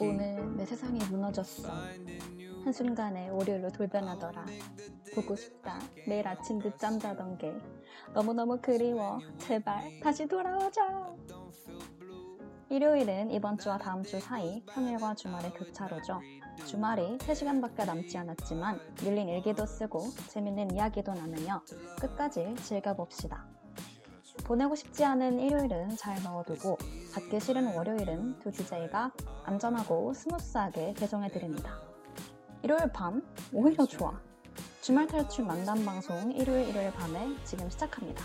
오늘 내 세상이 무너졌어. 한순간에 월요일로 돌변하더라. 보고 싶다. 매일 아침 늦잠 자던 게 너무너무 그리워. 제발 다시 돌아오자. 일요일은 이번 주와 다음 주 사이 평일과 주말의 교차로죠. 주말이 3시간밖에 남지 않았지만 밀린 일기도 쓰고 재밌는 이야기도 나누며 끝까지 즐겨봅시다. 보내고 싶지 않은 일요일은 잘 넣어두고 맞기 싫은 월요일은 두 DJ가 안전하고 스무스하게 배송해드립니다. 일요일 밤 오히려 좋아. 주말 탈출 만담 방송 일요일 일요일 밤에 지금 시작합니다.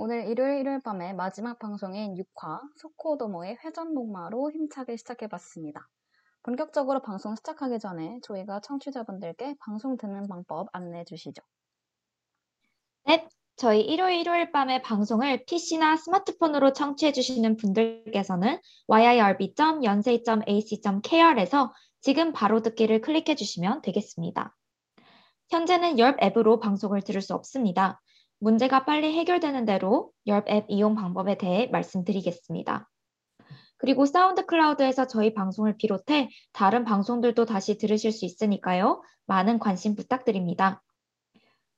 오늘 일요일 일요일 밤의 마지막 방송인 6화 소코도모의 회전목마로 힘차게 시작해봤습니다. 본격적으로 방송 시작하기 전에 저희가 청취자분들께 방송 듣는 방법 안내해 주시죠. 네, 저희 일요일 일요일 밤의 방송을 PC나 스마트폰으로 청취해 주시는 분들께서는 yirb.연세.ac.kr에서 지금 바로 듣기를 클릭해 주시면 되겠습니다. 현재는 열비 앱으로 방송을 들을 수 없습니다. 문제가 빨리 해결되는 대로 열비 앱 이용 방법에 대해 말씀드리겠습니다. 그리고 사운드 클라우드에서 저희 방송을 비롯해 다른 방송들도 다시 들으실 수 있으니까요. 많은 관심 부탁드립니다.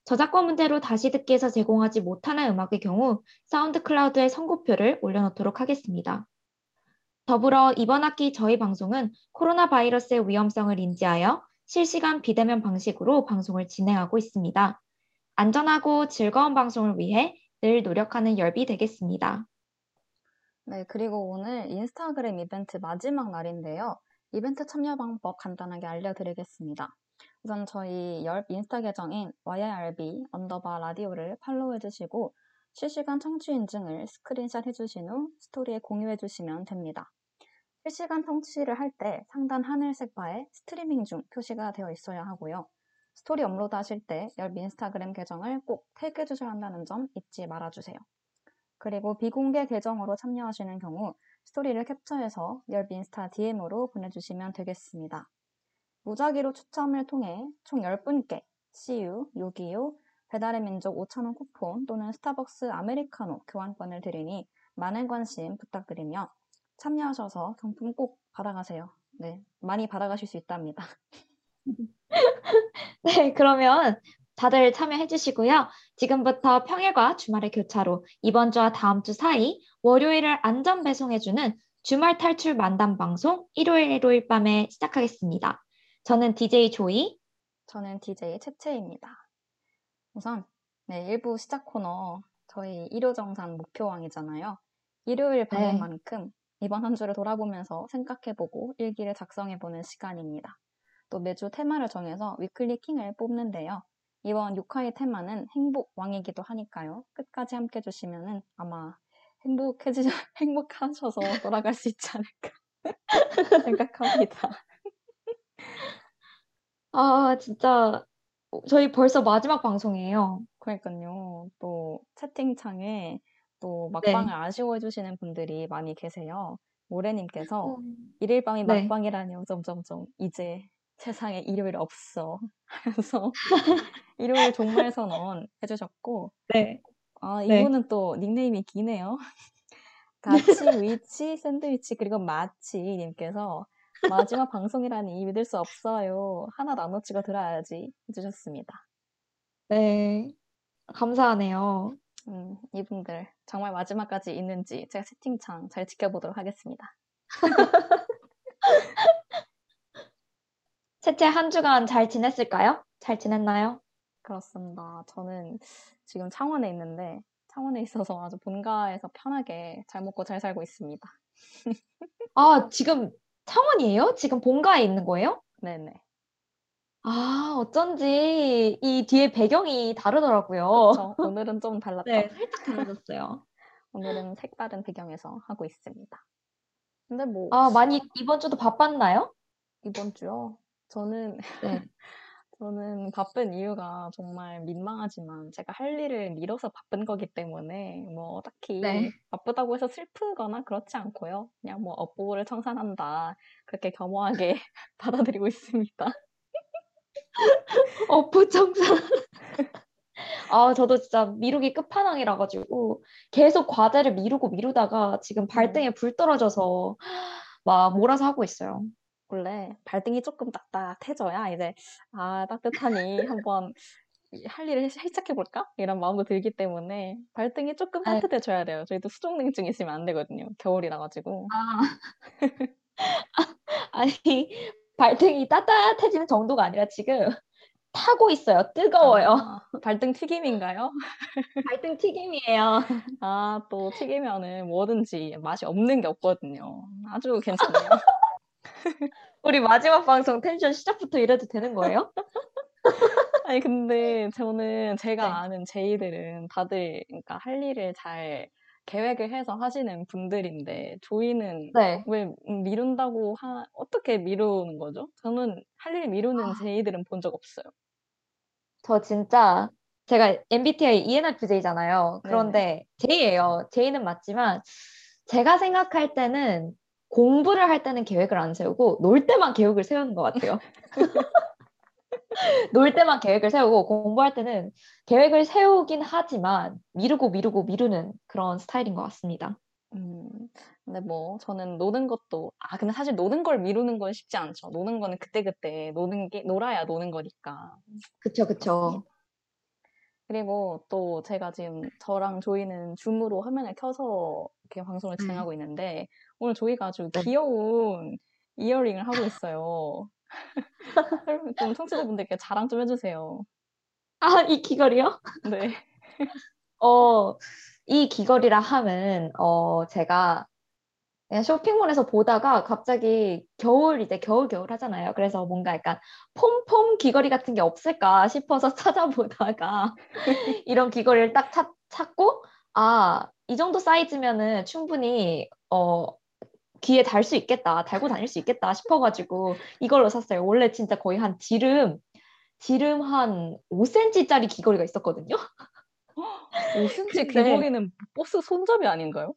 저작권 문제로 다시 듣기에서 제공하지 못하는 음악의 경우 사운드 클라우드에 선곡표를 올려놓도록 하겠습니다. 더불어 이번 학기 저희 방송은 코로나 바이러스의 위험성을 인지하여 실시간 비대면 방식으로 방송을 진행하고 있습니다. 안전하고 즐거운 방송을 위해 늘 노력하는 열비 되겠습니다. 네, 그리고 오늘 인스타그램 이벤트 마지막 날인데요. 이벤트 참여 방법 간단하게 알려드리겠습니다. 우선 저희 열비 인스타 계정인 YRB 언더바 라디오를 팔로우 해주시고 실시간 청취 인증을 스크린샷 해주신 후 스토리에 공유해주시면 됩니다. 실시간 청취를 할 때 상단 하늘색 바에 스트리밍 중 표시가 되어 있어야 하고요. 스토리 업로드 하실 때 열 인스타그램 계정을 꼭 태그해 주셔야 한다는 점 잊지 말아주세요. 그리고 비공개 계정으로 참여하시는 경우 스토리를 캡처해서 열 인스타 DM으로 보내주시면 되겠습니다. 무작위로 추첨을 통해 총 10분께 CU, 요기요, 배달의 민족 5,000원 쿠폰 또는 스타벅스 아메리카노 교환권을 드리니 많은 관심 부탁드리며 참여하셔서 경품 꼭 받아가세요. 네, 많이 받아가실 수 있답니다. 네, 그러면 다들 참여해 주시고요. 지금부터 평일과 주말의 교차로 이번 주와 다음 주 사이 월요일을 안전 배송해 주는 주말 탈출 만담 방송 일요일 일요일 밤에 시작하겠습니다. 저는 DJ 조이. 저는 DJ 채채입니다. 우선 네, 1부 시작 코너 저희 일요정산 목표왕이잖아요. 일요일 밤인 네. 만큼 이번 한 주를 돌아보면서 생각해보고 일기를 작성해보는 시간입니다. 또 매주 테마를 정해서 위클리 킹을 뽑는데요. 이번 6화의 테마는 행복 왕이기도 하니까요. 끝까지 함께 해주시면 아마 행복해지, 행복하셔서 돌아갈 수 있지 않을까 생각합니다. 아, 진짜 저희 벌써 마지막 방송이에요. 그러니까요. 또 채팅창에 또 네. 막방을 아쉬워해 주시는 분들이 많이 계세요. 모래님께서 음, 일일 밤이 네. 막방이라뇨. 점점점 이제 세상에 일요일 없어 하면서 일요일 종말 선언 해주셨고 네. 아 네. 이분은 또 닉네임이 기네요. 가치, 위치, 샌드위치 그리고 마치님께서 마지막 방송이라니 믿을 수 없어요. 하나 나눠 찍어 들어야지 해주셨습니다. 네. 감사하네요. 음, 이분들 정말 마지막까지 있는지 제가 채팅창 잘 지켜보도록 하겠습니다. 채채 한 주간 잘 지냈을까요? 잘 지냈나요? 그렇습니다. 저는 지금 창원에 있는데 창원에 있어서 아주 본가에서 편하게 잘 먹고 잘 살고 있습니다. 아, 지금 창원이에요? 지금 본가에 있는 거예요? 네네. 아, 어쩐지 이 뒤에 배경이 다르더라고요. 그쵸? 오늘은 좀 달랐죠? 네, 살짝 달라졌어요. 오늘은 색다른 배경에서 하고 있습니다. 근데 뭐 아, 많이 이번 주도 바빴나요? 이번 주요? 저는 네. 저는 바쁜 이유가 정말 민망하지만 제가 할 일을 미뤄서 바쁜 거기 때문에 뭐 딱히 네. 바쁘다고 해서 슬프거나 그렇지 않고요. 그냥 뭐 업보를 청산한다. 그렇게 겸허하게 받아들이고 있습니다. 어부 청산. 아, 저도 진짜 미루기 끝판왕이라 가지고 계속 과제를 미루고 미루다가 지금 발등에 불 떨어져서 막 몰아서 하고 있어요. 원래 발등이 조금 따뜻해져야 이제 아 따뜻하니 한번 이- 할 일을 시- 시작해 볼까 이런 마음도 들기 때문에 발등이 조금 네. 따뜻해져야 돼요. 저희도 수족냉증 있으면 안 되거든요. 겨울이라 가지고. 아. 아니, 발등이 따뜻해지는 정도가 아니라 지금 타고 있어요. 뜨거워요. 아, 발등 튀김인가요? 발등 튀김이에요. 아, 또 튀기면은 뭐든지 맛이 없는 게 없거든요. 아주 괜찮네요. 우리 마지막 방송 텐션 시작부터 이래도 되는 거예요? 아니, 근데 저는 제가 네. 아는 제이들은 다들, 그러니까 할 일을 잘 계획을 해서 하시는 분들인데, 조이는 네. 왜 미룬다고 하, 어떻게 미루는 거죠? 저는 할 일 미루는 아. 제이들은 본 적 없어요. 저 진짜 제가 MBTI ENFJ잖아요. 그런데 J예요. J는 맞지만 제가 생각할 때는 공부를 할 때는 계획을 안 세우고 놀 때만 계획을 세우는 것 같아요. 놀 때만 계획을 세우고 공부할 때는 계획을 세우긴 하지만 미루고 미루고 미루는 그런 스타일인 것 같습니다. 음, 근데 뭐, 저는 노는 것도, 아, 근데 사실 노는 걸 미루는 건 쉽지 않죠. 노는 거는 그때 그때 노는 게, 놀아야 노는 거니까. 그쵸, 그쵸. 그리고 또 제가 지금 저랑 조이는 줌으로 화면을 켜서 이렇게 방송을 네. 진행하고 있는데, 오늘 조이가 아주 네. 귀여운 이어링을 하고 있어요. 좀 청취자분들께 자랑 좀 해주세요. 아, 이 귀걸이요? 네. 어, 이 귀걸이라 함은, 어, 제가 그냥 쇼핑몰에서 보다가 갑자기 겨울, 이제 겨울, 겨울 하잖아요. 그래서 뭔가 약간 폼폼 귀걸이 같은 게 없을까 싶어서 찾아보다가 이런 귀걸이를 딱 찾, 찾고, 아, 이 정도 사이즈면은 충분히, 어, 귀에 달 수 있겠다, 달고 다닐 수 있겠다 싶어가지고 이걸로 샀어요. 원래 진짜 거의 한 지름, 지름 한 5cm짜리 귀걸이가 있었거든요. 5cm 근데- 귀걸이는 버스 손잡이 아닌가요?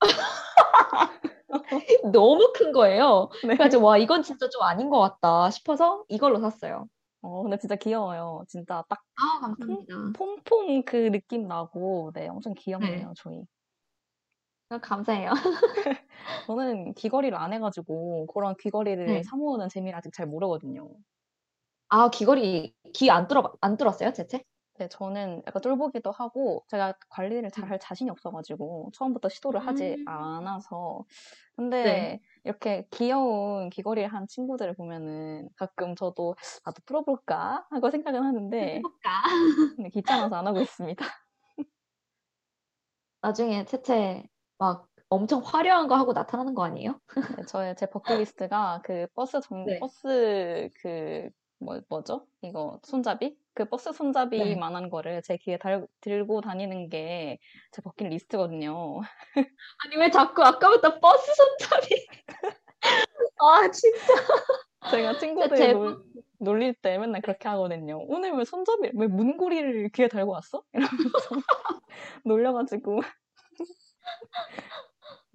너무 큰 거예요. 네. 그래가지고 와 이건 진짜 좀 아닌 것 같다 싶어서 이걸로 샀어요. 어, 근데 진짜 귀여워요. 진짜 딱 아 감사합니다. 폼폼 그 느낌 나고, 네, 엄청 귀엽네요, 조이. 아, 감사해요. 저는 귀걸이를 안 해가지고, 그런 귀걸이를 네. 사 모으는 재미를 아직 잘 모르거든요. 아 귀걸이 귀 안 뚫어 안 뚫었어요, 제체? 네, 저는 약간 쫄보기도 하고, 제가 관리를 잘 음. 할 자신이 없어가지고, 처음부터 시도를 하지 음. 않아서. 근데, 네. 이렇게 귀여운 귀걸이를 한 친구들을 보면은, 가끔 저도, 나도 풀어볼까? 하고 생각은 하는데, 해볼까? 근데 귀찮아서 안 하고 있습니다. 나중에 채채 막 엄청 화려한 거 하고 나타나는 거 아니에요? 네, 저의 제 버킷리스트가 그 버스 정, 네. 버스 그, 뭐, 뭐죠? 이거 손잡이? 그 버스 손잡이만한 거를 제 귀에 달, 들고 다니는 게 제 버킷리스트거든요. 아니 왜 자꾸 아까부터 버스 손잡이? 아 진짜. 제가 친구들 제- 놀, 놀릴 때 맨날 그렇게 하거든요. 오늘 왜 손잡이, 왜 문고리를 귀에 달고 왔어? 이러면서 놀려가지고.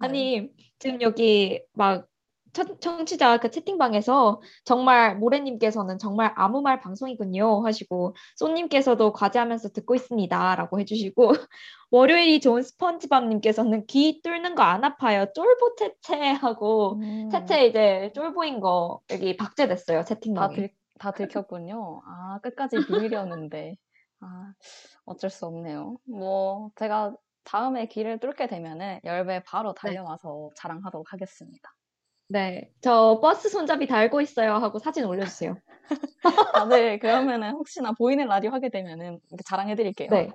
네. 아니 지금 여기 막 청- 청취자 그 채팅방에서 정말 모래님께서는 정말 아무 말 방송이군요 하시고 쏘님께서도 과제하면서 듣고 있습니다라고 해주시고 월요일이 좋은 스펀지밥님께서는 귀 뚫는 거 안 아파요 쫄보 채채 하고 음, 채채 이제 쫄보인 거 여기 박제됐어요 다, 채팅방에 들, 다 들켰군요. 아, 끝까지 비밀이었는데. 아, 어쩔 수 없네요. 뭐, 제가 다음에 귀를 뚫게 되면은 열배 바로 달려와서 자랑하도록 하겠습니다. 네 저 버스 손잡이 달고 있어요 하고 사진 올려주세요 다들 그러면은 혹시나 보이는 라디오 하게 되면은 자랑해드릴게요. 네.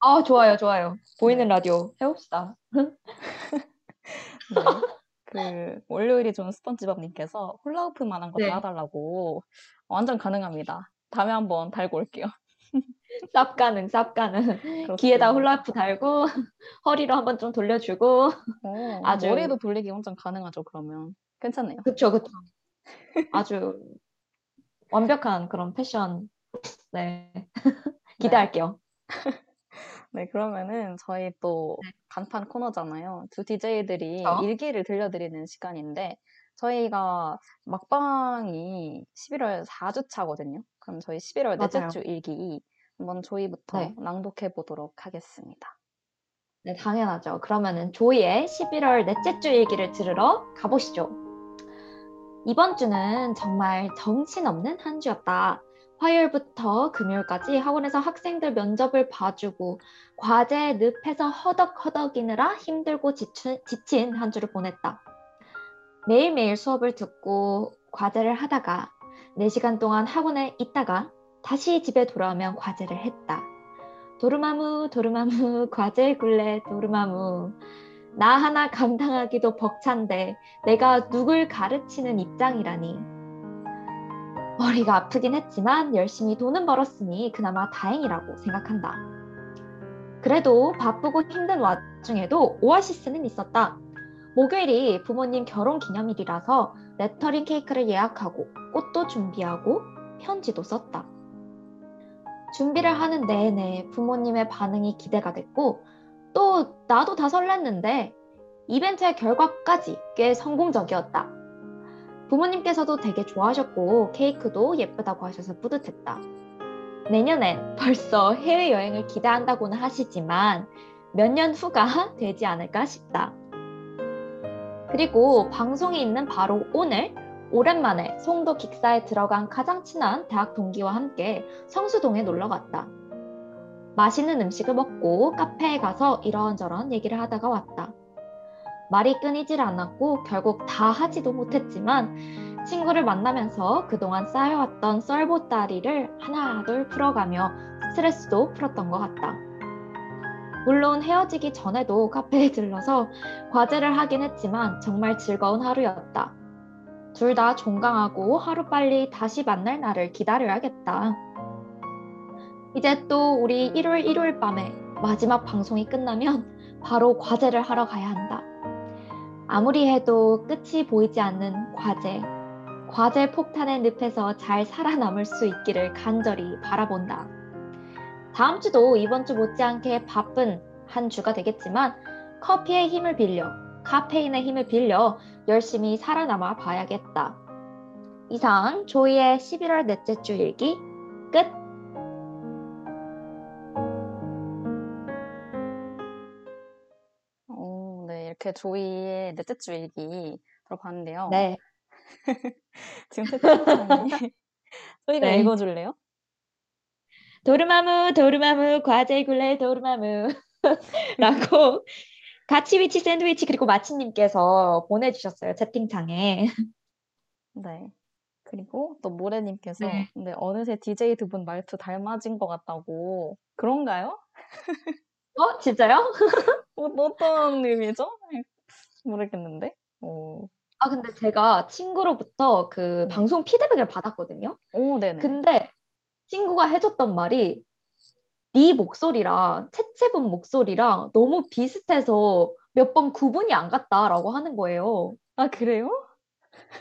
아 좋아요 좋아요 보이는 네. 라디오 해봅시다 네. 그 월요일이 좋은 스펀지밥님께서 훌라후프만한 거 네. 달아달라고 완전 가능합니다. 다음에 한번 달고 올게요. 쌉 가능, 쌉 가능. 귀에다 훌라후프 달고 허리로 한번 좀 돌려주고. 어, 아주- 머리도 돌리기 완전 가능하죠. 그러면 괜찮네요. 그쵸, 그쵸. 아주 완벽한 그런 패션. 네. 기대할게요. 네, 그러면은 저희 또 네. 간판 코너잖아요. 두 DJ들이 그쵸? 일기를 들려드리는 시간인데 저희가 막방이 11월 4주 차거든요. 그럼 저희 11월 넷째 맞아요. 주 일기 한번 조이부터 네. 낭독해 보도록 하겠습니다. 네, 당연하죠. 그러면은 조이의 11월 넷째 주 일기를 들으러 가보시죠. 이번 주는 정말 정신없는 한 주였다. 화요일부터 금요일까지 학원에서 학생들 면접을 봐주고 과제에 늪에서 허덕허덕이느라 힘들고 지친, 지친 한 주를 보냈다. 매일매일 수업을 듣고 과제를 하다가 4시간 동안 학원에 있다가 다시 집에 돌아오면 과제를 했다. 도르마무 도르마무 과제 굴레 도르마무 나 하나 감당하기도 벅찬데 내가 누굴 가르치는 입장이라니 머리가 아프긴 했지만 열심히 돈은 벌었으니 그나마 다행이라고 생각한다. 그래도 바쁘고 힘든 와중에도 오아시스는 있었다. 목요일이 부모님 결혼 기념일이라서 레터링 케이크를 예약하고 꽃도 준비하고 편지도 썼다. 준비를 하는 내내 부모님의 반응이 기대가 됐고 또 나도 다 설렜는데 이벤트의 결과까지 꽤 성공적이었다. 부모님께서도 되게 좋아하셨고 케이크도 예쁘다고 하셔서 뿌듯했다. 내년엔 벌써 해외여행을 기대한다고는 하시지만 몇 년 후가 되지 않을까 싶다. 그리고 방송이 있는 바로 오늘 오랜만에 송도 기사에 들어간 가장 친한 대학 동기와 함께 성수동에 놀러 갔다. 맛있는 음식을 먹고 카페에 가서 이런저런 얘기를 하다가 왔다. 말이 끊이질 않았고 결국 다 하지도 못했지만 친구를 만나면서 그동안 쌓여왔던 썰보따리를 하나 둘 풀어가며 스트레스도 풀었던 것 같다. 물론 헤어지기 전에도 카페에 들러서 과제를 하긴 했지만 정말 즐거운 하루였다. 둘 다 종강하고 하루빨리 다시 만날 날을 기다려야겠다. 이제 또 우리 일요일 일요일 밤에 마지막 방송이 끝나면 바로 과제를 하러 가야 한다. 아무리 해도 끝이 보이지 않는 과제. 과제 폭탄의 늪에서 잘 살아남을 수 있기를 간절히 바라본다. 다음 주도 이번 주 못지않게 바쁜 한 주가 되겠지만 커피의 힘을 빌려, 카페인의 힘을 빌려 열심히 살아남아 봐야겠다. 이상 조이의 11월 넷째 주 일기 끝! 어, 네, 이렇게 조이의 넷째 주 일기 들어봤는데요. 네. 지금 채팅창에 저희가 네. 읽어줄래요? 도르마무 도르마무 과제 굴레 도르마무 라고 같이 위치 샌드위치 그리고 마치님께서 보내주셨어요 채팅창에 네. 그리고 또 모래님께서 네. 근데 어느새 DJ 두 분 말투 닮아진 것 같다고 그런가요? 어 진짜요? 어, 어떤 의미죠? 모르겠는데. 오, 아 근데 제가 친구로부터 그 네. 방송 피드백을 받았거든요 오, 네네. 근데 친구가 해줬던 말이 네 목소리랑 채채분 목소리랑 너무 비슷해서 몇 번 구분이 안 갔다라고 하는 거예요 아, 그래요?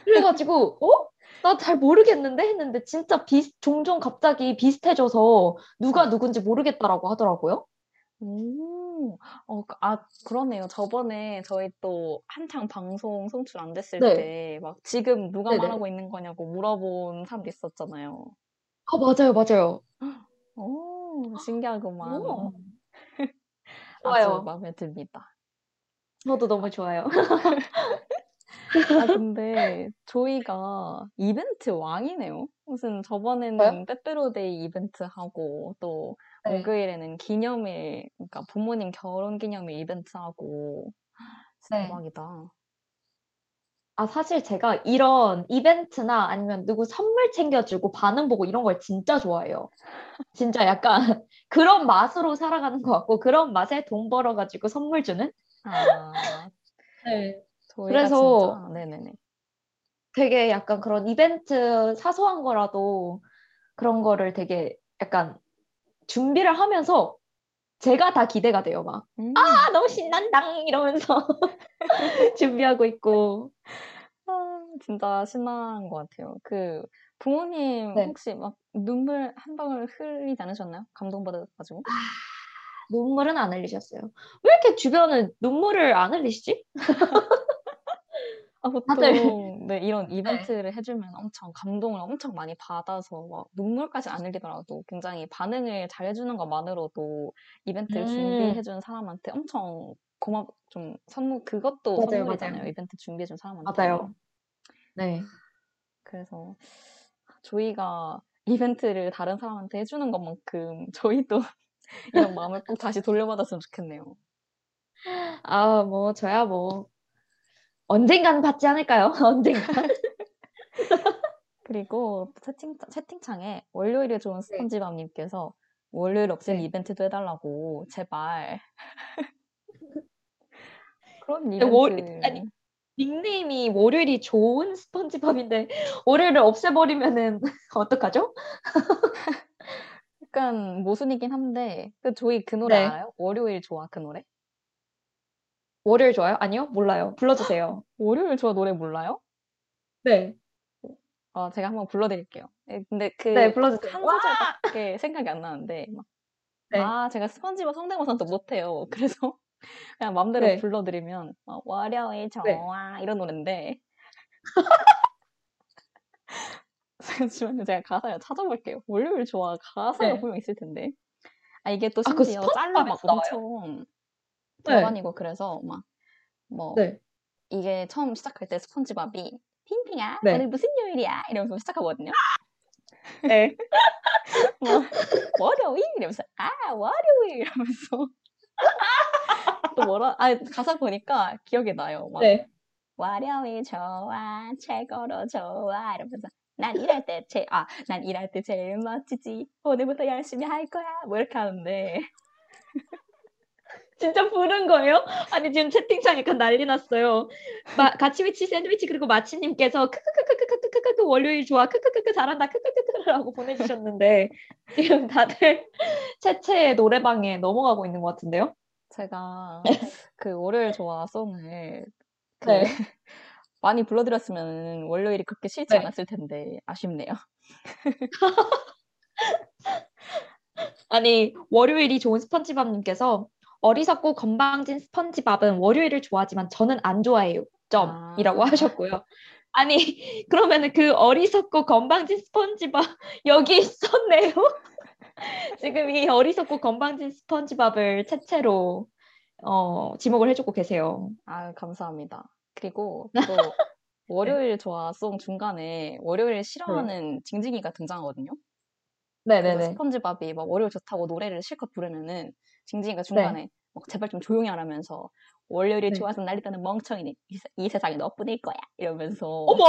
그래가지고 어? 나 잘 모르겠는데 했는데 진짜 비 종종 갑자기 비슷해져서 누가 누군지 모르겠다라고 하더라고요. 오, 어, 그- 아, 그러네요. 저번에 저희 또 한창 방송 송출 안 됐을 네. 때막 지금 누가 네네. 말하고 있는 거냐고 물어본 사람도 있었잖아요. 아 맞아요 맞아요. 오, 신기하구만. 오. 아주 좋아요. 마음에 듭니다. 저도 너무 좋아요. 아, 근데 저희가 이벤트 왕이네요. 무슨 저번에는 빼빼로데이 이벤트 하고 또 네. 목요일에는 기념일, 그러니까 부모님 결혼 기념일 이벤트 하고 진짜 네. 대박이다. 아 사실 제가 이런 이벤트나 아니면 누구 선물 챙겨주고 반응 보고 이런 걸 진짜 좋아해요. 진짜 약간 그런 맛으로 살아가는 것 같고 그런 맛에 돈 벌어가지고 선물 주는. 아, 네. 그래서 진짜 네네네. 되게 약간 그런 이벤트 사소한 거라도 그런 거를 되게 약간 준비를 하면서 제가 다 기대가 돼요. 막, 음. 아, 너무 신난다! 이러면서 준비하고 있고. 아, 진짜 신난 것 같아요. 그 부모님 네. 혹시 막 눈물 한 방울 흘리지 않으셨나요? 감동받아가지고. 눈물은 안 흘리셨어요. 왜 이렇게 주변은 눈물을 안 흘리시지? 아, 보통 다들- 네, 이런 이벤트를 해주면 엄청 감동을 엄청 많이 받아서 막 눈물까지 안 흘리더라도 굉장히 반응을 잘 해주는 것만으로도 이벤트를 음. 준비해준 사람한테 엄청 고맙, 좀 선물, 그것도 맞아요, 선물이잖아요. 맞아요. 이벤트 준비해준 사람한테. 맞아요. 네. 그래서 저희가 이벤트를 다른 사람한테 해주는 것만큼 저희도 이런 마음을 꼭 다시 돌려받았으면 좋겠네요. 아, 뭐, 저야 뭐, 언젠가는 받지 않을까요? 언젠가. 그리고 채팅, 채팅창에 월요일에 좋은 스펀지밥님께서 월요일 없애는 네. 이벤트도 해달라고 제발 그런 근데 이벤트 월- 아니, 닉네임이 월요일이 좋은 스펀지밥인데, 월요일을 없애버리면은 어떡하죠? 약간 모순이긴 한데 그 저희 그 노래 네. 알아요? 월요일 좋아 그 노래? 월요일 좋아요? 아니요? 몰라요. 불러주세요. 월요일 좋아 노래 몰라요? 네. 어, 제가 한번 불러드릴게요. 예, 근데 그 네, 불러주세요. 한 와! 소절밖에 생각이 안 나는데 막, 네. 아 제가 스펀지밥 성대모사도 못해요. 그래서 그냥 맘대로 네. 불러드리면 막, 월요일 좋아 네. 이런 노래인데 잠시만요 제가 가사를 찾아볼게요. 월요일 좋아 가사가 네. 분명 있을 텐데 아 이게 또 아, 그거 심지어 짤로 막 나와요? 엄청 네. 돌아다니고 그래서 막뭐 네. 이게 처음 시작할 때 스펀지밥이 핑핑아 네. 오늘 무슨 요일이야 이러면서 시작하거든요. 네. 뭐 월요일 이러면서 아 월요일 이러면서 또 뭐라 아 가사 보니까 기억이 나요. 막 네. 월요일 좋아 최고로 좋아 이러면서 난 일할 때 제 아 난 일할 때 제일 멋지지 오늘부터 열심히 할 거야 뭐 이렇게 하는데 진짜 부른 거예요? 아니 지금 채팅창 약간 난리 났어요. 마, 같이 위치 샌드위치 그리고 마치님께서 크크크크크크크크 월요일 좋아 크크크크 잘한다 크크크크라고 보내주셨는데 지금 다들 채채의 노래방에 넘어가고 있는 것 같은데요? 제가 그 월요일 좋아 송을 그 네. 많이 불러드렸으면 월요일이 그렇게 싫지 네. 않았을 텐데 아쉽네요. 아니 월요일이 좋은 스펀지밥님께서 어리석고 건방진 스펀지밥은 월요일을 좋아하지만 저는 안 좋아해요. 점이라고 아. 하셨고요. 아니 그러면은 그 어리석고 건방진 스펀지밥 여기 있었네요. 지금 이 어리석고 건방진 스펀지밥을 채채로 어, 지목을 해주고 계세요. 아 감사합니다. 그리고 또 월요일 좋아 송 중간에 월요일 싫어하는 징징이가 등장하거든요. 네네네. 스펀지밥이 막 월요일 좋다고 노래를 실컷 부르면은 징징이가 중간에 막 제발 좀 조용히 하라면서 월요일이 네. 좋아서 난리다는 멍청이네 이, 세- 이 세상에 너뿐일 거야 이러면서 어머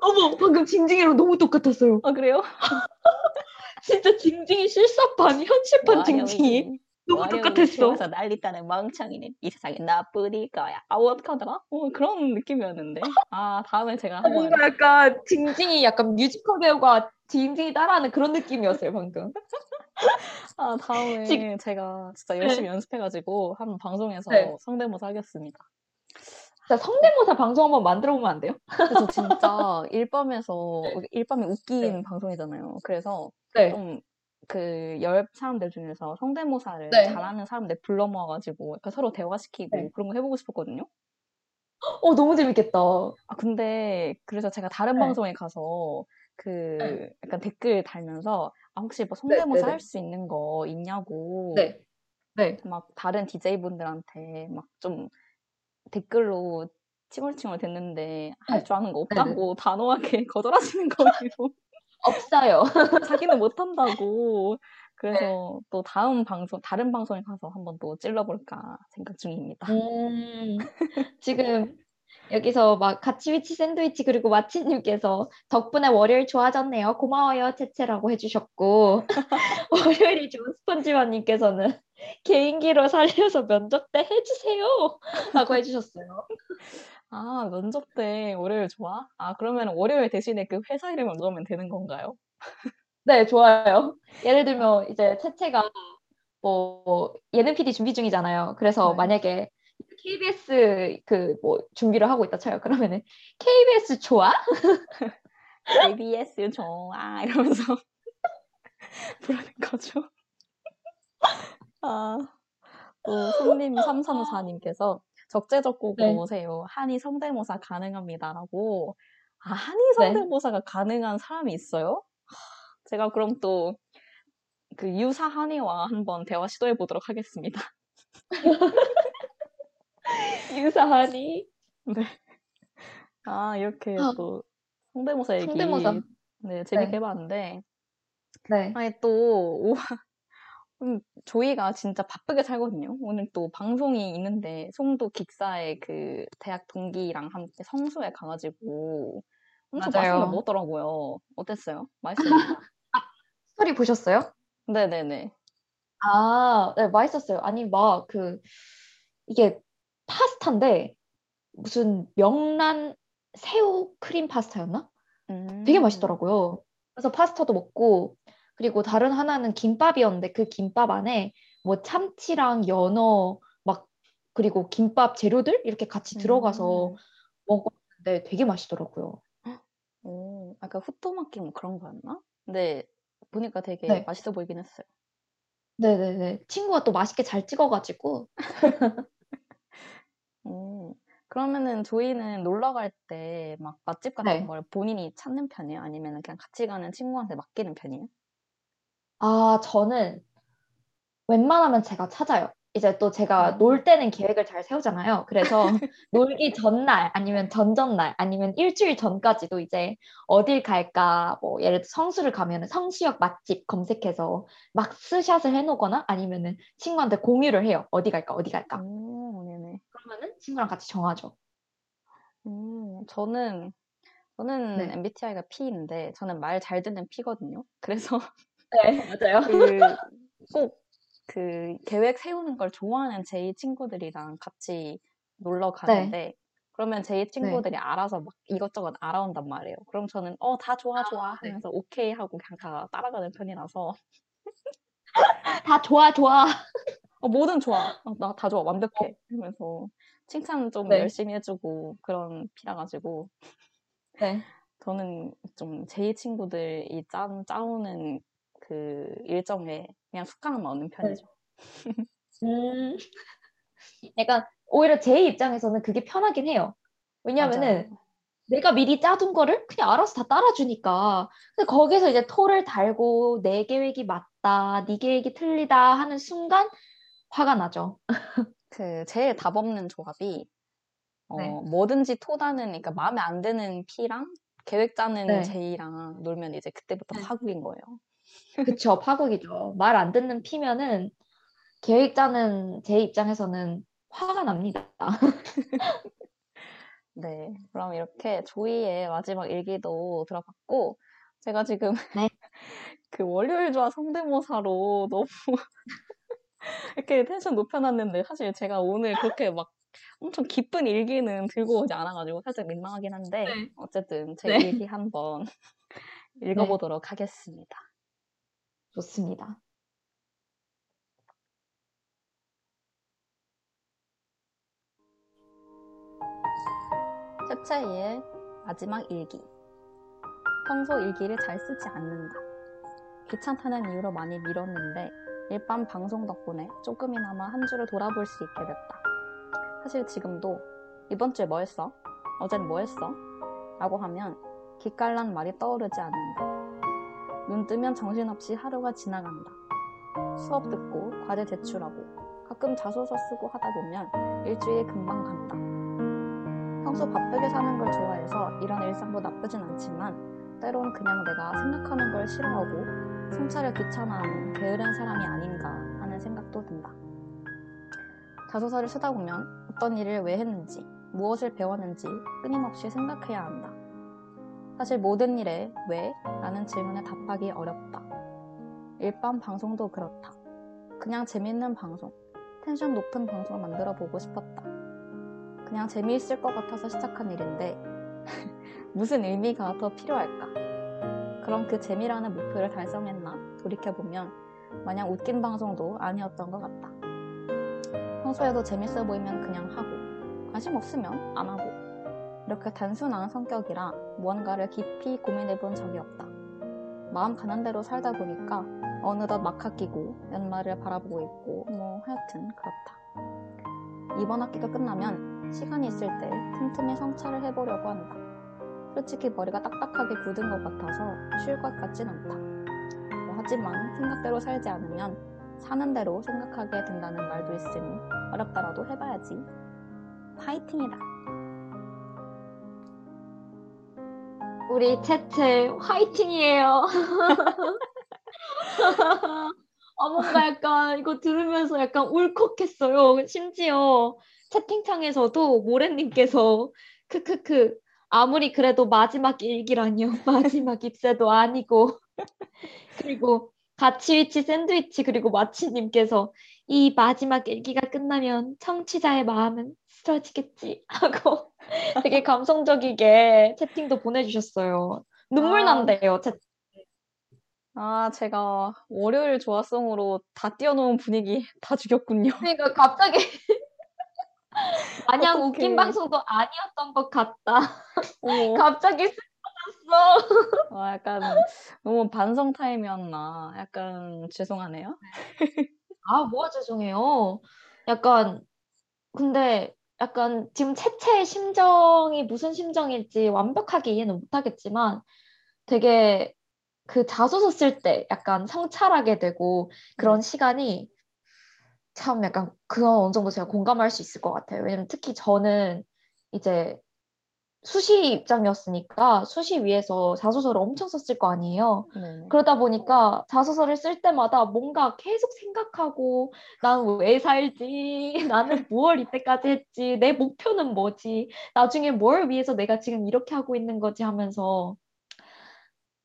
어머 방금 징징이랑 너무 똑같았어요. 아 그래요? 진짜 징징이 실사판 현실판 징징이 월요일이- 너무 똑같았어. 좋아서 난리다는 멍청이네 이 세상에 너뿐일 거야 아 어떡하더라? 어, 그런 느낌이었는데 아 다음에 제가 한번 뭔가 약간 징징이 약간 뮤지컬 배우가 징징이 따라하는 그런 느낌이었어요 방금. 아 다음에 지금- 제가 진짜 열심히 연습해가지고 한번 방송에서 네. 성대모사 하겠습니다. 자 성대모사 방송 한번 만들어 보면 안 돼요? 그래서 진짜 일밤에서 일밤에 웃긴 네. 방송이잖아요. 그래서 네. 좀그열 사람들 중에서 성대모사를 네. 잘하는 사람들 불러 모아가지고 서로 대화시키고 네. 그런 거 해보고 싶었거든요. 어 너무 재밌겠다. 아 근데 그래서 제가 다른 네. 방송에 가서 그 네. 약간 댓글 달면서 아 혹시 뭐 성대모사 네네. 할수 있는 거 있냐고 네. 네. 막 다른 DJ분들한테 막 좀 댓글로 칭얼칭얼 됐는데 할 줄 아는 거 없다고 단호하게 거절하시는 거예요. 없어요. 자기는 못한다고. 그래서 또 다음 방송, 다른 방송에 가서 한번 또 찔러볼까 생각 중입니다. 음, 지금 여기서 막 같이 위치 샌드위치 그리고 마치님께서 덕분에 월요일 좋아졌네요. 고마워요, 채채라고 해주셨고 월요일이 좋은 스펀지마님께서는 개인기로 살려서 면접 때 해주세요 라고 해주셨어요. 아, 면접 때 월요일 좋아? 아, 그러면 월요일 대신에 그 회사 이름을 넣으면 되는 건가요? 네, 좋아요. 예를 들면 이제 채채가 뭐 예능 PD 준비 중이잖아요. 그래서 네. 만약에 KBS 그 뭐 준비를 하고 있다 쳐요. 그러면은 KBS 좋아? KBS 좋아 이러면서 부르는 거죠. 아, 또 손님 3354님께서 적재적곡으로 네. 오세요. 한의 성대모사 가능합니다라고. 아, 한의 네. 성대모사가 가능한 사람이 있어요? 하, 제가 그럼 또 그 유사 한의와 한번 대화 시도해 보도록 하겠습니다. 유사하니? 네. 아, 이렇게 아, 또 성대모사 얘기 성대모사. 네, 재밌게 네. 해봤는데 네. 아니 또 오, 음, 조이가 진짜 바쁘게 살거든요. 오늘 또 방송이 있는데 송도 기사의 그 대학 동기랑 함께 성수에 가가지고 엄청 맛있는 걸 맞아요. 먹었더라고요. 어땠어요? 맛있었나요? 스토리 보셨어요? 네네네. 아, 네, 맛있었어요. 아니, 막, 그, 이게 파스타인데, 무슨 명란 새우 크림 파스타였나? 되게 음, 맛있더라고요. 그래서 파스타도 먹고, 그리고 다른 하나는 김밥이었는데, 그 김밥 안에 뭐 참치랑 연어, 막, 그리고 김밥 재료들? 이렇게 같이 들어가서 음, 먹었는데 되게 맛있더라고요. 오, 약간 후토마키 뭐 그런 거였나? 근데 보니까 되게 네. 맛있어 보이긴 했어요. 네네네. 친구가 또 맛있게 잘 찍어가지고, 오, 그러면은 조이는 놀러 갈 때 막 맛집 같은 네. 걸 본인이 찾는 편이에요? 아니면 그냥 같이 가는 친구한테 맡기는 편이에요? 아, 저는 웬만하면 제가 찾아요. 이제 또 제가 음. 놀 때는 계획을 잘 세우잖아요. 그래서 놀기 전날 아니면 전전날 아니면 일주일 전까지도 이제 어딜 갈까 뭐 예를 들어 성수를 가면 성수역 맛집 검색해서 막 스샷을 해놓거나 아니면은 친구한테 공유를 해요. 어디 갈까 어디 갈까. 오, 네네. 그러면은 친구랑 같이 정하죠. 음, 저는, 저는 네. MBTI가 P인데, 저는 말 잘 듣는 P거든요. 그래서 네, 맞아요. 그, 꼭 그 계획 세우는 걸 좋아하는 제 친구들이랑 같이 놀러 네, 가는데, 그러면 제 네. 친구들이 알아서 막 이것저것 알아온단 말이에요. 그럼 저는, 어, 다 좋아, 좋아 네. 하면서 오케이 하고 그냥 다 따라가는 편이라서, 다 좋아 좋아. 어, 뭐든 좋아. 어, 나다 좋아. 완벽해. 이러면서 칭찬 좀 네, 열심히 해주고 그런 피라 가지고 네. 저는 좀 제 친구들이 짜, 짜오는 그 일정에 그냥 숙강만 얻는 네. 편이죠. 음, 약간 오히려 제 입장에서는 그게 편하긴 해요. 왜냐면은 맞아요. 내가 미리 짜둔 거를 그냥 알아서 다 따라주니까. 근데 거기서 이제 토를 달고 내 계획이 맞다, 네 계획이 틀리다 하는 순간 화가 나죠. 그 제일 답 없는 조합이 어, 네. 뭐든지 토다는 그러니까 마음에 안 드는 P랑 계획 짜는 네. J랑 놀면 이제 그때부터 네. 파국인 거예요. 그쵸, 파국이죠. 말 안 듣는 피면은 계획 짜는 제 입장에서는 화가 납니다. 네. 그럼 이렇게 조이의 마지막 일기도 들어봤고 제가 지금 네. 그 월요일 조화 성대모사로 너무 이렇게 텐션 높여놨는데 사실 제가 오늘 그렇게 막 엄청 기쁜 일기는 들고 오지 않아가지고 살짝 민망하긴 한데 네. 어쨌든 제 네. 일기 한번 네, 읽어보도록 하겠습니다. 좋습니다. 채채이의 마지막 일기. 평소 일기를 잘 쓰지 않는다. 귀찮다는 이유로 많이 미뤘는데 일반 방송 덕분에 조금이나마 한 주를 돌아볼 수 있게 됐다. 사실 지금도 이번 주에 뭐 했어? 어젠 뭐 했어? 라고 하면 기깔난 말이 떠오르지 않는다. 눈 뜨면 정신없이 하루가 지나간다. 수업 듣고 과제 제출하고 가끔 자소서 쓰고 하다 보면 일주일이 금방 간다. 평소 바쁘게 사는 걸 좋아해서 이런 일상도 나쁘진 않지만 때론 그냥 내가 생각하는 걸 싫어하고 성찰을 귀찮아하는 게으른 사람이 아닌가 하는 생각도 든다. 자소서를 쓰다 보면 어떤 일을 왜 했는지, 무엇을 배웠는지 끊임없이 생각해야 한다. 사실 모든 일에 왜? 라는 질문에 답하기 어렵다. 일반 방송도 그렇다. 그냥 재밌는 방송, 텐션 높은 방송을 만들어 보고 싶었다. 그냥 재미있을 것 같아서 시작한 일인데 무슨 의미가 더 필요할까? 그럼 그 재미라는 목표를 달성했나? 돌이켜보면 마냥 웃긴 방송도 아니었던 것 같다. 평소에도 재밌어 보이면 그냥 하고 관심 없으면 안 하고 이렇게 단순한 성격이라 무언가를 깊이 고민해 본 적이 없다. 마음 가는 대로 살다 보니까 어느덧 막학 끼고 연말을 바라보고 있고 뭐 하여튼 그렇다. 이번 학기가 끝나면 시간이 있을 때 틈틈이 성찰을 해보려고 한다. 솔직히 머리가 딱딱하게 굳은 것 같아서 쉴것 같진 않다. 뭐 하지만 생각대로 살지 않으면 사는 대로 생각하게 된다는 말도 있으니 어렵더라도 해봐야지. 파이팅이다. 우리 채채 화이팅이에요. 아, 뭔가 약간 이거 들으면서 약간 울컥했어요. 심지어 채팅창에서도 모래님께서 크크크 아무리 그래도 마지막 일기라니요. 마지막 입세도 아니고 그리고 가치위치 샌드위치 그리고 마치님께서 이 마지막 일기가 끝나면 청취자의 마음은 쓰러지겠지 하고 되게 감성적이게 채팅도 보내주셨어요. 눈물 아. 난대요. 채 아, 제가 월요일 조화성으로 다 띄워놓은 분위기 다 죽였군요. 그러니까 갑자기 마냥 어떡해. 웃긴 방송도 아니었던 것 같다. 갑자기 슬퍼졌어. 아, 약간 너무 반성 타임이었나. 약간 죄송하네요. 아, 뭐가 죄송해요. 약간 근데 약간 지금 채채의 심정이 무슨 심정일지 완벽하게 이해는 못하겠지만 되게 그 자소서 쓸 때 약간 성찰하게 되고 그런 시간이 참 약간 그건 어느 정도 제가 공감할 수 있을 것 같아요. 왜냐면 특히 저는 이제 수시 입장이었으니까 수시 위에서 자소서를 엄청 썼을 거 아니에요. 네네. 그러다 보니까 자소서를 쓸 때마다 뭔가 계속 생각하고 나는 왜 살지? 나는 무얼 이때까지 했지? 내 목표는 뭐지? 나중에 뭘 위해서 내가 지금 이렇게 하고 있는 거지 하면서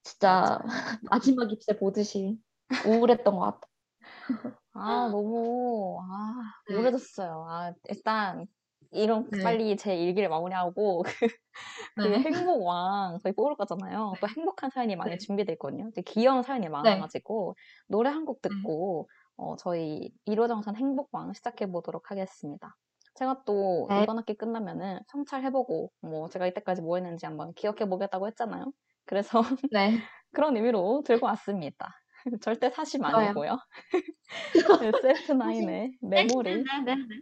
진짜 마지막 입새 보듯이 우울했던 것 같아. 아, 너무, 아, 네. 우울해졌어요. 아, 일단, 이런, 네. 빨리 제 일기를 마무리하고, 그, 그 네. 행복왕, 저희 뽑을 거잖아요. 또 행복한 사연이 많이 네. 준비돼 있거든요. 되게 귀여운 사연이 많아가지고, 노래 한 곡 듣고, 어, 저희 1호정산 행복왕 시작해보도록 하겠습니다. 제가 또 네. 이번 학기 끝나면은 성찰해보고, 뭐, 제가 이때까지 뭐 했는지 한번 기억해보겠다고 했잖아요. 그래서 네. 그런 의미로 들고 왔습니다. 절대 사심 좋아요. 아니고요. SF9의 메모리.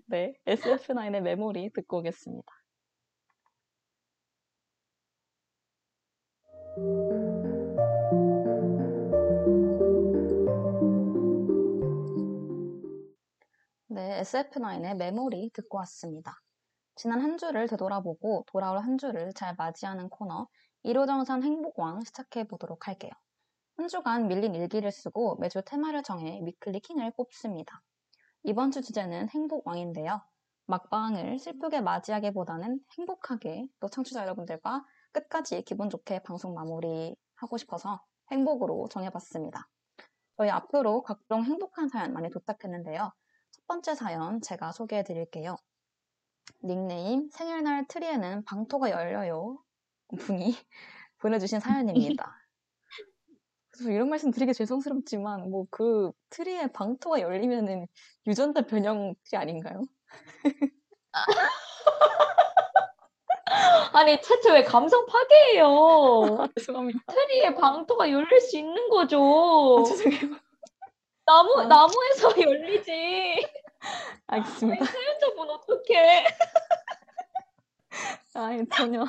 네, SF9의 메모리 듣고 오겠습니다. 네, SF9의 메모리 듣고 왔습니다. 지난 한 주를 되돌아보고 돌아올 한 주를 잘 맞이하는 코너 1호정산 행복왕 시작해 보도록 할게요. 한 주간 밀린 일기를 쓰고 매주 테마를 정해 위클리 킹을 뽑습니다. 이번 주 주제는 행복왕인데요. 막방을 슬프게 맞이하기보다는 행복하게 또 청취자 여러분들과 끝까지 기분 좋게 방송 마무리 하고 싶어서 행복으로 정해봤습니다. 저희 앞으로 각종 행복한 사연 많이 도착했는데요. 첫 번째 사연 제가 소개해 드릴게요. 닉네임 생일날 트리에는 방토가 열려요 분이 보내주신 사연입니다. 그래서 이런 말씀 드리기 죄송스럽지만 뭐 그 트리에 방토가 열리면은 유전자 변형이 아닌가요? 아니, 채채 왜 감성 파괴해요? 아, 죄송합니다. 트리에 방토가 열릴 수 있는 거죠. 아, 죄송해요. 나무, 아. 나무에서 열리지. 알겠습니다. 사연자분 어떡해. 아니, 전혀.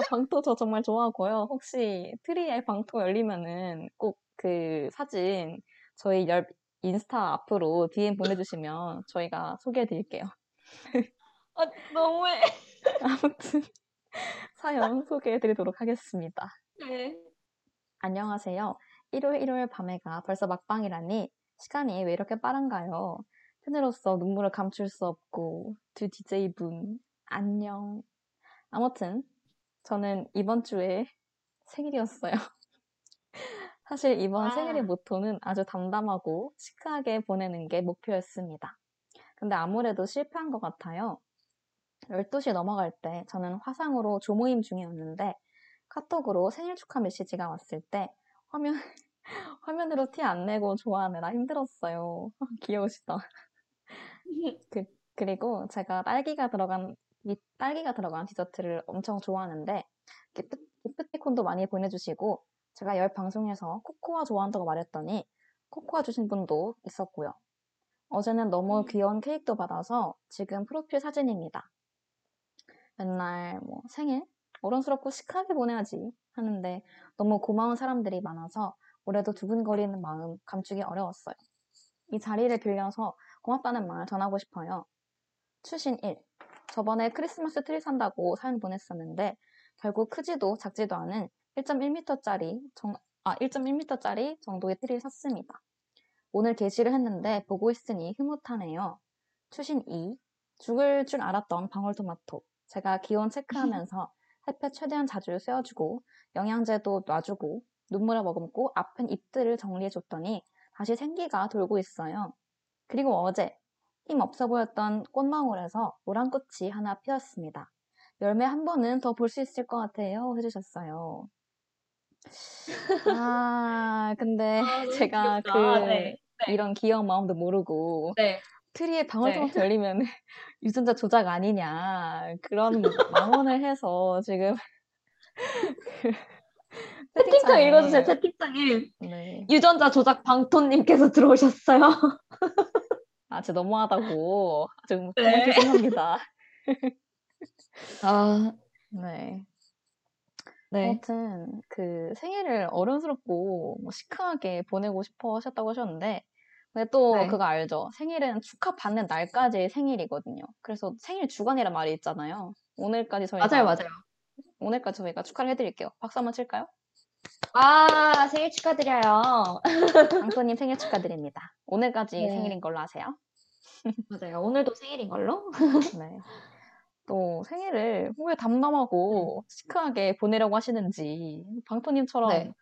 아, 방토 저 정말 좋아하고요. 혹시 트리에 방토 열리면은 꼭 그 사진 저희 열 인스타 앞으로 DM 보내주시면 저희가 소개해 드릴게요. 아, 너무해. 아무튼 사연 소개해 드리도록 하겠습니다. 네. 안녕하세요. 일요일 일요일 밤에가 벌써 막방이라니 시간이 왜 이렇게 빠른가요? 팬으로서 눈물을 감출 수 없고 두 DJ분 안녕. 아무튼 저는 이번 주에 생일이었어요. 사실 이번 아. 생일의 모토는 아주 담담하고 시크하게 보내는 게 목표였습니다. 근데 아무래도 실패한 것 같아요. 12시 넘어갈 때 저는 화상으로 조모임 중이었는데 카톡으로 생일 축하 메시지가 왔을 때 화면, 화면으로 티 안 내고 좋아하느라 힘들었어요. 귀여우시다. 그, 그리고 제가 딸기가 들어간, 이 딸기가 들어간 디저트를 엄청 좋아하는데 기프, 기프티콘도 많이 보내주시고 제가 열 방송에서 코코아 좋아한다고 말했더니 코코아 주신 분도 있었고요. 어제는 너무 귀여운 케이크도 받아서 지금 프로필 사진입니다. 맨날 뭐 생일 어른스럽고 시크하게 보내야지 하는데 너무 고마운 사람들이 많아서 올해도 두근거리는 마음 감추기 어려웠어요. 이 자리를 빌려서 고맙다는 말 전하고 싶어요. 추신 1. 저번에 크리스마스 트리 산다고 사연 보냈었는데 결국 크지도 작지도 않은 1.1m짜리 정, 아, 1.1m짜리 정도의 트리를 샀습니다. 오늘 게시를 했는데 보고 있으니 흐뭇하네요. 추신 2. 죽을 줄 알았던 방울토마토. 제가 기온 체크하면서 햇볕 최대한 자주 쐬어주고 영양제도 놔주고 눈물을 머금고 아픈 잎들을 정리해줬더니 다시 생기가 돌고 있어요. 그리고 어제 힘 없어 보였던 꽃망울에서 노란 꽃이 하나 피었습니다. 열매 한 번은 더 볼 수 있을 것 같아요. 해주셨어요. 아, 근데 제가 그 네. 이런 귀여운 마음도 모르고 네. 트리에 방울토마토 열리면 유전자 조작 아니냐 그런 망언을 해서 지금 그 채팅창 읽어주세요. 채팅창에 네. 유전자 조작 방토님께서 들어오셨어요. 아, 진짜 너무하다고 좀 네. 정말 죄송합니다. 아, 네. 네. 아무튼 그 생일을 어른스럽고 뭐 시크하게 보내고 싶어 하셨다고 하셨는데 근데 또 네. 그거 알죠? 생일은 축하 받는 날까지 생일이거든요. 그래서 생일 주간이란 말이 있잖아요. 오늘까지 저희가 맞아요, 맞아요. 오늘까지 저희가 축하를 해드릴게요. 박수 한번 칠까요? 아, 생일 축하드려요. 강소님 생일 축하드립니다. 오늘까지 네. 생일인 걸로 아세요? 맞아요. 오늘도 생일인 걸로? 네. 또 생일을 왜 담담하고 시크하게 보내려고 하시는지 방토님처럼 네.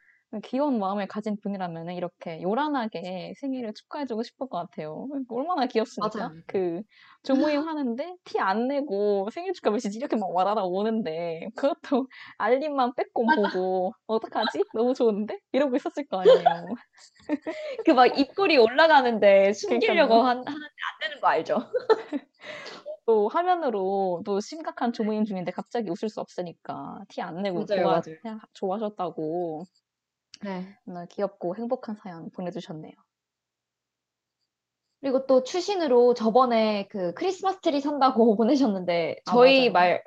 귀여운 마음을 가진 분이라면 이렇게 요란하게 생일을 축하해주고 싶을 것 같아요. 얼마나 귀엽습니까? 맞아요. 그 조모임 하는데 티 안 내고 생일 축하 메시지 이렇게 막 와라라 오는데 그것도 알림만 빼꼼 보고 어떡하지? 너무 좋은데? 이러고 있었을 거 아니에요. 그 막 입꼬리 올라가는데 숨기려고 그러니까요. 한, 하는데 안 되는 거 알죠? 또 화면으로 또 심각한 조모임 중인데 갑자기 웃을 수 없으니까 티 안 내고 맞아요, 좋아, 맞아요. 좋아하셨다고 네. 정말 귀엽고 행복한 사연 보내주셨네요. 그리고 또 추신으로 저번에 그 크리스마스 트리 산다고 보내셨는데 아, 저희 맞아요. 말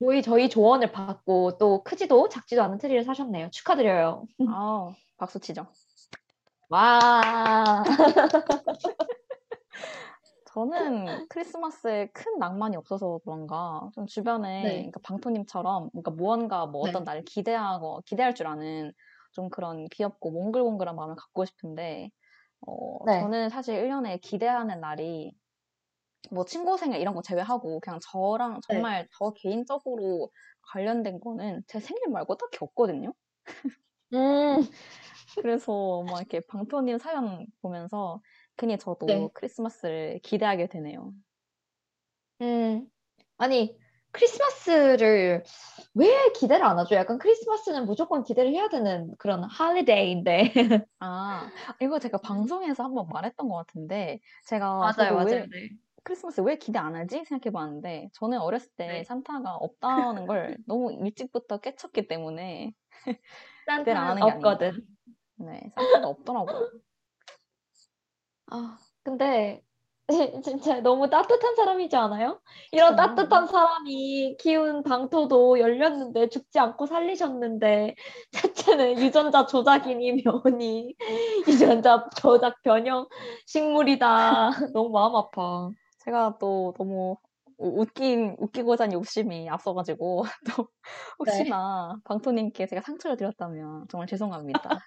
저희 저희 조언을 받고 또 크지도 작지도 않은 트리를 사셨네요. 축하드려요. 아 박수 치죠. 와. 저는 크리스마스에 큰 낭만이 없어서 그런가 좀 주변에 네. 그러니까 방토님처럼 그러니까 무언가 뭐 네. 어떤 날을 기대하고 기대할 줄 아는 좀 그런 귀엽고 몽글몽글한 마음을 갖고 싶은데 어, 네. 저는 사실 1년에 기대하는 날이 뭐 친구 생일 이런 거 제외하고 그냥 저랑 네. 정말 저 개인적으로 관련된 거는 제 생일 말고 딱히 없거든요. 음. 그래서 막 이렇게 방토님 사연 보면서 괜히 저도 네. 크리스마스를 기대하게 되네요. 음. 아니 크리스마스를 왜 기대를 안 하죠? 약간 크리스마스는 무조건 기대를 해야 되는 그런 할리데이인데. 아, 이거 제가 방송에서 한번 말했던 것 같은데, 제가 맞아요, 저도 왜 맞아요. 네. 크리스마스 왜 기대 안 하지? 생각해 봤는데, 저는 어렸을 때 네. 산타가 없다는 걸 너무 일찍부터 깨쳤기 때문에, 기대를 안 하는 산타는 게 아닌가. 없거든. 네, 산타가 없더라고요. 아, 근데 진짜 너무 따뜻한 사람이지 않아요? 이런 그쵸. 따뜻한 사람이 키운 방토도 열렸는데 죽지 않고 살리셨는데 셋째는 유전자 조작이니 뭐니 유전자 조작 변형 식물이다. 너무 마음 아파. 제가 또 너무 우- 웃긴, 웃기고자 하는 욕심이 앞서가지고, 또 혹시나 방토님께 제가 상처를 드렸다면 정말 죄송합니다.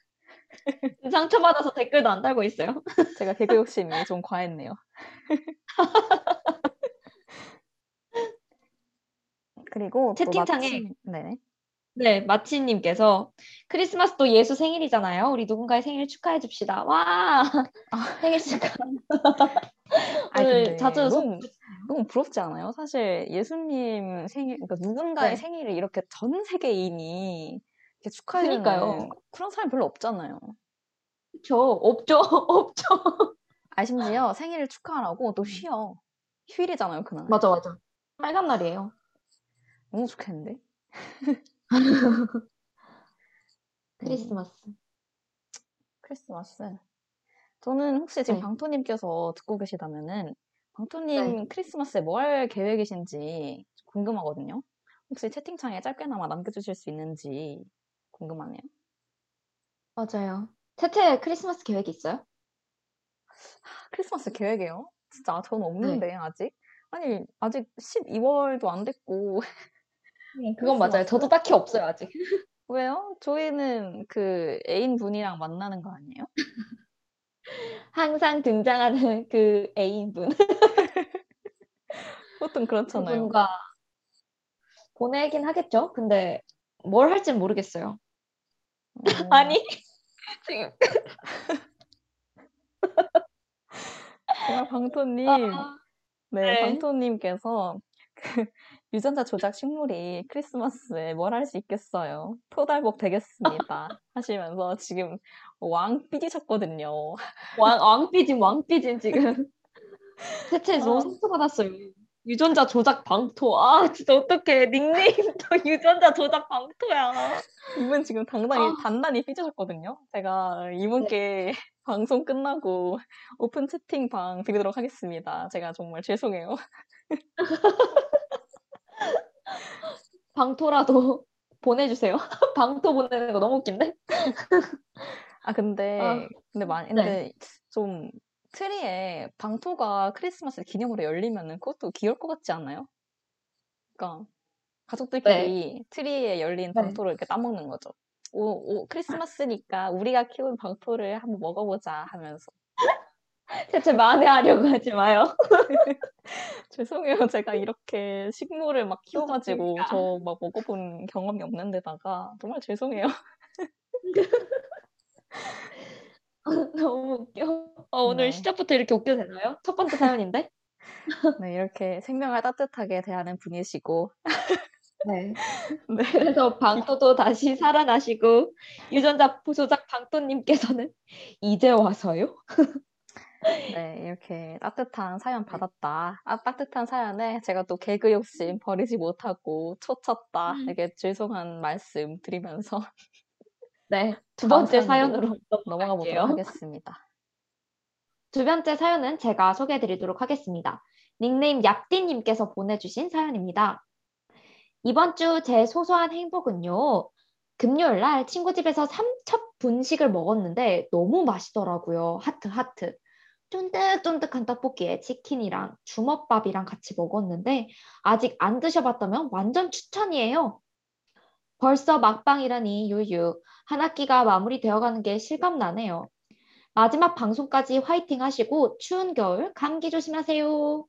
상처받아서 댓글도 안 달고 있어요. 제가 개그 욕심이 좀 과했네요. 그리고 또 채팅창에 마침, 네. 네, 마치님께서 크리스마스도 예수 생일이잖아요. 우리 누군가의 생일 축하해 줍시다. 와, 아, 생일 축하. 오늘 자주 너무, 속- 그건 부럽지 않아요? 사실 예수님 생일, 그러니까 누군가의 네. 생일을 이렇게 전 세계인이 축하해주는 그니까요. 그런 사람 별로 없잖아요. 저 없죠, 없죠. 아, 심지어 생일을 축하하라고 또 쉬어. 휴일이잖아요, 그날. 맞아, 맞아. 빨간 날이에요. 너무 좋겠는데? 크리스마스. 크리스마스. 저는 혹시 지금 네. 방토님께서 듣고 계시다면은 방토님 네. 크리스마스에 뭐 할 계획이신지 궁금하거든요. 혹시 채팅창에 짧게나마 남겨주실 수 있는지 궁금하네요. 맞아요. 태태 크리스마스 계획 있어요? 크리스마스 계획이요? 진짜 저는 네. 없는데 아직? 아니 아직 12월도 안 됐고 그건 맞아요. 저도 딱히 없어요, 아직. 왜요? 저희는 그 애인 분이랑 만나는 거 아니에요? 항상 등장하는 그 애인분. 보통 그렇잖아요. 그분과 보내긴 하겠죠? 근데 뭘 할진 모르겠어요. 어, 아니, 지금. 정말 방토님 아, 네, 네. 방토님께서 그 유전자 조작 식물이 크리스마스에 뭘 할 수 있겠어요? 토달복 되겠습니다. 하시면서 지금 왕 삐지셨거든요. 왕, 왕 삐진, 왕 삐진 지금. 대체 너무 아. 상처받았어요. 유전자 조작 방토. 아, 진짜 어떡해. 닉네임도 유전자 조작 방토야. 이분 지금 당당히, 아. 단단히 삐지셨거든요. 제가 이분께 방송 끝나고 오픈 채팅방 드리도록 하겠습니다. 제가 정말 죄송해요. 방토라도 보내주세요. 방토 보내는 거 너무 웃긴데? 아, 근데, 아, 근데 많이, 네. 근데 좀 트리에 방토가 크리스마스 기념으로 열리면은 그것도 귀여울 것 같지 않아요? 그러니까 가족들끼리 트리에 열린 네. 방토를 이렇게 따먹는 거죠. 오, 오, 크리스마스니까 우리가 키운 방토를 한번 먹어보자 하면서. 대체 만회하려고 하지 마요. 죄송해요. 제가 이렇게 식물을 막 키워가지고 그러니까. 저막 먹어본 경험이 없는데다가 정말 죄송해요. 너무 웃겨. 어, 오늘 네. 시작부터 이렇게 웃겨도 되나요? 첫 번째 사연인데? 네, 이렇게 생명을 따뜻하게 대하는 분이시고. 네. 네. 그래서 방토도 다시 살아나시고 유전자 조작 방토님께서는 이제 와서요? 네, 이렇게 따뜻한 사연 받았다. 아, 따뜻한 사연에 제가 또 개그 욕심 버리지 못하고 초쳤다. 음. 이렇게 죄송한 말씀 드리면서 네. 두 번째 사연으로 넘어가 보도록. 하겠습니다. 두 번째 사연은 제가 소개해 드리도록 하겠습니다. 닉네임 약디님께서 보내주신 사연입니다. 이번 주 제 소소한 행복은요. 금요일 날 친구 집에서 삼첩 분식을 먹었는데 너무 맛있더라고요. 하트 하트. 쫀득쫀득한 떡볶이에 치킨이랑 주먹밥이랑 같이 먹었는데 아직 안 드셔봤다면 완전 추천이에요. 벌써 막방이라니 유유. 한 학기가 마무리되어가는 게 실감나네요. 마지막 방송까지 화이팅 하시고 추운 겨울 감기 조심하세요.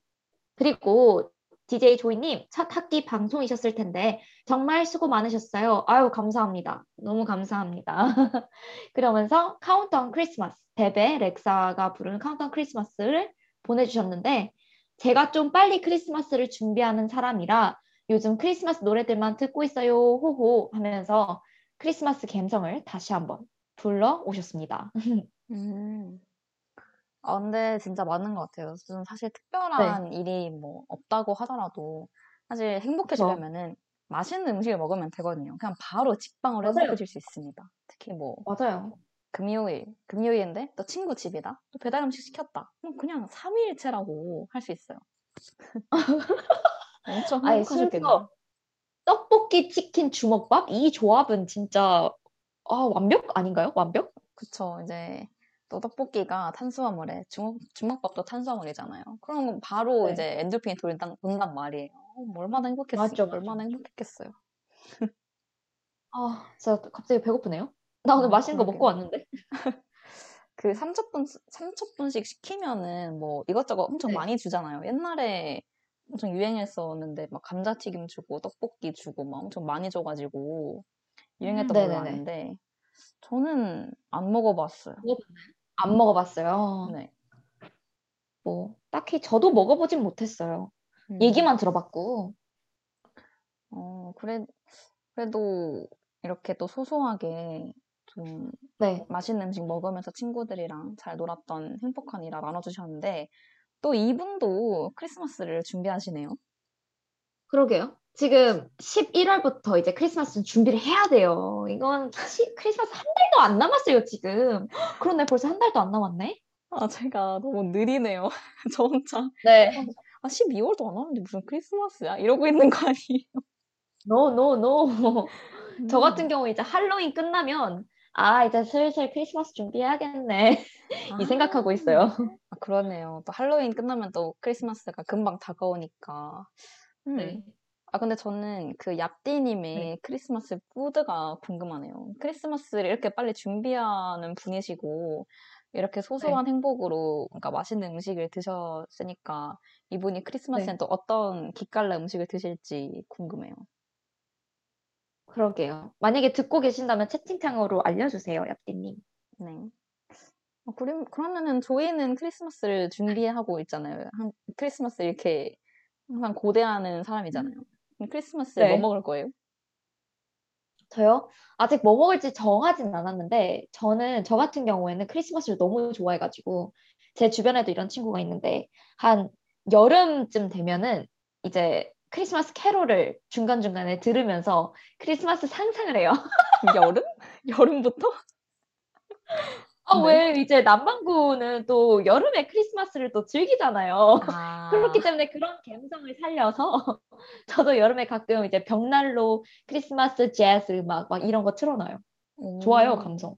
그리고 DJ 조이님 첫 학기 방송이셨을 텐데 정말 수고 많으셨어요. 아유 감사합니다. 너무 감사합니다. 그러면서 카운트온 크리스마스 베베 렉사가 부른 카운트온 크리스마스를 보내주셨는데 제가 좀 빨리 크리스마스를 준비하는 사람이라 요즘 크리스마스 노래들만 듣고 있어요. 호호 하면서 크리스마스 감성을 다시 한번 불러 오셨습니다. 음. 아, 근데 진짜 맞는 것 같아요. 저는 사실 네. 특별한 일이 뭐 없다고 하더라도 사실 행복해지려면은 맛있는 음식을 먹으면 되거든요. 그냥 바로 직방으로 맞아요. 행복해질 수 있습니다. 특히 뭐 맞아요. 금요일, 금요일인데 또 친구 집이다. 또 배달 음식 시켰다. 그냥 삼위일체라고 할 수 있어요. 엄청 아예 행복하셨겠네요. 심지어 떡볶이 치킨 주먹밥 이 조합은 진짜 아, 완벽 아닌가요? 완벽? 그쵸. 이제 또 떡볶이가 탄수화물에 주먹, 주먹밥도 탄수화물이잖아요. 그럼 건 바로 네. 이제 엔돌핀이 돈단, 돈단 말이에요. 어, 뭐 얼마나 행복했어요. 맞죠, 맞죠. 얼마나 행복했겠어요. 아, 진짜 갑자기 배고프네요. 나 오늘 아, 맛있는 거 그러게요. 먹고 왔는데. 그 삼첩분, 삼첩분식 시키면은 뭐 이것저것 엄청 네. 많이 주잖아요. 옛날에 엄청 유행했었는데 막 감자튀김 주고 떡볶이 주고 막 엄청 많이 줘가지고 유행했던 음, 걸로 네네네. 아는데 저는 안 먹어봤어요. 안 먹어봤어요. 네. 뭐 딱히 저도 먹어보진 못했어요. 음. 얘기만 들어봤고. 어, 그래, 그래도 이렇게 또 소소하게 좀 네. 맛있는 음식 먹으면서 친구들이랑 잘 놀았던 행복한 일화 나눠주셨는데, 또 이분도 크리스마스를 준비하시네요. 그러게요. 지금 11월부터 이제 크리스마스 준비를 해야 돼요. 이건 시- 크리스마스 한 달도 안 남았어요, 지금. 그러네, 벌써 한 달도 안 남았네. 아, 제가 너무 느리네요. 저 혼자. 네. 아, 12월도 안 왔는데 무슨 크리스마스야? 이러고 있는 거 아니에요? No, no, no. 저 같은 음. 경우 이제 할로윈 끝나면 아, 이제 슬슬 크리스마스 준비해야겠네. 이 생각하고 있어요. 아, 그러네요. 또 할로윈 끝나면 또 크리스마스가 금방 다가오니까. 음. 네. 아, 근데 저는 그 얍디님의 네. 크리스마스 푸드가 궁금하네요. 크리스마스를 이렇게 빨리 준비하는 분이시고, 이렇게 네. 소소한 행복으로, 그러니까 맛있는 음식을 드셨으니까, 이분이 크리스마스엔 네. 또 어떤 기깔나 음식을 드실지 궁금해요. 그러게요. 만약에 듣고 계신다면 채팅창으로 알려주세요, 얍디님. 네. 어, 그럼, 그러면은 저희는 크리스마스를 준비하고 있잖아요. 한, 크리스마스 이렇게 항상 고대하는 사람이잖아요. 크리스마스에 뭐 네. 먹을 거예요? 저요? 아직 뭐 먹을지 정하진 않았는데, 저는, 저 같은 경우에는 크리스마스를 너무 좋아해가지고, 제 주변에도 이런 친구가 있는데, 한 여름쯤 되면은 이제 크리스마스 캐롤을 중간중간에 들으면서 크리스마스 상상을 해요. 여름? 여름부터? 아, 네. 왜 이제 남반구는 또 여름에 크리스마스를 또 즐기잖아요. 아, 그렇기 때문에 그런 감성을 살려서 저도 여름에 가끔 이제 벽난로 크리스마스 재즈 음악 막 이런 거 틀어놔요. 좋아요, 오. 감성.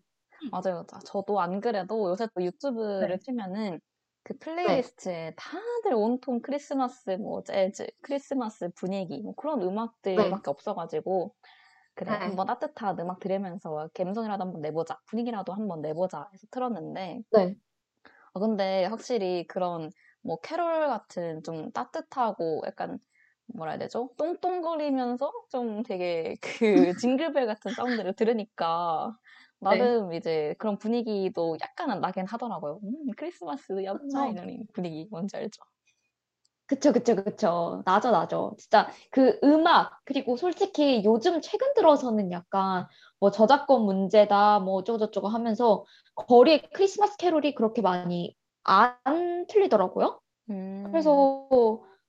맞아요. 자, 저도 안 그래도 요새 또 유튜브를 네. 틀면은 그 playlist에 다들 온통 크리스마스 뭐 재즈, 크리스마스 분위기 뭐 그런 음악들밖에 없어가지고 그래 네. 한번 따뜻한 음악 들으면서 감성이라도 한번 내보자 분위기라도 한번 내보자 해서 틀었는데 네. 아, 근데 확실히 그런 뭐 캐롤 같은 좀 따뜻하고 약간 뭐라 해야 되죠? 똥똥거리면서 좀 되게 그 징글벨 같은 사운드를 들으니까 네. 나름 이제 그런 분위기도 약간은 나긴 하더라고요. 음, 크리스마스 그쵸. 이런 분위기 뭔지 알죠? 그쵸, 그쵸, 그쵸. 나죠, 나죠. 진짜 그 음악, 그리고 솔직히 요즘 최근 들어서는 약간 뭐 저작권 문제다, 뭐 어쩌고저쩌고 하면서 거리에 크리스마스 캐롤이 그렇게 많이 안 틀리더라고요. 음, 그래서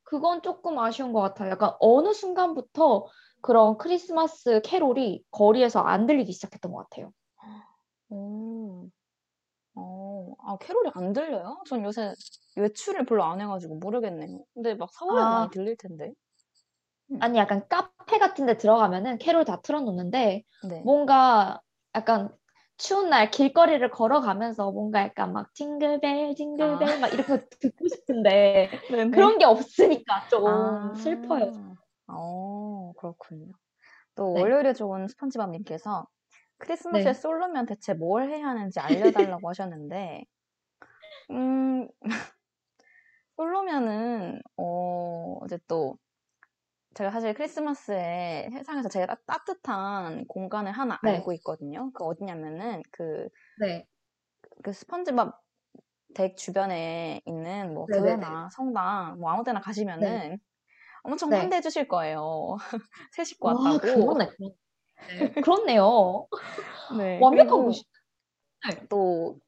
그건 조금 아쉬운 것 같아요. 약간 어느 순간부터 그런 크리스마스 캐롤이 거리에서 안 들리기 시작했던 것 같아요. 오, 어, 아, 캐롤이 안 들려요? 전 요새 외출을 별로 안 해 가지고 모르겠네요. 근데 막 서울에 아. 많이 들릴 텐데. 아니, 약간 카페 같은 데 들어가면은 캐롤 다 틀어 놓는데 네. 뭔가 약간 추운 날 길거리를 걸어가면서 뭔가 약간 막 징글벨, 징글벨 막 이런 거 듣고 싶은데 네네. 그런 게 없으니까 좀 아, 슬퍼요. 어, 그렇군요. 또 네. 월요일에 좋은 스펀지밥님께서 크리스마스에 네. 솔로면 대체 뭘 해야 하는지 알려달라고 하셨는데, 음, 솔로면은, 어, 이제 또, 제가 사실 크리스마스에 세상에서 제일 따, 따뜻한 공간을 하나 네. 알고 있거든요. 그 어디냐면은, 그, 네. 그 스펀지밥 댁 주변에 있는 뭐 네네네. 교회나 성당, 뭐 아무 데나 가시면은 엄청 네. 환대해 주실 거예요. 새 식구 와, 왔다고. 그러네. 네. 그렇네요. 네, 완벽한 그리고 곳이. 또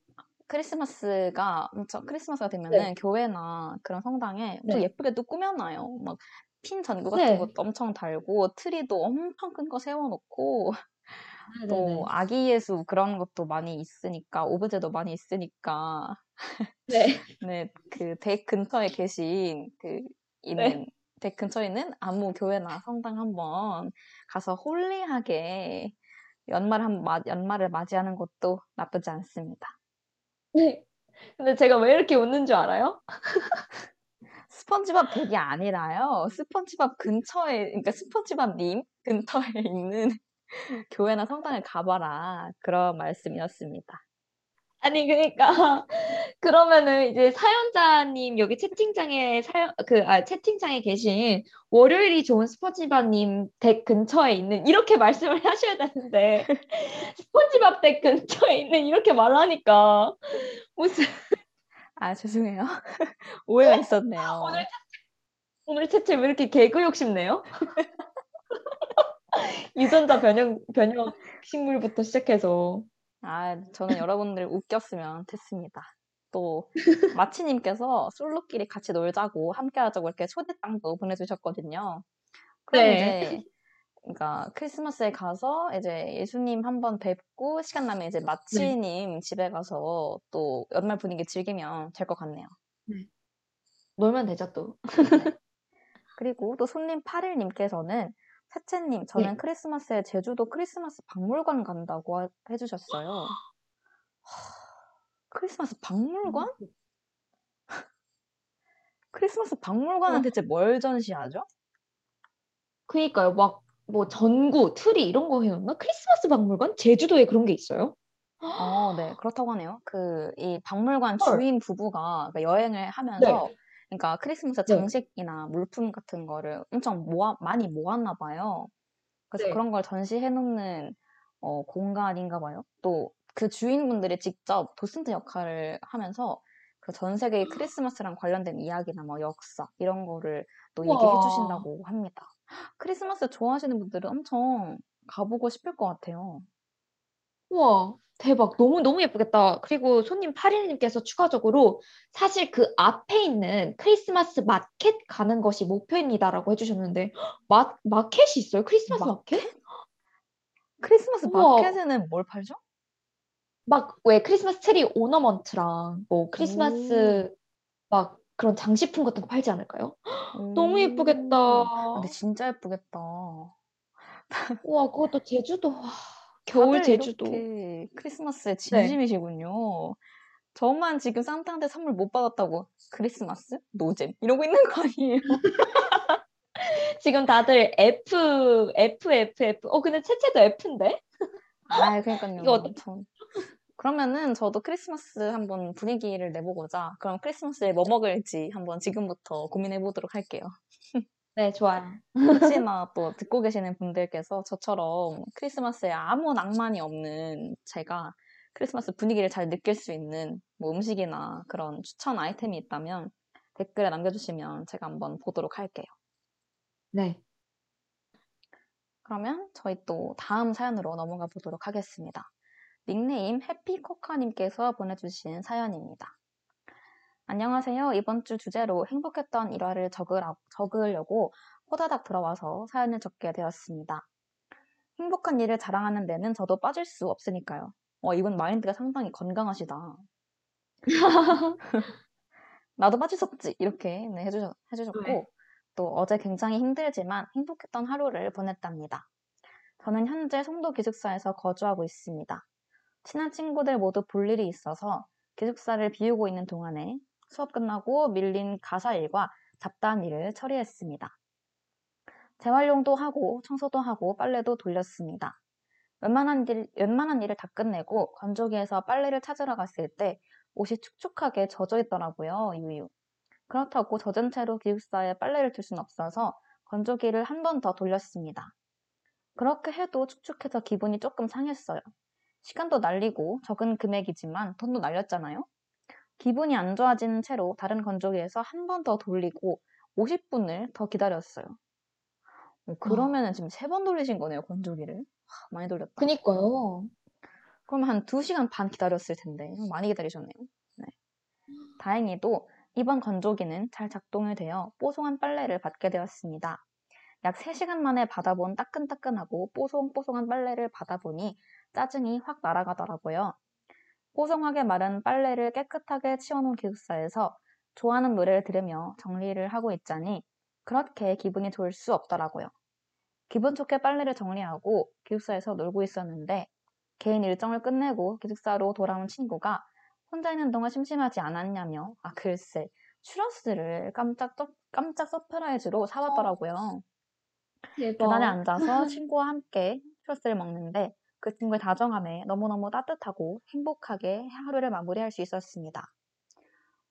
크리스마스가 엄청 크리스마스가 되면은 교회나 그런 성당에 엄청 네. 예쁘게 또 꾸며놔요. 막 핀 전구 같은 네. 것도 엄청 달고 트리도 엄청 큰 거 세워놓고. 또 아기 예수 그런 것도 많이 있으니까 오브제도 많이 있으니까 네. 네, 그 댁 근처에 계신 그 있는 댁 근처에 있는 아무 교회나 성당 한번 가서 holy하게 연말 한 마, 연말을 맞이하는 것도 나쁘지 않습니다. 네. 근데 제가 왜 이렇게 웃는 줄 알아요? 스펀지밥 댁이 아니라요. 스펀지밥 근처에 그러니까 스펀지밥 님 근처에 있는 교회나 성당을 가봐라 그런 말씀이었습니다. 아니 그러니까 그러면은 이제 사연자님 여기 채팅창에 사연 그아 채팅창에 계신 월요일이 좋은 스펀지밥님 댁 근처에 있는 이렇게 말씀을 하셔야 되는데 스펀지밥 댁 근처에 있는 이렇게 말하니까 무슨 아 죄송해요. 오해가 있었네요. 오늘 오늘 채채 왜 이렇게 개그 욕심내요? 유전자 변형, 변형 식물부터 시작해서. 아, 저는 여러분들 웃겼으면 됐습니다. 또 마치님께서 솔로끼리 같이 놀자고 함께 하자고 이렇게 초대장도 보내주셨거든요. 그럼 네. 이제 그러니까 크리스마스에 가서 이제 예수님 한번 뵙고 시간 나면 이제 마치님 집에 가서 또 연말 분위기 즐기면 될 것 같네요. 놀면 되죠, 또. 그리고 또 손님 8일님께서는 세채님, 저는 네. 크리스마스에 제주도 크리스마스 박물관 간다고 하- 해주셨어요. 하, 크리스마스 박물관? 크리스마스 박물관은 어. 대체 뭘 전시하죠? 그니까요, 막, 뭐, 전구, 트리 이런 거 해놓나? 크리스마스 박물관? 제주도에 그런 게 있어요? 어, 네, 그렇다고 하네요. 그, 이 박물관 헐. 주인 부부가 그러니까 여행을 하면서, 그러니까 크리스마스 네. 장식이나 물품 같은 거를 엄청 모아, 많이 모았나 봐요. 그래서 네. 그런 걸 전시해 놓는 어, 공간인가 봐요. 또 그 주인분들이 직접 도슨트 역할을 하면서 그 전 세계의 크리스마스랑 관련된 이야기나 뭐 역사 이런 거를 또 얘기해. 주신다고 합니다. 크리스마스 좋아하시는 분들은 엄청 가보고 싶을 것 같아요. 우와, 대박. 너무, 너무 예쁘겠다. 그리고 손님 8일님께서 추가적으로 사실 그 앞에 있는 크리스마스 마켓 가는 것이 목표입니다라고 해주셨는데, 마, 마켓이 있어요? 크리스마스 마켓? 크리스마스 우와. 마켓에는 뭘 팔죠? 막, 왜 크리스마스 트리 ornament랑 뭐 크리스마스 막 그런 장식품 같은 거 팔지 않을까요? 너무 예쁘겠다. 아, 근데 진짜 예쁘겠다. 우와, 그것도 제주도. 와, 겨울 제주도. 네. 크리스마스에 진심이시군요. 저만 지금 산타한테 선물 못 받았다고 크리스마스? 노잼 이러고 있는 거 아니에요? 지금 다들 F, F, F, F. 어, 근데 채채도 F인데? 아, 그러니까요. 이거 어떡- 전- 그러면은 저도 크리스마스 한번 분위기를 내보고자 그럼 크리스마스에 뭐 먹을지 한번 지금부터 고민해 보도록 할게요. 네, 좋아요. 혹시나 또 듣고 계시는 분들께서 저처럼 크리스마스에 아무 낭만이 없는 제가 크리스마스 분위기를 잘 느낄 수 있는 뭐 음식이나 그런 추천 아이템이 있다면 댓글에 남겨주시면 제가 한번 보도록 할게요. 네. 그러면 저희 또 다음 사연으로 넘어가 보도록 하겠습니다. 닉네임 해피코카님께서 보내주신 사연입니다. 안녕하세요. 이번 주 주제로 행복했던 일화를 적으라, 적으려고 호다닥 들어와서 사연을 적게 되었습니다. 행복한 일을 자랑하는 데는 저도 빠질 수 없으니까요. 어, 이분 마인드가 상당히 건강하시다. 나도 빠질 수 없지. 이렇게 네, 해주셨, 해주셨고, 네. 또 어제 굉장히 힘들지만 행복했던 하루를 보냈답니다. 저는 현재 송도 기숙사에서 거주하고 있습니다. 친한 친구들 모두 볼 일이 있어서 기숙사를 비우고 있는 동안에 수업 끝나고 밀린 가사 일과 잡다한 일을 처리했습니다. 재활용도 하고 청소도 하고 빨래도 돌렸습니다. 웬만한 일, 웬만한 일을 다 끝내고 건조기에서 빨래를 찾으러 갔을 때 옷이 축축하게 젖어 있더라고요. 유유. 그렇다고 젖은 채로 기숙사에 빨래를 둘 순 없어서 건조기를 한 번 더 돌렸습니다. 그렇게 해도 축축해서 기분이 조금 상했어요. 시간도 날리고 적은 금액이지만 돈도 날렸잖아요. 기분이 안 좋아지는 채로 다른 건조기에서 한 번 더 돌리고 50분을 더 기다렸어요. 어, 그러면은 지금 세 번 돌리신 거네요, 건조기를. 하, 많이 돌렸다. 그니까요. 그러면 한 2시간 반 기다렸을 텐데 많이 기다리셨네요. 네. 다행히도 이번 건조기는 잘 작동이 되어 뽀송한 빨래를 받게 되었습니다. 약 3시간 만에 받아본 따끈따끈하고 뽀송뽀송한 빨래를 받아보니 짜증이 확 날아가더라고요. 뽀송하게 마른 빨래를 깨끗하게 치워놓은 기숙사에서 좋아하는 노래를 들으며 정리를 하고 있자니 그렇게 기분이 좋을 수 없더라고요. 기분 좋게 빨래를 정리하고 기숙사에서 놀고 있었는데 개인 일정을 끝내고 기숙사로 돌아온 친구가 혼자 있는 동안 심심하지 않았냐며 아 글쎄 추러스를 깜짝 서- 깜짝 surprise로 사왔더라고요. 대박. 계단에 앉아서 친구와 함께 추러스를 먹는데 그 친구의 다정함에 너무너무 따뜻하고 행복하게 하루를 마무리할 수 있었습니다.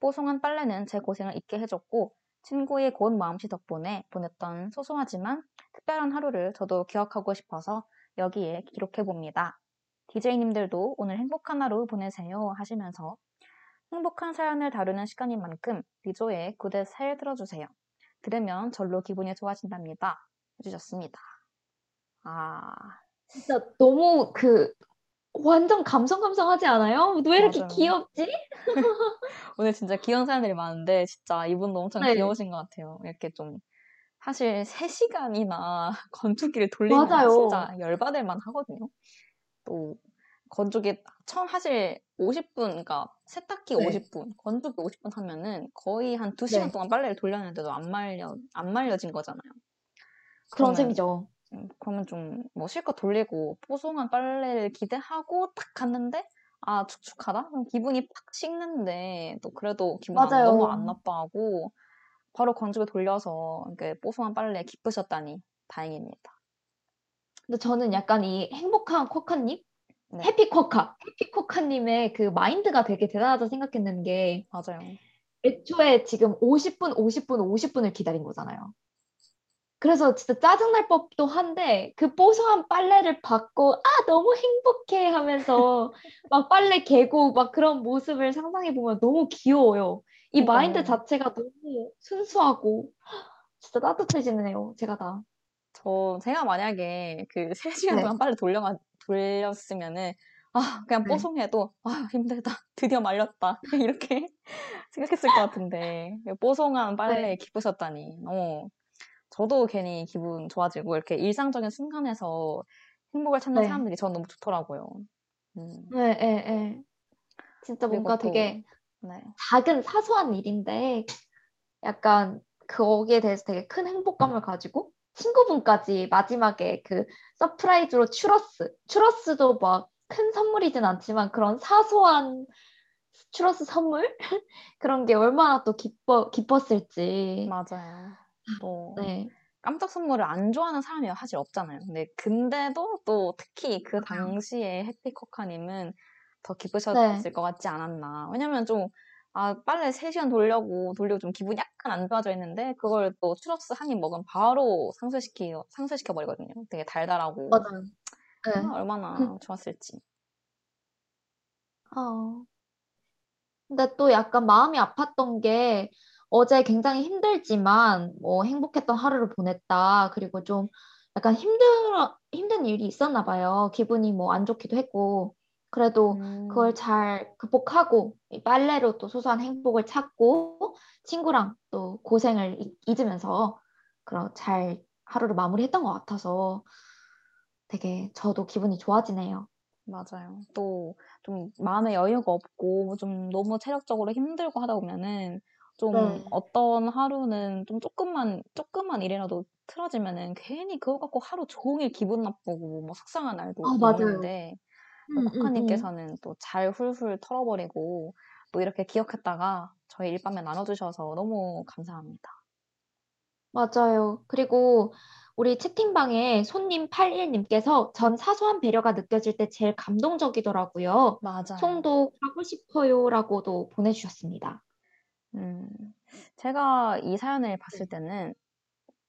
뽀송한 빨래는 제 고생을 잊게 해줬고 친구의 고운 마음씨 덕분에 보냈던 소소하지만 특별한 하루를 저도 기억하고 싶어서 여기에 기록해봅니다. DJ님들도 오늘 행복한 하루 보내세요 하시면서 행복한 사연을 다루는 시간인 만큼 리조의 구대 새 들어주세요. 들으면 절로 기분이 좋아진답니다. 해주셨습니다. 아, 진짜 너무 그 완전 감성감성하지 않아요? 왜 이렇게 맞아요. 귀엽지? 오늘 진짜 귀여운 사람들이 많은데 진짜 이분도 엄청 네. 귀여우신 것 같아요. 이렇게 좀 사실 3시간이나 건조기를 돌리면 맞아요. 진짜 열받을 만 하거든요. 또 건조기 처음 사실 50분, 그러니까 세탁기 네. 50분, 건조기 50분 하면은 거의 한 2시간 네. 동안 빨래를 돌렸는데도 안 말려, 안 말려진 거잖아요. 그런 셈이죠. 음, 그러면 좀 뭐 실컷 돌리고 뽀송한 빨래를 기대하고 딱 갔는데 아 축축하다? 그럼 기분이 팍 식는데 또 그래도 기분 안- 맞아요. 너무 안 나빠하고 바로 건조기 돌려서 이렇게 뽀송한 빨래 기쁘셨다니 다행입니다. 근데 저는 약간 이 행복한 쿼카님? 네. 해피 쿼카. 해피 쿼카님의 그 마인드가 되게 대단하다 생각했는 게 맞아요. 애초에 지금 50분, 50분, 50분을 기다린 거잖아요. 그래서 진짜 짜증날 법도 한데 그 뽀송한 빨래를 받고 아 너무 행복해 하면서 막 빨래 개고 막 그런 모습을 상상해 보면 너무 귀여워요. 이 마인드. 자체가 너무 순수하고 진짜 따뜻해지네요. 제가 다. 저 제가 만약에 그 3시간 네. 동안 빨래 돌려가 돌렸으면은 아 그냥 네. 뽀송해도 아 힘들다 드디어 말렸다 이렇게 생각했을 것 같은데 뽀송한 빨래에 네. 기쁘셨다니 어 저도 괜히 기분 좋아지고 이렇게 일상적인 순간에서 행복을 찾는 네. 사람들이 저는 너무 좋더라고요. 음, 네, 네, 네. 진짜 뭔가 또 되게 네, 작은 사소한 일인데 약간 거기에 대해서 되게 큰 행복감을 가지고 친구분까지 마지막에 그 surprise로 추러스, 추러스도 막 큰 선물이진 않지만 그런 사소한 추러스 선물 그런 게 얼마나 또 기뻐 기뻤을지. 맞아요. 또 네, 깜짝 선물을 안 좋아하는 사람이 사실 없잖아요. 근데 근데도 또 특히 그. 당시에 해피커카님은 더 네, 기쁘셨을 것 같지 않았나. 왜냐면 좀 아, 빨래 3시간 돌려고 돌리고 좀 기분이 약간 안 좋아져 있는데 그걸 또 추러스 한 입 먹으면 바로 상쇄시키 상쇄시켜 버리거든요. 되게 달달하고 맞아요. 네. 아, 얼마나 좋았을지. 어. 근데 또 약간 마음이 아팠던 게 어제 굉장히 힘들지만 뭐 행복했던 하루를 보냈다. 그리고 좀 약간 힘들어, 힘든 일이 있었나 봐요. 기분이 뭐 안 좋기도 했고. 그래도 음, 그걸 잘 극복하고 이 빨래로 또 소소한 행복을 찾고 친구랑 또 고생을 이- 잊으면서 그런 잘 하루를 마무리했던 것 같아서 되게 저도 기분이 좋아지네요. 맞아요. 또 좀 마음에 여유가 없고 좀 너무 체력적으로 힘들고 하다 보면은 좀 네. 어떤 하루는 좀 조금만 조금만 일이라도 틀어지면은 괜히 그거 갖고 하루 종일 기분 나쁘고 뭐 속상한 날도 아, 맞아요. 오는데 음, 음, 음. 코카님께서는 또 잘 훌훌 털어버리고 또 이렇게 기억했다가 저희 일밤에 나눠주셔서 너무 감사합니다. 맞아요. 그리고 우리 채팅방에 손님 81님께서 전 사소한 배려가 느껴질 때 제일 감동적이더라고요. 맞아요. 송도 가고 싶어요라고도 보내주셨습니다. 음, 제가 이 사연을 봤을 때는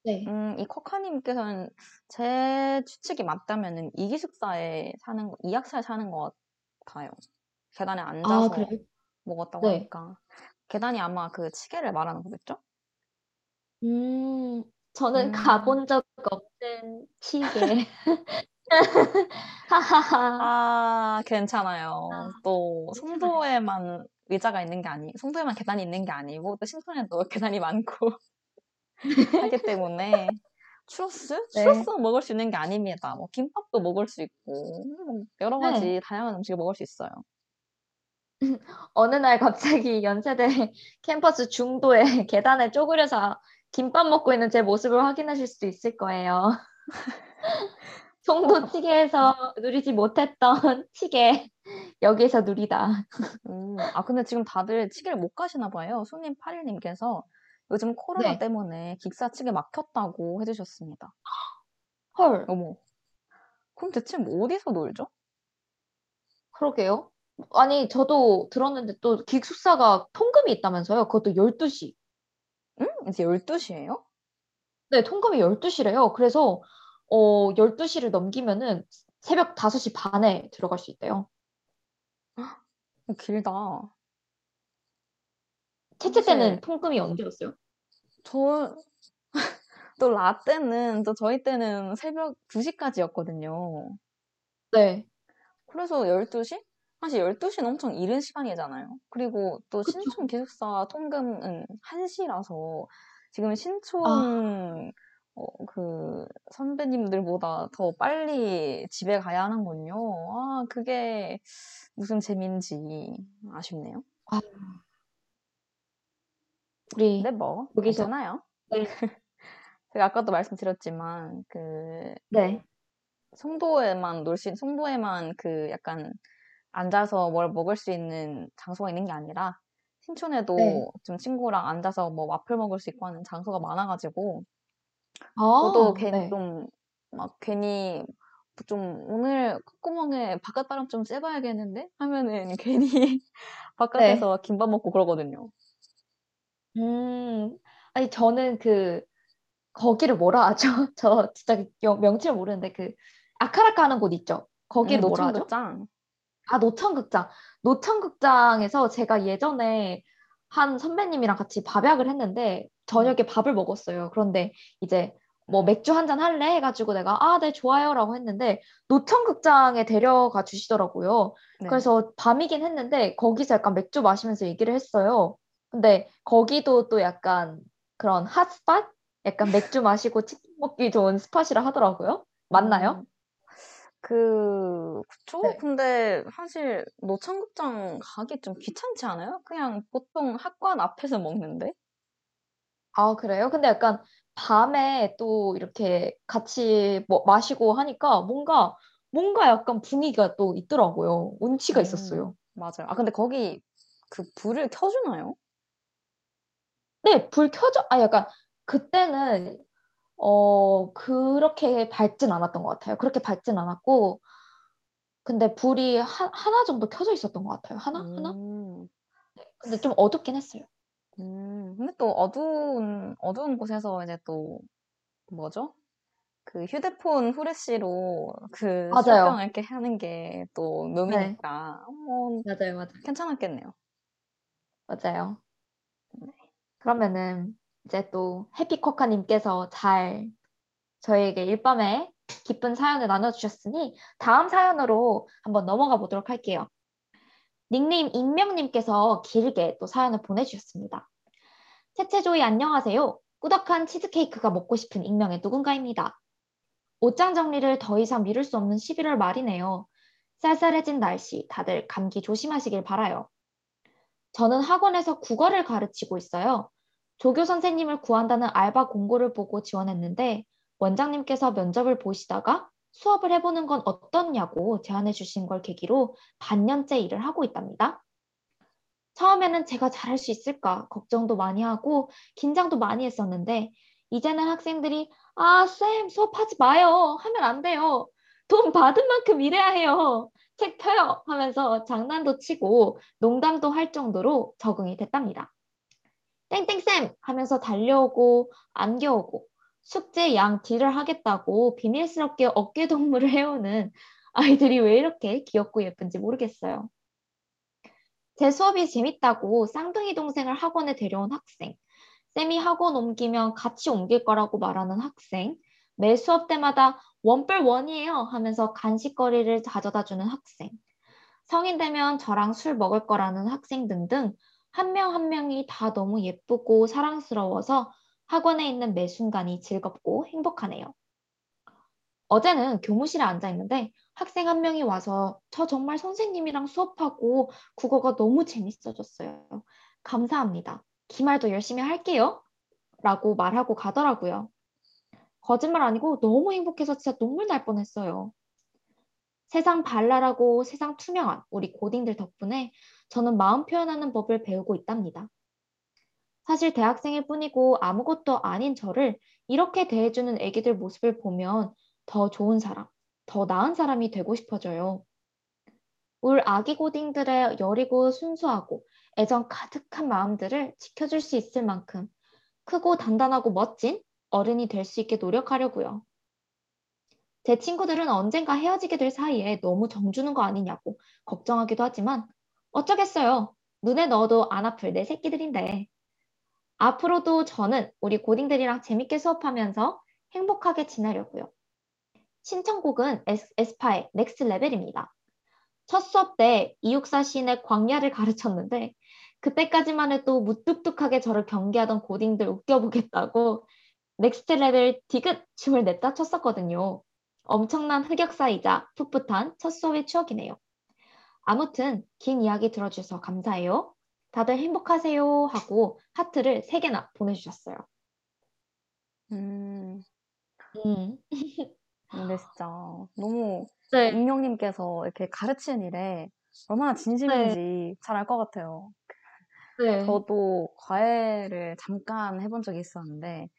네. 음, 이 커카님께서는 제 추측이 맞다면은 이 기숙사에 사는, 거- 이 학사에 사는 것 같아요. 계단에 아, 앉아서 그래요? 먹었다고 네. 하니까. 계단이 아마 그 치계를 말하는 거겠죠? 음, 저는 음, 가본 적 없는 시계. 하하하. 아, 괜찮아요. 아, 또, 괜찮아요. 송도에만 의자가 있는 게 아니, 송도에만 계단이 있는 게 아니고, 또 신촌에도 계단이 많고 하기 때문에, 추러스? 네. 추러스 먹을 수 있는 게 아닙니다. 뭐, 김밥도 먹을 수 있고, 뭐 여러 네. 가지 다양한 음식을 먹을 수 있어요. 어느 날 갑자기 연세대 캠퍼스 중도에 계단에 쪼그려서 김밥 먹고 있는 제 모습을 확인하실 수도 있을 거예요. 송도 치계에서 누리지 못했던 치계 여기에서 누리다. 음, 아, 근데 지금 다들 치계를 못 가시나 봐요. 손님 81님께서 요즘 코로나 네. 때문에 기숙사 치계 막혔다고 해주셨습니다. 헐, 어머. 그럼 대체 뭐 어디서 놀죠? 그러게요. 아니, 저도 들었는데 또 기숙사가 통금이 있다면서요. 그것도 12시. 응? 이제 12시예요? 네, 통금이 12시래요. 그래서 어, 12시를 넘기면은 새벽 5시 반에 들어갈 수 있대요. 길다. 채채 사실 때는 통금이 언제였어요? 저, 또 라떼는, 또 저희 때는 새벽 2시까지였거든요. 네. 그래서 12시? 사실 12시는 엄청 이른 시간이잖아요. 그리고 또 그쵸. 신촌 기숙사 통금은 1시라서 지금 아. 신촌 어, 그 선배님들보다 더 빨리 집에 가야 하는군요. 아, 그게 무슨 재미인지 아쉽네요. 아. 우리 근데 뭐 여기서- 괜찮아요. 네. 제가 아까도 말씀드렸지만 그 네. 송도에만 놀 수, 송도에만 그 약간 앉아서 뭘 먹을 수 있는 장소가 있는 게 아니라 신촌에도 네. 좀 친구랑 앉아서 뭐 와플 먹을 수 있고 하는 장소가 많아가지고 아, 저도 괜히 네. 좀 막 괜히 좀 오늘 콧구멍에 바깥바람 좀 쐬 봐야겠는데 하면은 괜히 바깥에서 김밥 먹고 그러거든요. 음, 아니, 저는 그, 거기를 뭐라 하죠? 저 진짜 영- 명칭을 모르는데, 그, 아카라카 하는 곳 있죠? 거기를 음, 뭐라 하죠? 노천극장. 아, 노천극장. 노천극장에서 제가 예전에 한 선배님이랑 같이 밥약을 했는데, 저녁에 밥을 먹었어요. 그런데 이제 뭐 맥주 한 잔 할래? 해가지고 내가, 아, 네, 좋아요. 라고 했는데, 노천극장에 데려가 주시더라고요. 네. 그래서 밤이긴 했는데, 거기서 약간 맥주 마시면서 얘기를 했어요. 근데 거기도 또 약간 그런 핫스팟? 약간 맥주 마시고 치킨 먹기 좋은 스팟이라 하더라고요. 맞나요? 음, 그, 그쵸? 네. 근데 사실 노천극장 가기 좀 귀찮지 않아요? 그냥 보통 학관 앞에서 먹는데? 아, 그래요? 근데 약간 밤에 또 이렇게 같이 뭐 마시고 하니까 뭔가, 뭔가 약간 분위기가 또 있더라고요. 운치가 음, 있었어요. 맞아요. 아, 근데 거기 그 불을 켜주나요? 네, 불 켜져, 아, 약간 그때는, 어, 그렇게 밝진 않았던 것 같아요. 그렇게 밝진 않았고, 근데 불이 하, 하나 정도 켜져 있었던 것 같아요. 하나? 하나? 음, 근데 좀 어둡긴 했어요. 음, 근데 또 어두운, 어두운 곳에서 이제 또, 뭐죠? 그 휴대폰 후레쉬로 그 맞아요. 이렇게 하는 게또 네, 묘미니까, 뭐, 맞아요, 맞아요. 괜찮았겠네요. 맞아요. 네. 그러면은 이제 또 해피코카님께서 잘 저희에게 일밤에 기쁜 사연을 나눠주셨으니 다음 사연으로 한번 넘어가 보도록 할게요. 닉네임 익명님께서 길게 또 사연을 보내주셨습니다. 채채조이 안녕하세요. 꾸덕한 치즈케이크가 먹고 싶은 익명의 누군가입니다. 옷장 정리를 더 이상 미룰 수 없는 11월 말이네요. 쌀쌀해진 날씨, 다들 감기 조심하시길 바라요. 저는 학원에서 국어를 가르치고 있어요. 조교 선생님을 구한다는 알바 공고를 보고 지원했는데 원장님께서 면접을 보시다가 수업을 해보는 건 어떻냐고 제안해 주신 걸 계기로 반년째 일을 하고 있답니다. 처음에는 제가 잘할 수 있을까 걱정도 많이 하고 긴장도 많이 했었는데 이제는 학생들이 아, 쌤, 수업하지 마요. 하면 안 돼요. 돈 받은 만큼 일해야 해요. 책 펴요. 하면서 장난도 치고 농담도 할 정도로 적응이 됐답니다. 땡땡쌤 하면서 달려오고 안겨오고 숙제 양 딜을 하겠다고 비밀스럽게 어깨 동무를 해오는 아이들이 왜 이렇게 귀엽고 예쁜지 모르겠어요. 제 수업이 재밌다고 쌍둥이 동생을 학원에 데려온 학생, 쌤이 학원 옮기면 같이 옮길 거라고 말하는 학생, 매 수업 때마다 원뿔 원이에요 하면서 간식거리를 가져다 주는 학생, 성인 되면 저랑 술 먹을 거라는 학생 등등 한 명 한 명이 다 너무 예쁘고 사랑스러워서 학원에 있는 매 순간이 즐겁고 행복하네요. 어제는 교무실에 앉아 있는데 학생 한 명이 와서 저 정말 선생님이랑 수업하고 국어가 너무 재밌어졌어요. 감사합니다. 기말도 열심히 할게요. 라고 말하고 가더라고요. 거짓말 아니고 너무 행복해서 진짜 눈물 날 뻔했어요. 세상 발랄하고 세상 투명한 우리 고딩들 덕분에 저는 마음 표현하는 법을 배우고 있답니다. 사실 대학생일 뿐이고 아무것도 아닌 저를 이렇게 대해주는 애기들 모습을 보면 더 좋은 사람, 더 나은 사람이 되고 싶어져요. 울 아기 고딩들의 여리고 순수하고 애정 가득한 마음들을 지켜줄 수 있을 만큼 크고 단단하고 멋진 어른이 될 수 있게 노력하려고요. 제 친구들은 언젠가 헤어지게 될 사이에 너무 정주는 거 아니냐고 걱정하기도 하지만 어쩌겠어요. 눈에 넣어도 안 아플 내 새끼들인데. 앞으로도 저는 우리 고딩들이랑 재밌게 수업하면서 행복하게 지내려고요. 신청곡은 에스, 에스파의 Next Level입니다. 첫 수업 때 이육사 시인의 광야를 가르쳤는데 그때까지만 해도 무뚝뚝하게 저를 경계하던 고딩들 웃겨보겠다고 Next Level 디귿 춤을 냅다 췄었거든요. 엄청난 흑역사이자 풋풋한 첫 수업의 추억이네요. 아무튼 긴 이야기 들어주셔서 감사해요. 다들 행복하세요 하고 하트를 3개나 보내주셨어요. 음, 음. 근데 진짜 너무 네. 익명님께서 이렇게 가르치는 일에 얼마나 진심인지 잘알 것 같아요. 네. 저도 과외를 잠깐 해본 적이 있었는데,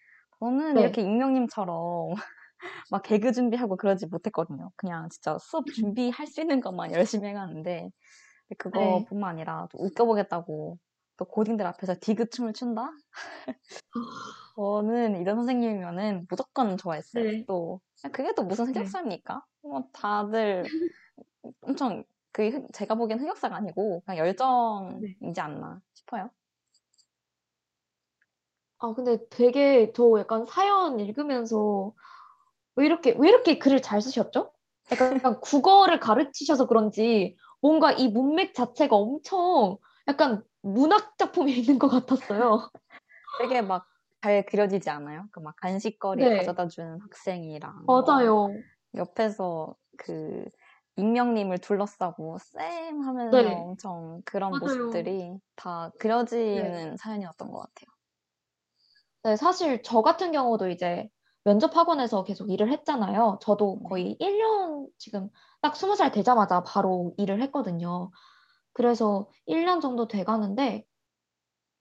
저는 네. 이렇게 익명님처럼 막 개그 준비하고 그러지 못했거든요. 그냥 진짜 수업 준비할 수 있는 것만 열심히 해가는데, 네. 그거뿐만 아니라 또 웃겨보겠다고 또 고딩들 앞에서 디귿 춤을 춘다? 저는 이런 선생님이면은 무조건 좋아했어요. 네. 또 그게 또 무슨 네. 흑역사입니까? 뭐 다들 엄청 그 흑- 제가 보기엔 흑역사가 아니고 그냥 열정이지 않나 싶어요. 아, 근데 되게 저 약간 사연 읽으면서 왜 이렇게, 왜 이렇게 글을 잘 쓰셨죠? 약간, 약간 국어를 가르치셔서 그런지 뭔가 이 문맥 자체가 엄청 약간 문학 작품이 있는 것 같았어요. 되게 막 잘 그려지지 않아요? 그 막 간식거리 네. 가져다 주는 학생이랑 뭐 맞아요. 옆에서 그 익명님을 둘러싸고 쌤 하면서 네. 엄청 그런 맞아요. 모습들이 다 그려지는 사연이었던 것 같아요. 네, 사실 저 같은 경우도 이제 면접 학원에서 계속 일을 했잖아요. 저도 거의 1년 지금 딱 20살 되자마자 바로 일을 했거든요. 그래서 1년 정도 돼 가는데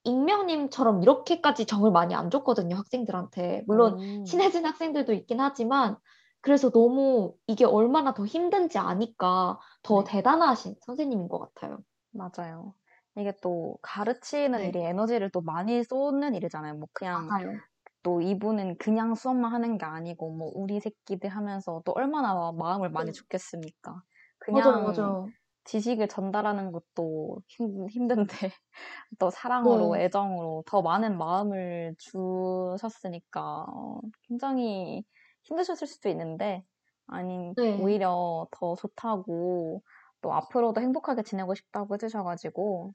익명님처럼 이렇게까지 정을 많이 안 줬거든요, 학생들한테. 물론 음, 친해진 학생들도 있긴 하지만 그래서 너무 이게 얼마나 더 힘든지 아니까 더 네. 대단하신 선생님인 것 같아요. 맞아요. 이게 또 가르치는 네. 일이 에너지를 또 많이 쏟는 일이잖아요. 뭐 그냥 맞아요. 또 이분은 그냥 수업만 하는 게 아니고 뭐 우리 새끼들 하면서 또 얼마나 마음을 많이 네. 줬겠습니까? 맞아요, 그냥 맞아요. 지식을 전달하는 것도 힘, 힘든데 또 사랑으로 네. 애정으로 더 많은 마음을 주셨으니까 어, 굉장히 힘드셨을 수도 있는데 아니 네. 오히려 더 좋다고 또 앞으로도 행복하게 지내고 싶다고 해주셔가지고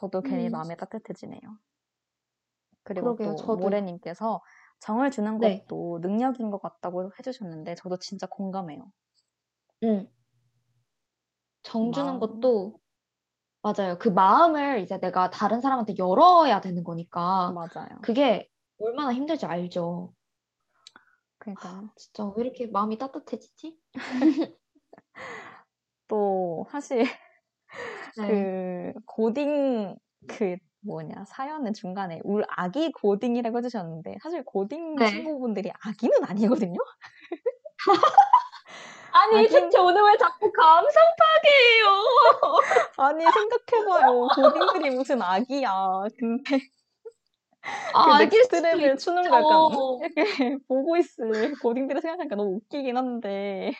저도 괜히 음, 마음이 따뜻해지네요. 그리고 그러게요. 또 저도. 모래님께서 정을 주는 네. 것도 능력인 것 같다고 해주셨는데 저도 진짜 공감해요. 음. 정 주는 마음, 것도 맞아요. 그 마음을 이제 내가 다른 사람한테 열어야 되는 거니까 맞아요. 그게 얼마나 힘들지 알죠. 그러니까요. 진짜 왜 이렇게 마음이 따뜻해지지? 또 사실 네. 그 고딩 그 뭐냐 사연의 중간에 울 아기 고딩이라고 해주셨는데 사실 고딩 네. 친구분들이 아기는 아니거든요. 아니, 대체 오늘 왜 자꾸 감상 파괴해요? 아니 생각해봐요. 고딩들이 무슨 아기야. 근데 아, 그. 넥스트랩을 추는 거 약간. 이렇게 보고 있을 고딩들을 생각하니까 너무 웃기긴 한데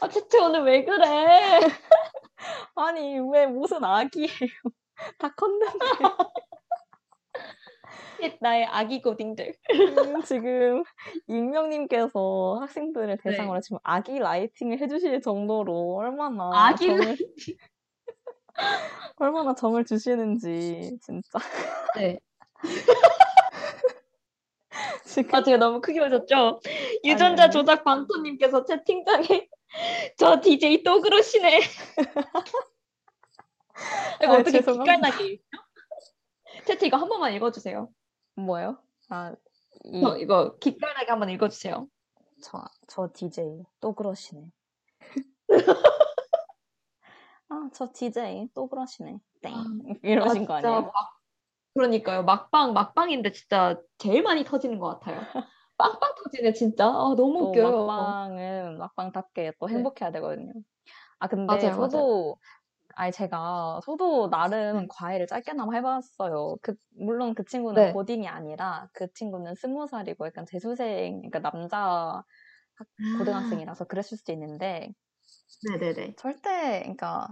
아, 대체 오늘 왜 그래? 아니 왜 무슨 아기예요? 다 컸는데 나의 아기 고딩들. 음, 지금 익명님께서 학생들을 네. 대상으로 지금 아기 라이팅을 해주실 정도로 얼마나 아기 정을 얼마나 정을 주시는지 진짜 네. 지금 아, 제가 너무 크게 웃었죠? 유전자 아니. 조작 방토님께서 채팅창에 저 DJ 또 그러시네. 이거 아, 어떻게 죄송합니다. 기깔나게 읽죠? 채팅 이거 한 번만 읽어주세요. 뭐요? 아, 이, 어, 이거 기깔나게 한번 읽어주세요. 저, 저 DJ 또 그러시네. 아, 저 DJ 또 그러시네. 땡. 아, 이러신 아, 거 아니에요? 막, 그러니까요. 막방, 막방인데 진짜 제일 많이 터지는 것 같아요. 빵빵 터지네, 진짜. 아, 너무 또 웃겨요. 막방은 막방답게 또 네. 행복해야 되거든요. 아, 근데 맞아요, 맞아요. 아니, 제가, 저도 나름 네. 과외를 짧게나마 해봤어요. 그, 물론 그 친구는 네. 고딩이 아니라 그 친구는 스무 살이고 약간 재수생, 그러니까 남자 학- 고등학생이라서 그랬을 수도 있는데, 네네네. 절대, 그러니까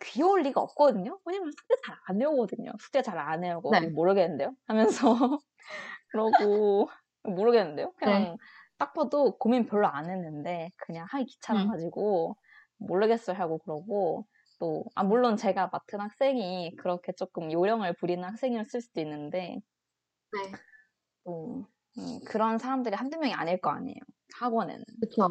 귀여울 리가 없거든요. 왜냐면 숙제 잘안 외우거든요. 숙제 잘안 외우고 네. 모르겠는데요. 하면서 그러고 모르겠는데요. 그냥 네. 딱 봐도 고민 별로 안 했는데 그냥 하기 귀찮아가지고 모르겠어요 하고 그러고 또 아 물론 제가 맡은 학생이 그렇게 조금 요령을 부리는 학생이었을 수도 있는데 네. 또 음, 그런 사람들이 한두 명이 아닐 거 아니에요. 학원에는. 그쵸.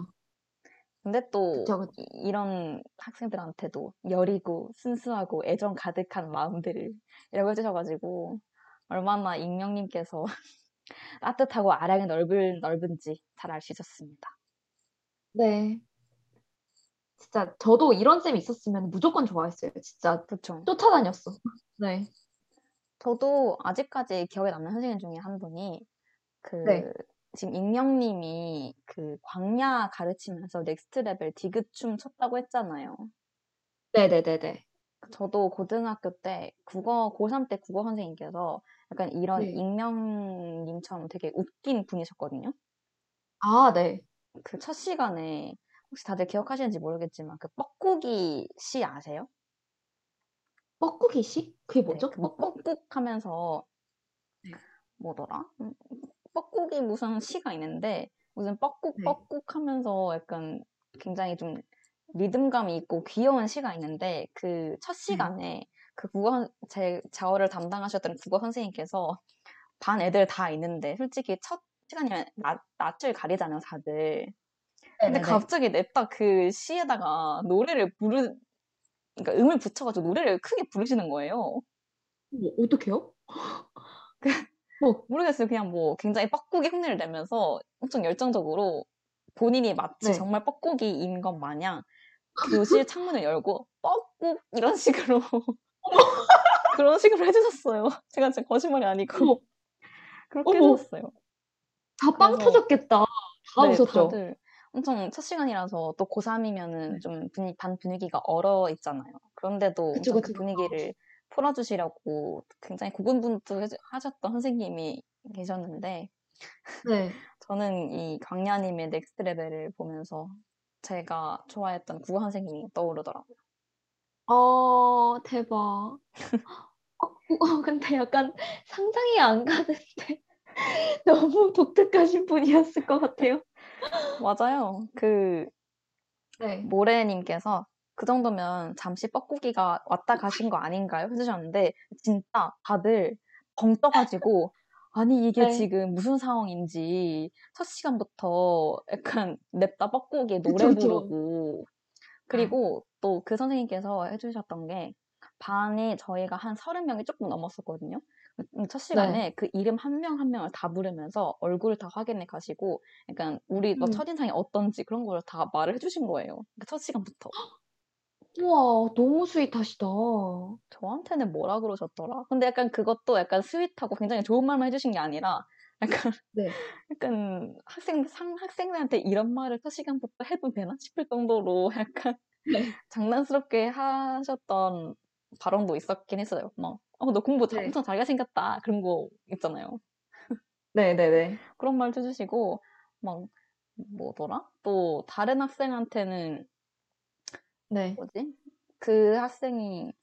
근데 또 그쵸, 그쵸. 이- 이런 학생들한테도 여리고 순수하고 애정 가득한 마음들을 이라고 해주셔가지고 얼마나 익명님께서 따뜻하고 아량이 넓은 넓은지 잘 알 수 있었습니다. 네. 진짜 저도 이런 쌤이 있었으면 무조건 좋아했어요. 진짜 그렇죠. 쫓아다녔어. 네. 저도 아직까지 기억에 남는 선생님 중에 한 분이 그 네. 지금 익명님이 그 광야 가르치면서 Next Level 디귿춤 췄다고 했잖아요. 네네네네. 저도 고등학교 때 국어 고3 때 국어 선생님께서 약간 이런 네. 익명님처럼 되게 웃긴 분이셨거든요. 아, 네. 그 첫 시간에 혹시 다들 기억하시는지 모르겠지만 그 뻐꾸기 씨 아세요? 뻐꾸기 씨? 그게 네, 뭐죠? 그뭐 뻐꾸? 뻑꾹 하면서 네. 뭐더라? 음, 뻐꾸기 무슨 시가 있는데 무슨 뻐꾹 네. 뻐꾹 하면서 약간 굉장히 좀 리듬감이 있고 귀여운 시가 있는데 그 첫 시간에 그 국어 선- 제 자어를 담당하셨던 국어 선생님께서 반 애들 다 있는데 솔직히 첫 시간이면 낯, 낯을 가리잖아요 다들 근데. 갑자기 냅다 그 시에다가 노래를 부르 그러니까 음을 붙여가지고 노래를 크게 부르시는 거예요 뭐, 어떡해요? 모르겠어요. 그냥 뭐 굉장히 뻐꾸기 흉내를 내면서 엄청 열정적으로 본인이 마치 네. 정말 뻐꾸기인 것 마냥 교실 창문을 열고 뻐꾹 이런 식으로 그런 식으로 해주셨어요. 제가 진짜 거짓말이 아니고 어머, 그렇게 어머. 해주셨어요. 다 빵 터졌겠다. 다 네, 웃었죠? 다들 엄청 첫 시간이라서 또 고3이면은 네. 좀 분위, 반 분위기가 얼어 있잖아요. 그런데도 그쵸, 그. 분위기를 풀어주시려고 굉장히 고군분투하셨던 선생님이 계셨는데 네. 저는 이 강야님의 Next Level을 보면서 제가 좋아했던 국어 선생님이 떠오르더라고요. 어, 대박. 어, 어, 근데 약간 상상이 안 가는데 너무 독특하신 분이었을 것 같아요. 맞아요. 그 네. 모래님께서 그 정도면 잠시 뻐꾸기가 왔다 가신 거 아닌가요? 해주셨는데 진짜 다들 벙 떠가지고 아니 이게 네. 지금 무슨 상황인지 첫 시간부터 약간 냅다 뻐꾸기 노래 그쵸, 그쵸. 부르고 그리고 또 그 선생님께서 해주셨던 게 반에 저희가 한 서른 명이 조금 넘었었거든요. 음, 첫 시간에 그 이름 한 명 한 명을 다 부르면서 얼굴을 다 확인해 가시고 약간 우리 뭐 음. 첫인상이 어떤지 그런 걸 다 말을 해주신 거예요. 그첫 시간부터. 우와, 너무 sweet하시다. 저한테는 뭐라 그러셨더라? 근데 약간 그것도 약간 sweet하고 굉장히 좋은 말만 해주신 게 아니라 약간 네. 약간 학생 상 학생들한테 이런 말을 첫 시간부터 해도 되나 싶을 정도로 약간 네. 장난스럽게 하셨던 발언도 있었긴 했어요. 막, 어, 너 공부 자- 네. 엄청 잘하게 생겼다. 그런 거 있잖아요. 네네네. 그런 말 해주시고, 막, 뭐더라? 또, 다른 학생한테는, 네. 뭐지? 그 학생이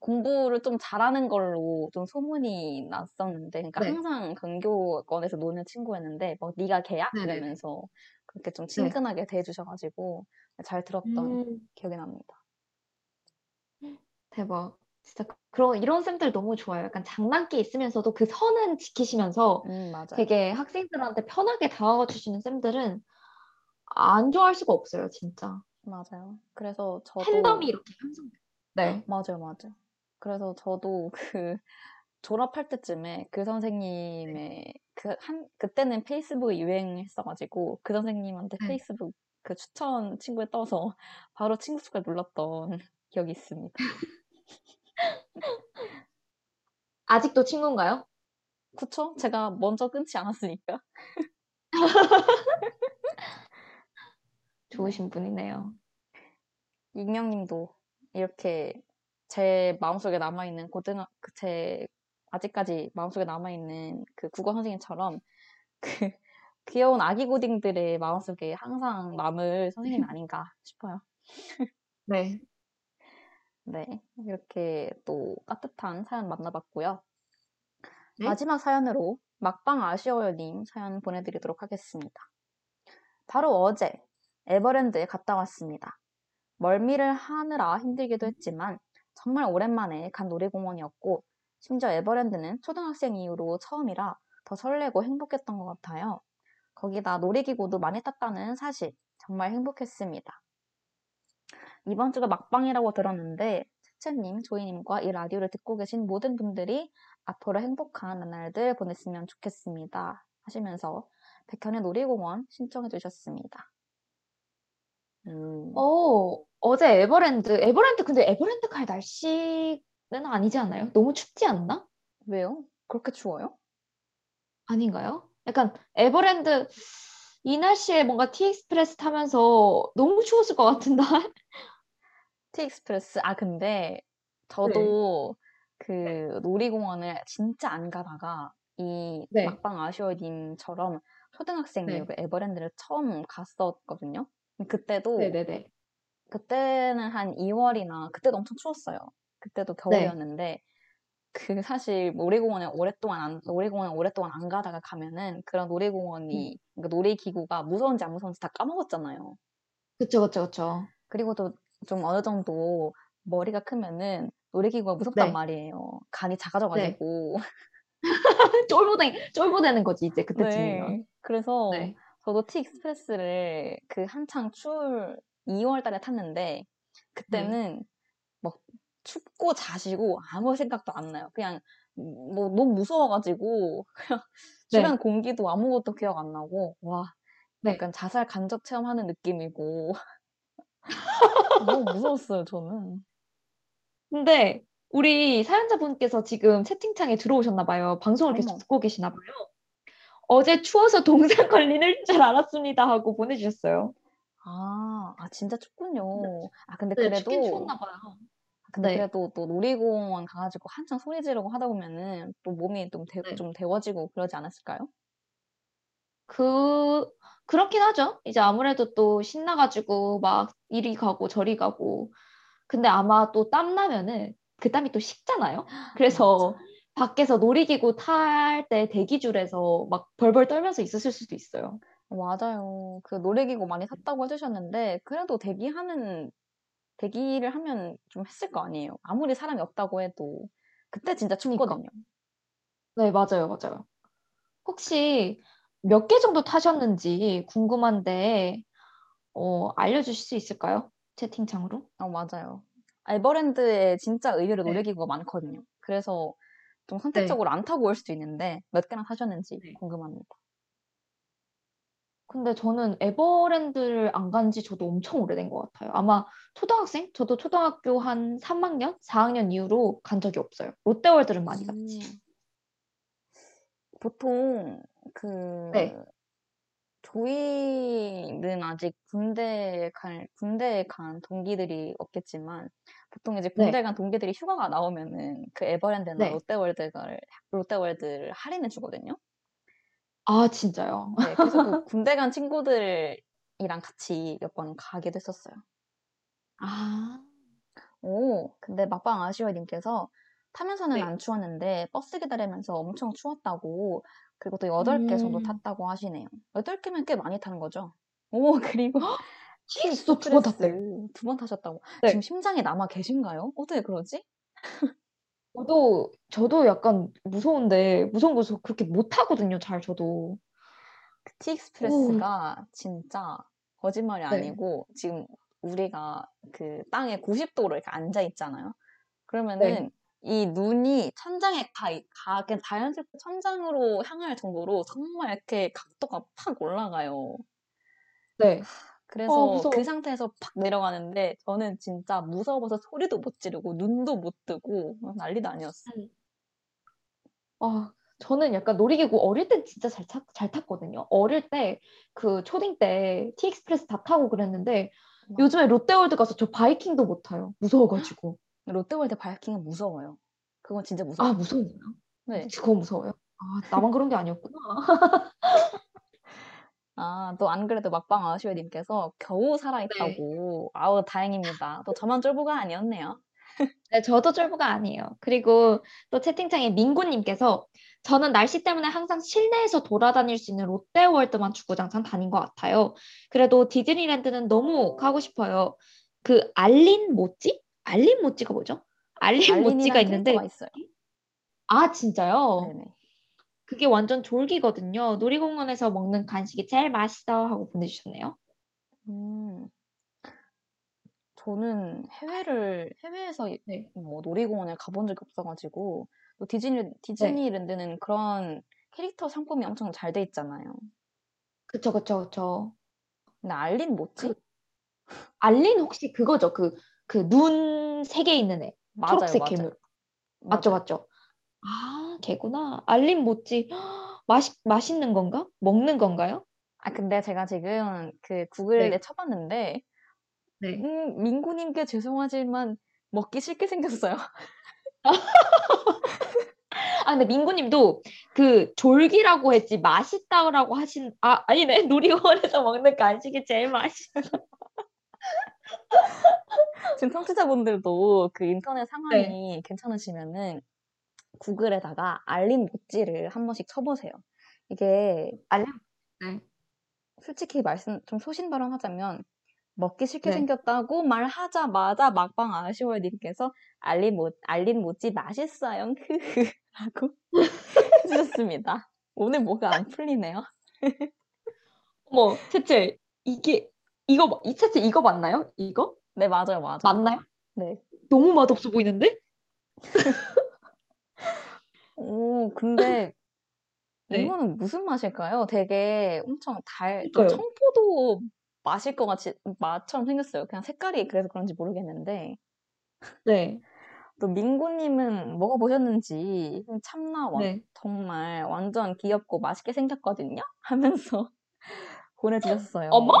공부를 좀 잘하는 걸로 좀 소문이 났었는데, 그러니까 네. 항상 근교권에서 노는 친구였는데, 뭐, 네가 걔야? 네네네. 이러면서 그렇게 좀 친근하게 대해주셔가지고, 잘 들었던 음, 기억이 납니다. 대박. 진짜 그- 그런 이런 쌤들 너무 좋아요. 약간 장난기 있으면서도 그 선은 지키시면서 음. 되게 학생들한테 편하게 다가가 주시는 쌤들은 안 좋아할 수가 없어요, 진짜. 맞아요. 그래서 저도 팬덤이 이렇게 형성돼요. 네. 맞아요, 맞아요. 그래서 저도 그 졸업할 때쯤에 그 선생님의 그한 그때는 페이스북이 유행했어가지고 그 선생님한테 네. 페이스북 그 추천 친구에 떠서 바로 친구 수가 눌렀던 기억이 있습니다. 아직도 친구인가요? 그쵸? 제가 먼저 끊지 않았으니까. 좋으신 분이네요. 익명님도 이렇게 제 마음속에 남아있는 고등학 제 아직까지 마음속에 남아있는 그 국어 선생님처럼 그 귀여운 아기 고딩들의 마음속에 항상 남을 선생님이 아닌가 싶어요. 네. 네, 이렇게 또 따뜻한 사연 만나봤고요. 네. 마지막 사연으로 막방 아쉬워요님 사연 보내드리도록 하겠습니다. 바로 어제 에버랜드에 갔다 왔습니다. 멀미를 하느라 힘들기도 했지만 정말 오랜만에 간 놀이공원이었고 심지어 에버랜드는 초등학생 이후로 처음이라 더 설레고 행복했던 것 같아요. 거기다 놀이기구도 많이 탔다는 사실 정말 행복했습니다. 이번 주가 막방이라고 들었는데 채채님, 조이님과 이 라디오를 듣고 계신 모든 분들이 앞으로 행복한 나날들 보냈으면 좋겠습니다. 하시면서 백현의 놀이공원 신청해 주셨습니다. 음, 어, 어제 에버랜드, 에버랜드, 근데 에버랜드 갈 날씨는 아니지 않아요? 너무 춥지 않나? 왜요? 그렇게 추워요? 아닌가요? 약간 에버랜드 이 날씨에 뭔가 T Express 타면서 너무 추웠을 것 같은 날? T Express. 아, 근데 저도 그 놀이공원을 진짜 안 가다가 이 네. 막방 아쉬워님처럼 초등학생 네. 이후 에버랜드를 처음 갔었거든요. 그때도 네네네. 그때는 한 2월이나 그때도 엄청 추웠어요. 그때도 겨울이었는데 그 사실 놀이공원에 오랫동안 안, 놀이공원에 오랫동안 안 가다가 가면은 그런 놀이공원이 그러니까 놀이기구가 무서운지 안 무서운지 다 까먹었잖아요. 그쵸, 그쵸, 그쵸. 그리고 또 좀 어느 정도 머리가 크면은 놀이기구가 무섭단 네. 말이에요. 간이 작아져가지고. 쫄보대, 쫄보되는 거지, 이제 그때쯤이면. 네. 그래서 네. 저도 T Express를 그 한창 추울 2월 달에 탔는데 그때는 막 춥고 자시고 아무 생각도 안 나요. 그냥 뭐 너무 무서워가지고 그냥 네. 주변 공기도 아무것도 기억 안 나고 와 네. 약간 자살 간접 체험하는 느낌이고 너무 무서웠어요 저는. 근데 우리 사연자분께서 지금 채팅창에 들어오셨나 봐요. 방송을 계속 어머. 듣고 계시나 봐요. 어제 추워서 동상 걸리는 줄 알았습니다 하고 보내주셨어요. 아, 아 진짜 춥군요. 아 근데 네, 그래도 춥긴 추웠나 봐요. 근데 네. 그래도 또 놀이공원 가가지고 한창 소리 지르고 하다 보면은 또 몸이 좀, 데, 네. 좀 데워지고 그러지 않았을까요? 그, 그렇긴 하죠. 이제 아무래도 또 신나가지고 막 이리 가고 저리 가고. 근데 아마 또 땀 나면은 그 땀이 또 식잖아요. 그래서 밖에서 놀이기구 탈 때 대기줄에서 막 벌벌 떨면서 있었을 수도 있어요. 맞아요. 그 놀이기구 많이 탔다고 해주셨는데 그래도 대기하는 대기를 하면 좀 했을 거 아니에요. 아무리 사람이 없다고 해도 그때 진짜 그니까. 춥거든요. 네, 맞아요, 맞아요. 혹시 몇 개 정도 타셨는지 궁금한데, 어, 알려주실 수 있을까요? 채팅창으로? 어, 맞아요. 에버랜드에 진짜 의외로 네. 놀이기구가 많거든요. 그래서 좀 선택적으로 안 타고 올 수도 있는데 몇 개나 타셨는지 네. 궁금합니다. 근데 저는 에버랜드를 안 간 지 저도 엄청 오래된 것 같아요. 아마 초등학생? 저도 초등학교 한 3학년, 4학년 이후로 간 적이 없어요. 롯데월드를 많이 갔지. 음. 보통 그 네. 조이는 아직 군대 갈 군대에 간 동기들이 없겠지만 보통 이제 네. 군대 간 동기들이 휴가가 나오면은 그 에버랜드나 네. 롯데월드를 롯데월드를 할인해 주거든요. 아, 진짜요? 네, 그래서 그 군대 간 친구들이랑 같이 몇 번 가기도 했었어요. 아, 오, 근데 막방 아쉬워님께서 타면서는 네. 안 추웠는데 버스 기다리면서 엄청 추웠다고 그리고 또 8개 정도 음. 탔다고 하시네요. 8개면 꽤 많이 타는 거죠. 오, 그리고 TX도 두번 탔대요. 두 번 타셨다고. 네. 지금 심장이 남아 계신가요? 어떻게 그러지? 저도, 저도 약간 무서운데, 무서운 거서 그렇게 못 하거든요, 잘 저도. 그 티익스프레스가 진짜 거짓말이 네. 아니고 지금 우리가 그 땅에 90도로 이렇게 앉아 있잖아요. 네. 그러면은 이 눈이 천장에 가, 가, 그냥 자연스럽게 천장으로 향할 정도로 정말 이렇게 각도가 팍 올라가요. 네. 그래서 어. 그 상태에서 팍 내려가는데 저는 진짜 무서워서 소리도 못 지르고 눈도 못 뜨고 난리도 아니었어요. 아, 저는 약간 놀이기구 어릴 땐 진짜 잘, 탔, 잘 탔거든요. 어릴 때 그 초딩 때 T Express 다 타고 그랬는데 와. 요즘에 롯데월드 가서 저 바이킹도 못 타요. 무서워가지고. 롯데월드 바이킹은 무서워요. 그건 진짜 아, 무서워요. 무서워요? 네. 그거 무서워요? 아, 나만 그런 게 아니었구나. 아, 또 안 그래도 막방 아쉬워님께서 겨우 살아있다고. 아우, 다행입니다. 또 저만 쫄보가 아니었네요. 네, 저도 쫄보가 아니에요. 그리고 또 채팅창에 민구님께서 저는 날씨 때문에 항상 실내에서 돌아다닐 수 있는 롯데월드만 주구장창 다닌 것 같아요. 그래도 디즈니랜드는 너무 가고 싶어요. 그 알린 모찌? 알린 모찌가 뭐죠? 알린 모찌가 있는데. 아 진짜요? 네네. 그게 완전 졸기거든요. 놀이공원에서 먹는 간식이 제일 맛있어 하고 보내주셨네요. 음, 저는 해외를 해외에서 네. 뭐 놀이공원에 가본 적이 없어가지고 또 디즈니 디즈니랜드는 그런 캐릭터 상품이 엄청 잘 돼 있잖아요. 그쵸 그쵸 그쵸. 근데 알린 뭐지? 그- 알린 혹시 그거죠? 그 그 눈 세 개 있는 애. 맞아요, 초록색 맞아요. 괴물. 맞죠. 맞죠. 아 걔구나. 알린 모찌. 맛있 맛있는 건가? 먹는 건가요? 아 근데 제가 지금 그 구글에 네. 쳐봤는데 네. 음, 민구님께 죄송하지만 먹기 싫게 생겼어요. 아 근데 민구님도 그 졸기라고 했지 맛있다라고 하신 아 아니네 놀이공원에서 먹는 간식이 제일 맛있어. 지금 청취자분들도 그 인터넷 네. 상황이 괜찮으시면은 구글에다가 알린 모찌를 한 번씩 쳐보세요. 이게 알림. 네. 솔직히 말씀 좀 소신 발언하자면 먹기 싫게 네. 생겼다고 말하자마자 막방 아쉬워님께서 알린 모 알린 모찌 맛있어요 라고 해주셨습니다. 오늘 뭐가 안 풀리네요. 어머 채채 이게 이거 마- 이 채채 이거 맞나요? 이거 네 맞아요 맞아요. 맞나요? 네. 너무 맛없어 보이는데? 오 근데 네. 이거는 무슨 맛일까요? 되게 엄청 달. 청포도 맛일 것 같이 맛처럼 생겼어요. 그냥 색깔이 그래서 그런지 모르겠는데 네. 또 민구님은 먹어보셨는지 참나 와- 네. 정말 완전 귀엽고 맛있게 생겼거든요? 하면서 보내주셨어요. 어머?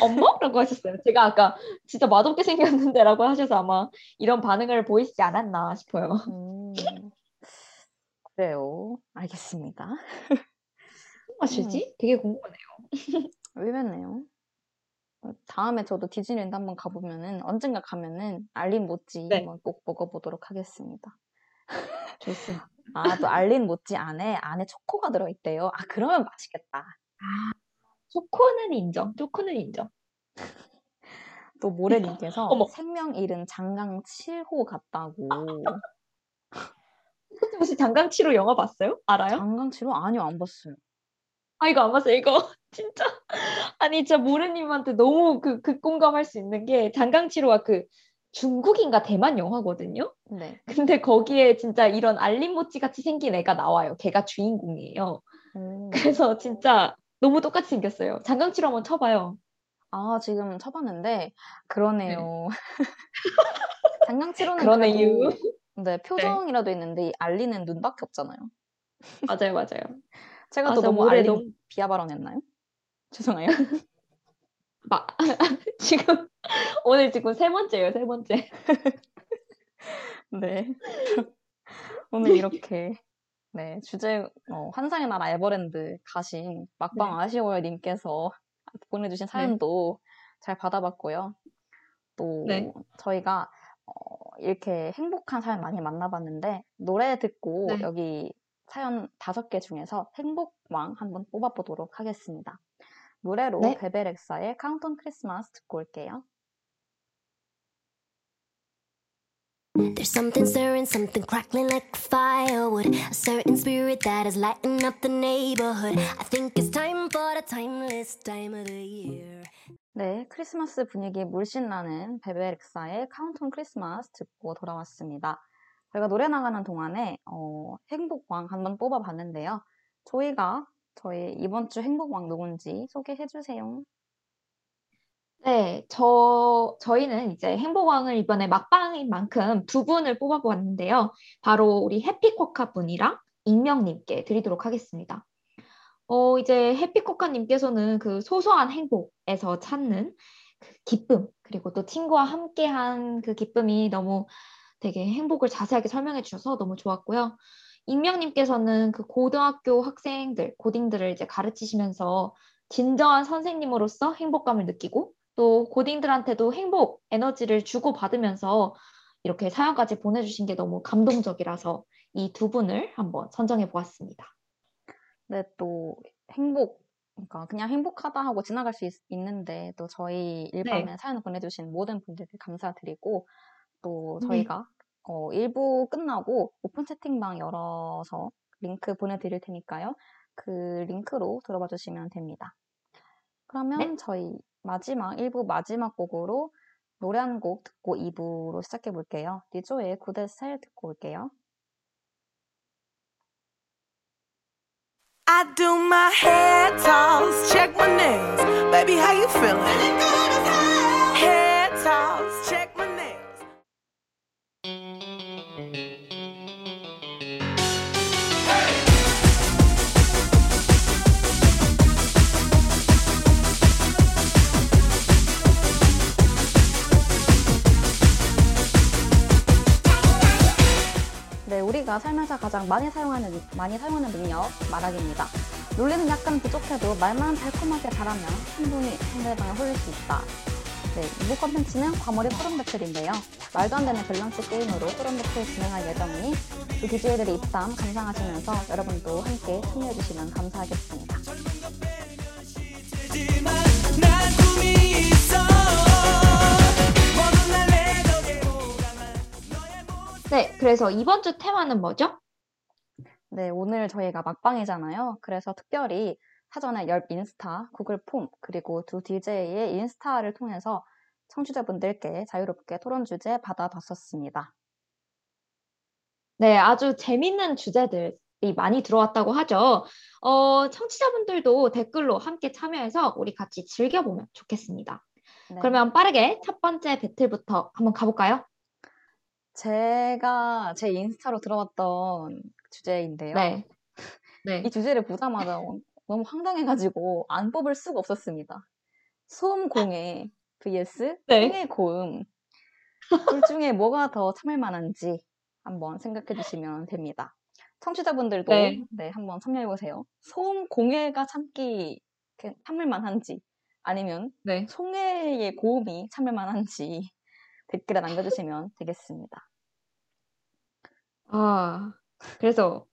어머?라고 하셨어요. 제가 아까 진짜 맛없게 생겼는데 라고 하셔서 아마 이런 반응을 보이시지 않았나 싶어요. 음, 그래요. 알겠습니다. 맛이지? 되게 궁금하네요. 의외네요. 어, 다음에 저도 디즈니랜드 한번 가보면은 언젠가 가면은 알린 모찌 네. 한번 꼭 먹어보도록 하겠습니다. 좋습니다. 아, 또 알린 모찌 안에 안에 초코가 들어있대요. 아, 그러면 맛있겠다. 초코는 인정. 초코는 인정. 또 모래님께서. 생명 잃은 장강 7호 같다고. 혹시 장강치로 영화 봤어요? 알아요? 장강 7호 아니요, 안 봤어요. 아 이거 안 봤어요. 이거 진짜 아니 진짜 모래님한테 너무 그 극공감할 수 있는 게 장강치로가 그 중국인가 대만 영화거든요. 네. 근데 거기에 진짜 이런 알림모찌 같이 생긴 애가 나와요. 걔가 주인공이에요. 오. 그래서 진짜 너무 똑같이 생겼어요. 장강치로 한번 쳐봐요. 아, 지금 쳐봤는데 그러네요. 장강 7호는 그러네요. 그래도 네, 표정이라도 있는데 이 알리는 눈밖에 없잖아요. 맞아요, 맞아요. 제가 또 맞아, 너무 알린 너무- 비하 발언했나요? 죄송해요. 막 지금 오늘 지금 세 번째예요, 세 번째. 네. 오늘 이렇게 네 주제 어, 환상의 나라 에버랜드 가신 막방 아쉬워요 님께서 보내주신 사연도 잘 받아봤고요. 또 네. 저희가 어, 이렇게 행복한 사연 많이 만나봤는데 노래 듣고 네. 여기 사연 다섯 개 중에서 행복왕 한번 뽑아보도록 하겠습니다. 노래로 네. 베베렉사의 카운톤 크리스마스 듣고 올게요. There's something stirring, something crackling like firewood. A certain spirit that is lighting up the neighborhood. I think it's time for the timeless time of the year. 네, 크리스마스 분위기 물씬 나는 베베렉사의 카운톤 크리스마스 듣고 돌아왔습니다. 저희가 노래 나가는 동안에 어, 행복왕 한번 뽑아봤는데요. 저희가 저희 이번 주 행복왕 누군지 소개해주세요. 네, 저, 저희는 이제 행복왕을 이번에 막방인 만큼 두 분을 뽑아보았는데요. 바로 우리 해피코카 분이랑 익명님께 드리도록 하겠습니다. 어, 이제 해피코카님께서는 그 소소한 행복에서 찾는 그 기쁨, 그리고 또 친구와 함께한 그 기쁨이 너무 되게 행복을 자세하게 설명해 주셔서 너무 좋았고요. 익명님께서는 그 고등학교 학생들, 고딩들을 이제 가르치시면서 진정한 선생님으로서 행복감을 느끼고 또 고딩들한테도 행복 에너지를 주고 받으면서 이렇게 사연까지 보내주신 게 너무 감동적이라서 이 두 분을 한번 선정해 보았습니다. 네, 또 행복, 그러니까 그냥 행복하다 하고 지나갈 수 있, 는데또 저희 일밤에 네. 사연을 보내주신 모든 분들께 감사드리고 또 네. 저희가 어, 1부 끝나고 오픈 채팅방 열어서 링크 보내드릴 테니까요. 그 링크로 들어봐 주시면 됩니다. 그러면 네. 저희 마지막 1부 마지막 곡으로 노래 한 곡 듣고 2부로 시작해 볼게요. 리조의 구데셀 듣고 올게요. I do my hair toss, check my nails. Baby, how you feeling? 네, 우리가 살면서 가장 많이 사용하는, 많이 사용하는 능력, 말하기입니다. 논리는 약간 부족해도 말만 달콤하게 잘하면 충분히 상대방을 홀릴 수 있다. 네, 이부 컨텐츠는 과몰입 토론 배틀인데요. 말도 안 되는 밸런스 게임으로 토론 배틀 진행할 예정이니 그 DJ들의 입담 감상하시면서 여러분도 함께 참여해주시면 감사하겠습니다. 네, 그래서 이번 주 테마는 뭐죠? 네, 오늘 저희가 막방이잖아요. 그래서 특별히 사전에 열 인스타, 구글 폼, 그리고 두 DJ의 인스타를 통해서 청취자분들께 자유롭게 토론 주제 받아봤었습니다. 네, 아주 재밌는 주제들이 많이 들어왔다고 하죠. 어, 청취자분들도 댓글로 함께 참여해서 우리 같이 즐겨보면 좋겠습니다. 네. 그러면 빠르게 첫 번째 배틀부터 한번 가볼까요? 제가 제 인스타로 들어왔던 주제인데요. 네. 네. 이 주제를 보자마자 너무 황당해가지고 안 뽑을 수가 없었습니다. 소음 공해 vs 네. 생애 고음. 둘 중에 뭐가 더 참을 만한지 한번 생각해 주시면 됩니다. 청취자분들도 네. 네, 한번 참여해 보세요. 소음 공해가 참기 그- 참을 만한지 아니면 네. 송해의 고음이 참을 만한지 댓글에 남겨주시면 되겠습니다. 아, 그래서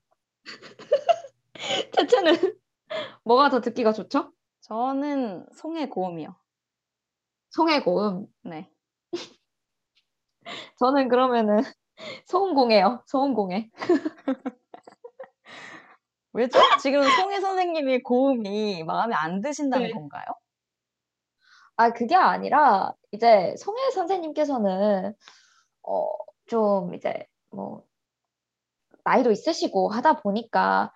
대체는 뭐가 더 듣기가 좋죠? 저는 송해 고음이요. 송해고음. 네. 저는 그러면은 소음공해요. 소음공해. 왜죠? 지금 송혜 선생님의 고음이 마음에 안 드신다는 네. 건가요? 아, 그게 아니라 이제 송혜 선생님께서는 어, 좀 이제 뭐 나이도 있으시고 하다 보니까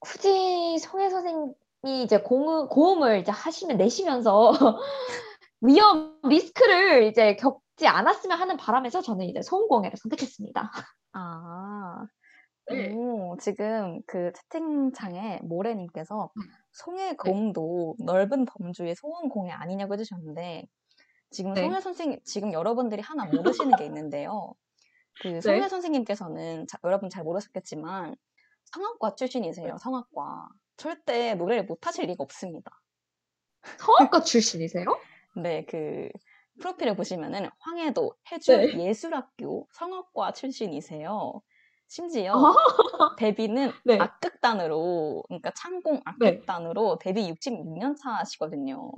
굳이 송혜 선생님이 이제 공, 고음을 이제 하시면 내시면서 위험 리스크를 이제 겪지 않았으면 하는 바람에서 저는 이제 소음공해를 선택했습니다. 아, 네. 오, 지금 그 채팅창에 모래님께서 네. 송혜 고음도 넓은 범주의 소음 공해 아니냐고 해주셨는데 지금 네. 송혜 선생님, 지금 여러분들이 하나 모르시는 게 있는데요. 그 송혜 네. 선생님께서는 자- 여러분 잘 모르셨겠지만 성악과 출신이세요, 네. 성악과. 절대 노래를 못 하실 리가 없습니다. 성악과 출신이세요? 네, 그 프로필을 보시면은 황해도 해주 네. 예술학교 성악과 출신이세요. 심지어 아. 데뷔는 네. 악극단으로, 그러니까 창공 악극단으로 데뷔 66년 차시거든요.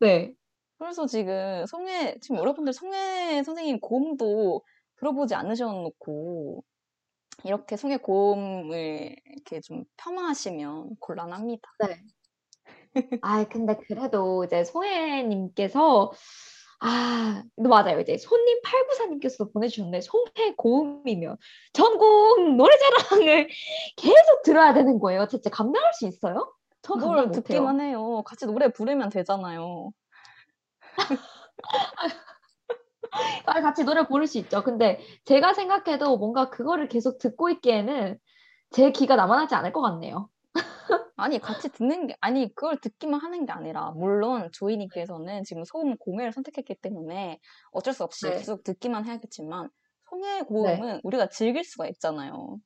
네. 그래서 지금 송혜, 지금 여러분들 송혜 선생님 고음도 들어보지 않으셔놓고 이렇게 송혜 고음을 이렇게 좀 폄하하시면 곤란합니다. 네. 아, 근데 그래도 이제 송혜님께서 아, 맞아요. 이제 손님 894님께서도 보내주셨는데 송혜 고음이면 전국 노래자랑을 계속 들어야 되는 거예요. 대체 감당할 수 있어요? 뭘 못해요. 듣기만 해요. 같이 노래 부르면 되잖아요. 아, 같이 노래 부를 수 있죠. 근데 제가 생각해도 뭔가 그거를 계속 듣고 있기에는 제 귀가 남아나지 않을 것 같네요. 아니, 같이 듣는 게, 아니, 그걸 듣기만 하는 게 아니라, 물론 조이님께서는 지금 소음 공예를 선택했기 때문에 어쩔 수 없이 네. 계속 듣기만 해야겠지만, 송해 고음은 우리가 즐길 수가 있잖아요.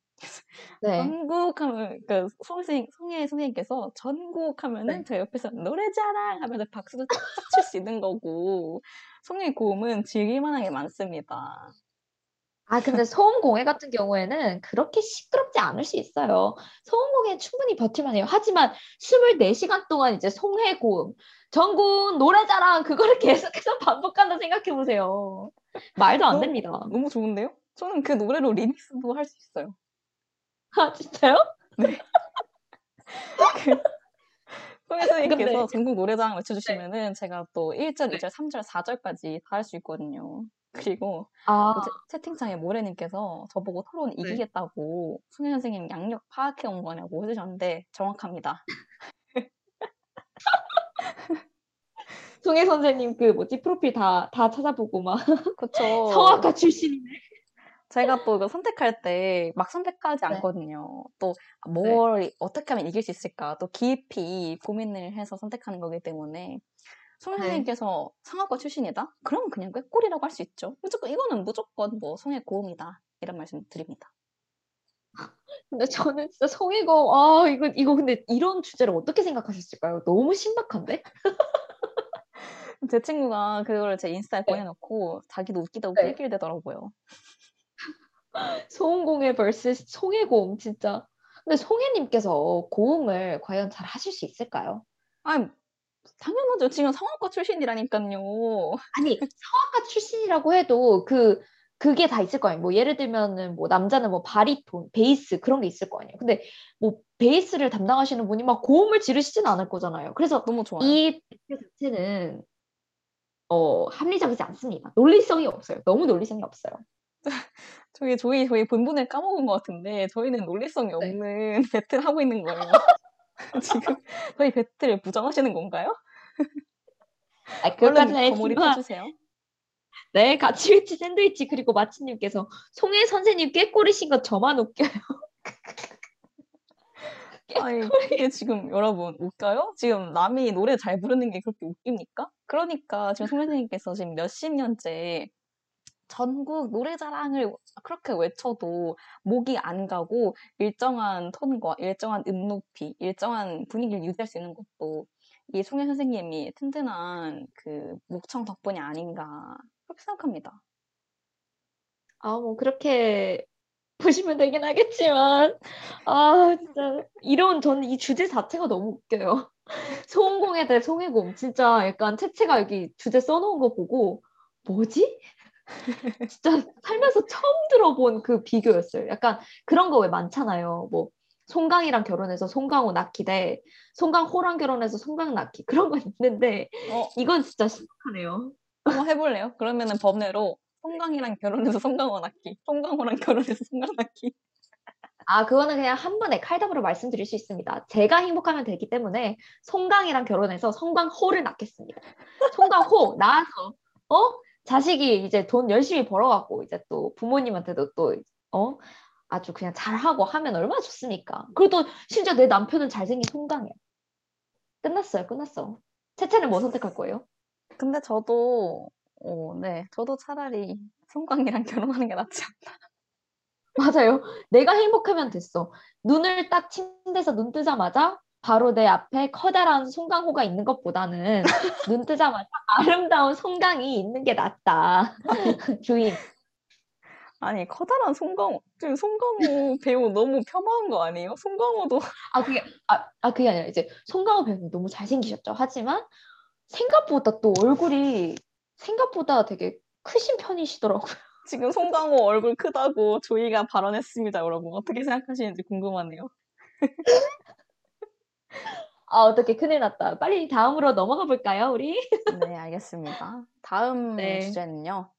네. 전국 하면, 그, 송생, 송혜 선생님께서 전국 하면은 네. 저 옆에서 노래자랑 하면서 박수도 쫙쫙 칠수 있는 거고, 송혜 고음은 즐길 만한 게 많습니다. 아, 근데 소음공해 같은 경우에는 그렇게 시끄럽지 않을 수 있어요. 소음공해 충분히 버틸만 해요. 하지만 24시간 동안 이제 송해고음, 전국 노래자랑 그거를 계속해서 반복한다 생각해 보세요. 말도 안 너무- 됩니다. 너무 좋은데요? 저는 그 노래로 리믹스도 할 수 있어요. 아, 진짜요? 송혜 선생님께서 근데- 전국 노래자랑 외쳐주시면은 제가 또 1절, 2절, 3절, 4절까지 다 할 수 있거든요. 그리고 아, 또 채, 팅창에 모래님께서 저보고 토론 이기겠다고 송혜 선생님 양력 파악해 온 거냐고 해주셨는데 정확합니다. 송혜 선생님 그 뭐지 프로필 다, 다 찾아보고 막 그쵸. 성악가 출신이네. 제가 또 이거 선택할 때 막 선택하지 네. 않거든요. 또 뭘 어떻게 하면 이길 수 있을까 또 깊이 고민을 해서 선택하는 거기 때문에 송혜 네. 선생님께서 상학과 출신이다? 그럼 그냥 꾀꼬리라고 할 수 있죠. 무조건 이거는 무조건 뭐 송혜 고음이다 이런 말씀 드립니다. 근데 저는 진짜 송혜고 아 이거 이거 근데 이런 주제를 어떻게 생각하셨을까요? 너무 신박한데? 제 친구가 그거를 제 인스타에 네. 보내놓고 자기도 웃기다고 네. 낄낄대더라고요. 소음공예 vs 송혜고음 진짜. 근데 송혜님께서 고음을 과연 잘 하실 수 있을까요? 아니 당연하죠. 지금 상학과 출신이라니까요. 아니 성악가 출신이라고 해도 그 그게 다 있을 거 아니에요. 뭐 예를 들면은 뭐 남자는 뭐 바리톤, 베이스 그런 게 있을 거 아니에요. 근데 뭐 베이스를 담당하시는 분이 막 고음을 지르시진 않을 거잖아요. 그래서 너무 좋아요. 이 배틀 자체는 어 합리적이지 않습니다. 논리성이 없어요. 너무 논리성이 없어요. 저희 저희 저희 본분을 까먹은 것 같은데 저희는 논리성이 네. 없는 배틀 하고 있는 거예요. 지금 저희 배틀을 부정하시는 건가요? 아, 더 아니지만 몰입해주세요. 네, 가치위치 샌드위치 그리고 마치님께서 송혜 선생님 꾀꼬리신 거 저만 웃겨요. 아니 이게 지금 여러분 웃겨요? 지금 남이 노래 잘 부르는 게 그렇게 웃깁니까? 그러니까 지금 송 선생님께서 지금 몇십 년째 전국 노래자랑을 그렇게 외쳐도 목이 안 가고 일정한 톤과 일정한 음 높이, 일정한 분위기를 유지할 수 있는 것도 이 송혜 선생님이 튼튼한 그 목청 덕분이 아닌가 그렇게 생각합니다. 아, 뭐 그렇게 보시면 되긴 하겠지만 아, 진짜 이런 저는 이 주제 자체가 너무 웃겨요. 소음공에 대해 송해공 진짜 약간 채채가 여기 주제 써놓은 거 보고 뭐지? 진짜 살면서 처음 들어본 그 비교였어요. 약간 그런 거 왜 많잖아요. 뭐 송강이랑 결혼해서 송강호 낳기 대 송강호랑 결혼해서 송강 낳기 그런 거 있는데 어, 이건 진짜 심각하네요. 한번 해볼래요? 그러면은 법례로 송강이랑 결혼해서 송강호 낳기, 송강호랑 결혼해서 송강 낳기. 아, 그거는 그냥 한 번에 칼답으로 말씀드릴 수 있습니다. 제가 행복하면 되기 때문에 송강이랑 결혼해서 송강호를 낳겠습니다. 송강호 낳아서 어 자식이 이제 돈 열심히 벌어갖고 이제 또 부모님한테도 또 어 아주 그냥 잘하고 하면 얼마나 좋습니까? 그리고 또 심지어 내 남편은 잘생긴 송강이야. 끝났어요, 끝났어. 채채는 뭐 선택할 거예요? 근데 저도, 어, 네, 저도 차라리 송강이랑 결혼하는 게 낫지 않나. 맞아요. 내가 행복하면 됐어. 눈을 딱 침대에서 눈 뜨자마자 바로 내 앞에 커다란 송강호가 있는 것보다는 눈 뜨자마자 아름다운 송강이 있는 게 낫다. 주인. 아니, 커다란 송강호, 지금 송강호 배우 너무 폄하한 거 아니에요? 송강호도 아 그게 아, 아 그게 아니라 이제 송강호 배우님 너무 잘생기셨죠. 하지만 생각보다 또 얼굴이 생각보다 되게 크신 편이시더라고요. 지금 송강호 얼굴 크다고 조이가 발언했습니다, 여러분. 어떻게 생각하시는지 궁금하네요. 아 어떻게 큰일 났다. 빨리 다음으로 넘어가 볼까요, 우리? 네, 알겠습니다. 다음 네. 주제는요.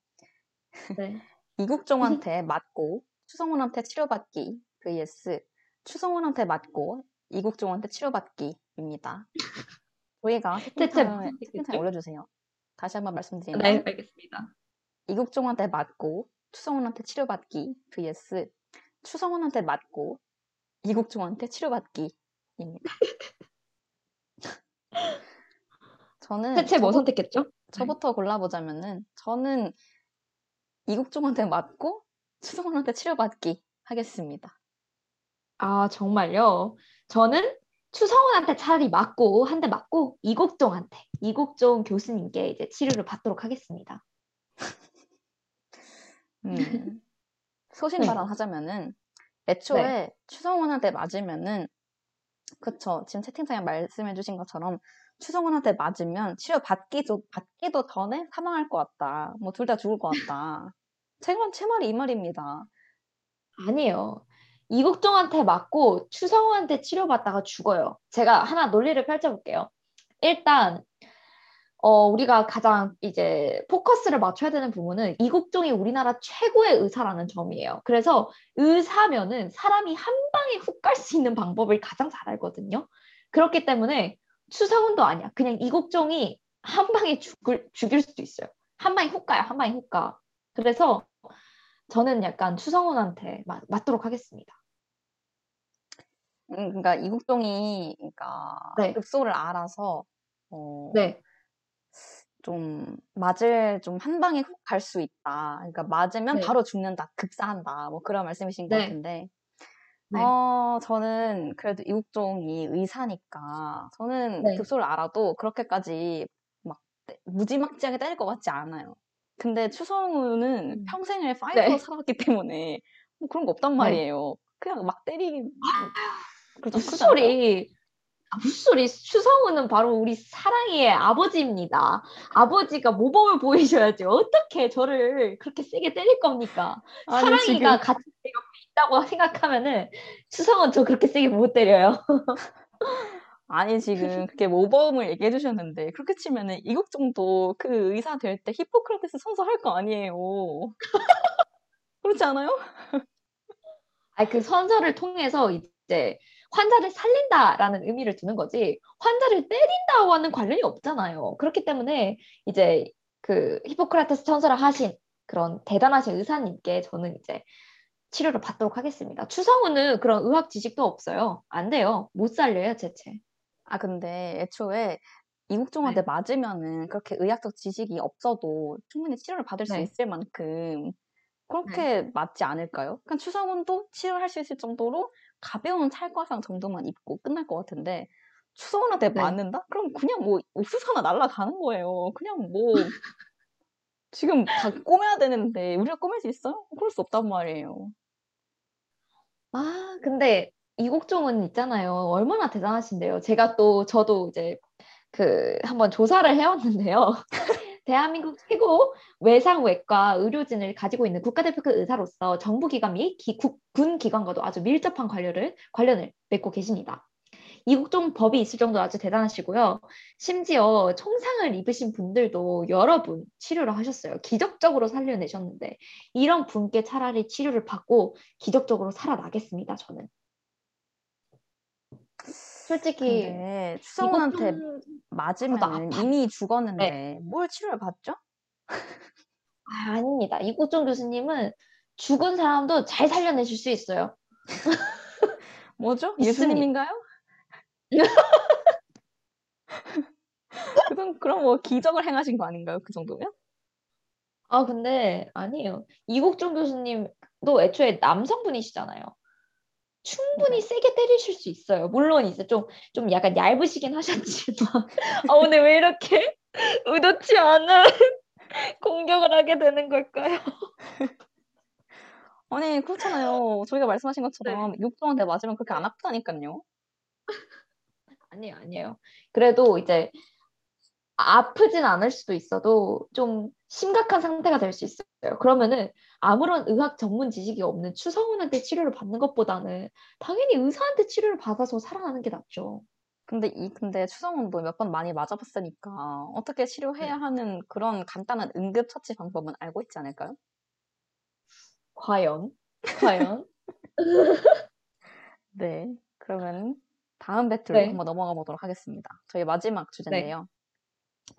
네. 이국종한테 맞고 추성훈한테 치료받기 vs 추성훈한테 맞고 이국종한테 치료받기입니다. 저희가 뜻이죠? 올려주세요. 다시 한번 말씀드리면 네, 알겠습니다. 이국종한테 맞고 추성훈한테 치료받기 vs 추성훈한테 맞고 이국종한테 치료받기 입니다. 저는 대체 뭐 선택했죠? 저부터 골라보자면은 저는 이국종한테 맞고 추성훈한테 치료받기 하겠습니다. 아, 정말요? 저는 추성훈한테 차라리 맞고, 한 대 맞고, 이국종한테, 이국종 교수님께 이제 치료를 받도록 하겠습니다. 음, 소신 네. 발언하자면은 애초에 추성훈한테 맞으면은 그쵸 지금 채팅창에 말씀해 주신 것처럼 추성훈한테 맞으면 치료 받기도 받기도 전에 사망할 것 같다. 뭐 둘 다 죽을 것 같다. 제, 말- 제 말이 이 말입니다. 아니에요. 이국종한테 맞고 추성호한테 치료받다가 죽어요. 제가 하나 논리를 펼쳐볼게요. 일단 어, 우리가 가장 이제 포커스를 맞춰야 되는 부분은 이국종이 우리나라 최고의 의사라는 점이에요. 그래서 의사면은 사람이 한 방에 훅 갈 수 있는 방법을 가장 잘 알거든요. 그렇기 때문에 추성훈도 아니야. 그냥 이국종이 한 방에 죽을, 죽일 수도 있어요. 한 방에 훅 가요. 한 방에 훅 가. 그래서 저는 약간 추성훈한테 맞, 맞도록 하겠습니다. 음, 그러니까 이국종이 그러니까 네. 읍소를 알아서 어, 네. 좀 맞을 좀 한 방에 훅 갈 수 있다. 그러니까 맞으면 네. 바로 죽는다, 급사한다. 뭐 그런 말씀이신 것 네. 같은데. 네. 어, 저는 그래도 이국종이 의사니까 저는 네. 급소를 알아도 그렇게까지 막 때- 무지막지하게 때릴 것 같지 않아요. 근데 추성우는 음. 평생을 파이터로 네. 살았기 때문에 뭐 그런 거 없단 네. 말이에요. 그냥 막 때리기 그렇죠. 헛소리. 아, 헛소리. 추성훈은 바로 우리 사랑이의 아버지입니다. 아버지가 모범을 보이셔야지. 어떻게 저를 그렇게 세게 때릴 겁니까? 아니, 사랑이가 지금 데 옆에 있다고 생각하면은 추성훈 저 그렇게 세게 못 때려요. 아니 지금 그렇게 모범을 얘기해 주셨는데 그렇게 치면은 이국종도 그 의사 될 때 히포크라테스 선서 할 거 아니에요. 그렇지 않아요? 아니 그 선서를 통해서 이제 환자를 살린다라는 의미를 두는 거지 환자를 때린다와는 관련이 없잖아요. 그렇기 때문에 이제 그 히포크라테스 선서를 하신 그런 대단하신 의사님께 저는 이제 치료를 받도록 하겠습니다. 추성훈은 그런 의학 지식도 없어요. 안 돼요. 못 살려요, 제체. 아 근데 애초에 이국종한테 네. 맞으면은 그렇게 의학적 지식이 없어도 충분히 치료를 받을 수 네. 있을 만큼 그렇게 맞지 않을까요? 그냥 추성훈도 치료할 수 있을 정도로 가벼운 찰과상 정도만 입고 끝날 것 같은데 추성훈 한테 네. 맞는다? 그럼 그냥 뭐 옥수수 하나 날아가는 거예요. 그냥 뭐 지금 다 꼬매야 되는데 우리가 꼬맬 수 있어요? 그럴 수 없단 말이에요. 아, 근데 이국종은 있잖아요. 얼마나 대단하신데요. 제가 또 저도 이제 그 한번 조사를 해왔는데요. 대한민국 최고 외상외과 의료진을 가지고 있는 국가대표급 의사로서 정부기관 및 기- 국- 군기관과도 아주 밀접한 관련을, 관련을 맺고 계십니다. 이국종 법이 있을 정도로 아주 대단하시고요. 심지어 총상을 입으신 분들도 여러 분 치료를 하셨어요. 기적적으로 살려내셨는데 이런 분께 차라리 치료를 받고 기적적으로 살아나겠습니다. 저는. 솔직히 추성훈한테 이국종 맞으면. 이미 죽었는데 뭘 치료를 받죠? 아, 아닙니다. 이국종 교수님은 죽은 사람도 잘 살려내실 수 있어요. 뭐죠? 예수님인가요? 그건 그럼 뭐 기적을 행하신 거 아닌가요? 그 정도면? 아, 근데 아니에요. 이국종 교수님도 애초에 남성분이시잖아요. 충분히 네. 세게 때리실 수 있어요. 물론 이제 좀, 좀 약간 얇으시긴 하셨지만. 아, 오늘 왜 이렇게 의도치 않은 공격을 하게 되는 걸까요? 아니 그렇잖아요. 저희가 말씀하신 네. 것처럼 육종한테 맞으면 그렇게 안 아프다니까요. 아니에요, 아니에요. 그래도 이제 아프진 않을 수도 있어도 좀 심각한 상태가 될 수 있어요. 그러면은 아무런 의학 전문 지식이 없는 추성훈한테 치료를 받는 것보다는 당연히 의사한테 치료를 받아서 살아나는 게 낫죠. 근데 이 근데 추성훈도 몇 번 많이 맞아봤으니까 어떻게 네. 치료해야 하는 그런 간단한 응급 처치 방법은 알고 있지 않을까요? 과연? 과연? 네. 그러면 다음 배틀로 네. 한번 넘어가 보도록 하겠습니다. 저희 마지막 주제인데요.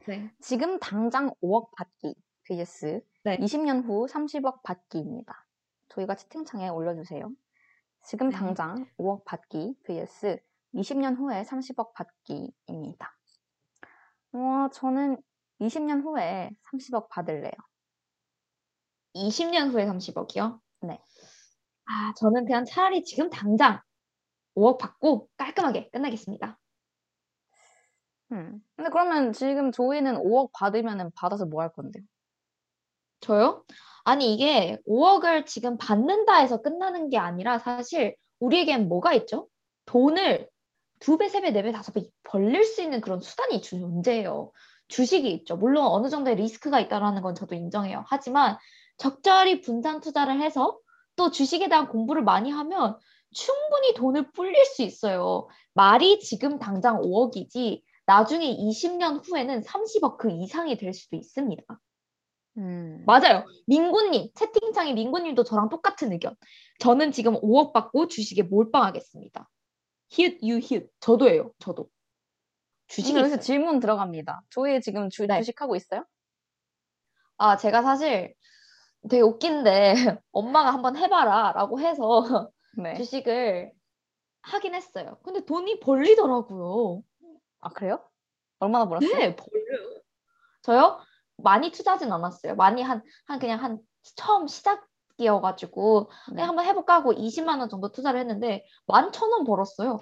네. 지금 당장 5억 받기 vs 네. 20년 후 30억 받기입니다. 저희가 채팅창에 올려주세요. 지금 네. 당장 5억 받기 vs 20년 후에 30억 받기입니다. 어, 저는 20년 후에 30억 받을래요. 20년 후에 30억이요? 네. 아, 저는 그냥 차라리 지금 당장 5억 받고 깔끔하게 끝나겠습니다. 음. 근데 그러면 지금 조이는 5억 받으면 받아서 뭐 할 건데요? 저요? 아니, 이게 5억을 지금 받는다 해서 끝나는 게 아니라 사실 우리에겐 뭐가 있죠? 돈을 두 배, 세 배, 네 배, 다섯 배 벌릴 수 있는 그런 수단이 존재해요. 주식이 있죠. 물론 어느 정도의 리스크가 있다라는 건 저도 인정해요. 하지만 적절히 분산 투자를 해서 또 주식에 대한 공부를 많이 하면 충분히 돈을 불릴 수 있어요. 말이 지금 당장 5억이지 나중에 20년 후에는 30억 그 이상이 될 수도 있습니다. 음. 맞아요. 민구님, 채팅창에 민구님도 저랑 똑같은 의견. 저는 지금 5억 받고 주식에 몰빵하겠습니다. 히읗, 유, 히읗. 저도예요. 저도. 주식이 여기서. 질문 들어갑니다. 조이 지금 주, 네. 주식하고 있어요? 아, 제가 사실 되게 웃긴데 엄마가 한번 해봐라 라고 해서 네. 주식을 하긴 했어요. 근데 돈이 벌리더라고요. 아, 그래요? 얼마나 벌었어요? 네, 벌려요. 저요? 많이 투자하진 않았어요. 많이 한, 한 그냥 한 처음 시작이어가지고 네. 그냥 한번 해볼까 하고 20만 원 정도 투자를 했는데 만천원 벌었어요.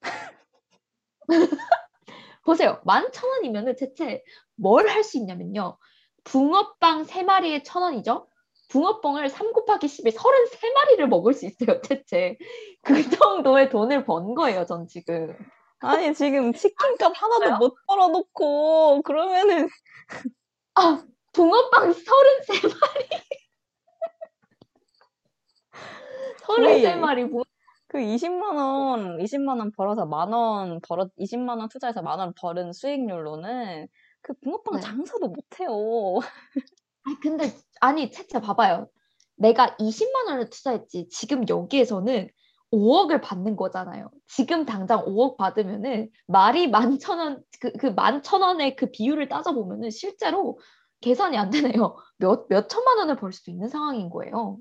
보세요. 만천 원이면은 대체 뭘 할 수 있냐면요. 붕어빵 세마리에 천 원이죠? 붕어빵을 3 곱하기 10에 33마리를 먹을 수 있어요, 대체. 그 정도의 돈을 번 거예요, 전 지금. 아니, 지금 치킨값 하나도? 못 벌어놓고, 그러면은, 아, 붕어빵 33마리. 거의 33마리 붕어 그 20만 원, 20만 원 벌어서 만 원 벌어, 20만 원 투자해서 만 원 벌은 수익률로는 그 붕어빵 네. 장사도 못 해요. 아, 근데, 아니, 채채 봐봐요. 내가 20만 원을 투자했지. 지금 여기에서는 5억을 받는 거잖아요. 지금 당장 5억 받으면은 말이 만천 원, 그, 그 만천 원의 그 비율을 따져보면은 실제로 계산이 안 되네요. 몇, 몇 천만 원을 벌 수도 있는 상황인 거예요.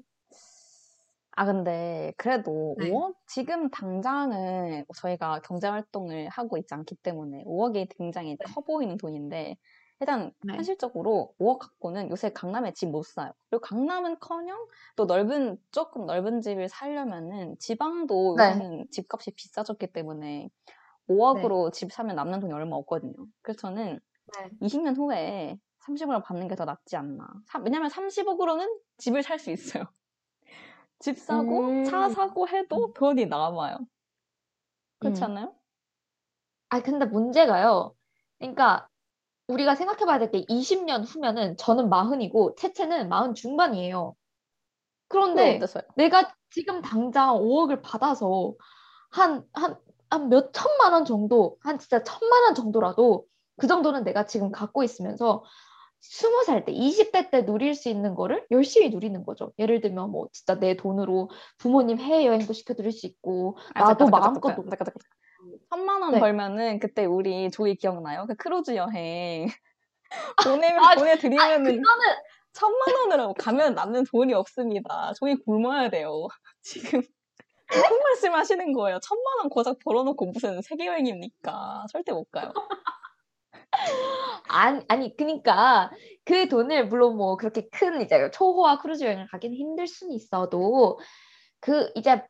아, 근데 그래도 네. 5억? 지금 당장은 저희가 경제활동을 하고 있지 않기 때문에 5억이 굉장히 커 보이는 돈인데, 일단 네. 현실적으로 5억 갖고는 요새 강남에 집 못 사요. 그리고 강남은 커녕 또 넓은, 조금 넓은 집을 살려면은 지방도 네. 요새는 집값이 비싸졌기 때문에 5억으로 집 사면 남는 돈이 얼마 없거든요. 그래서 저는 네. 20년 후에 30억을 받는 게 더 낫지 않나. 사- 왜냐면 30억으로는 집을 살 수 있어요. 집 사고 차 음. 사고 해도 돈이 남아요. 그렇지 음. 않나요? 아, 근데 문제가요. 그러니까 우리가 생각해 봐야 될 게 20년 후면은 저는 마흔이고 채채는 마흔 중반이에요. 그런데? 내가 지금 당장 5억을 받아서 한, 한, 한 몇 천만 원 정도, 한 진짜 천만 원 정도라도 그 정도는 내가 지금 갖고 있으면서 스무 살 때, 20대 때 누릴 수 있는 거를 열심히 누리는 거죠. 예를 들면 뭐 진짜 내 돈으로 부모님 해외여행도 시켜드릴 수 있고 아, 나도 마음껏 잠깐, 놀 잠깐, 잠깐. 천만 원 네. 벌면은 그때 우리 조이 기억나요? 그 크루즈 여행 보내 아, 보내드리면은 그거는 천만 원으로 가면 남는 돈이 없습니다. 조이 굶어야 돼요. 지금 무슨 말씀하시는 거예요? 천만 원 고작 벌어놓고 무슨 세계 여행입니까? 절대 못 가요. 아니, 아니, 그니까 그 돈을 물론 뭐 그렇게 큰 이제 초호화 크루즈 여행을 가기는 힘들 수는 있어도 그 이제 막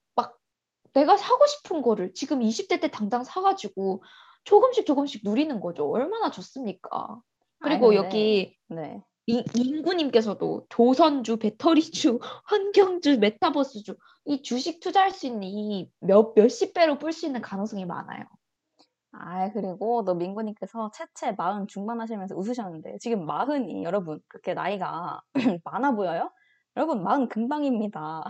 내가 사고 싶은 거를 지금 20대 때 당장 사가지고 조금씩 조금씩 누리는 거죠. 얼마나 좋습니까? 그리고 아니, 여기 네. 민, 민구님께서도 조선주, 배터리주, 환경주, 메타버스주 이 주식 투자할 수 있는 이 몇, 몇십 배로 뿔 수 있는 가능성이 많아요. 아, 그리고 너 민구님께서 채채 마흔 중반 하시면서 웃으셨는데, 지금 마흔이 여러분, 그렇게 나이가 많아 보여요? 여러분, 마흔 금방입니다.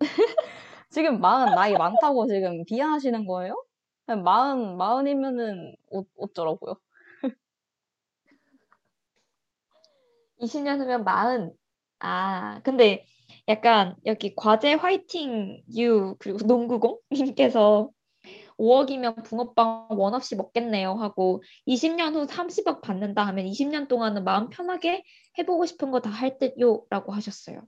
지금 마흔 나이 많다고 지금 비하하시는 거예요? 마흔, 마흔이면은 어, 어쩌라고요? 20년 후면 마흔. 아, 근데 약간 여기 과제 화이팅 유 그리고 농구공 님께서 5억이면 붕어빵 원 없이 먹겠네요 하고 20년 후 30억 받는다 하면 20년 동안은 마음 편하게 해보고 싶은 거 다 할 듯요 라고 하셨어요.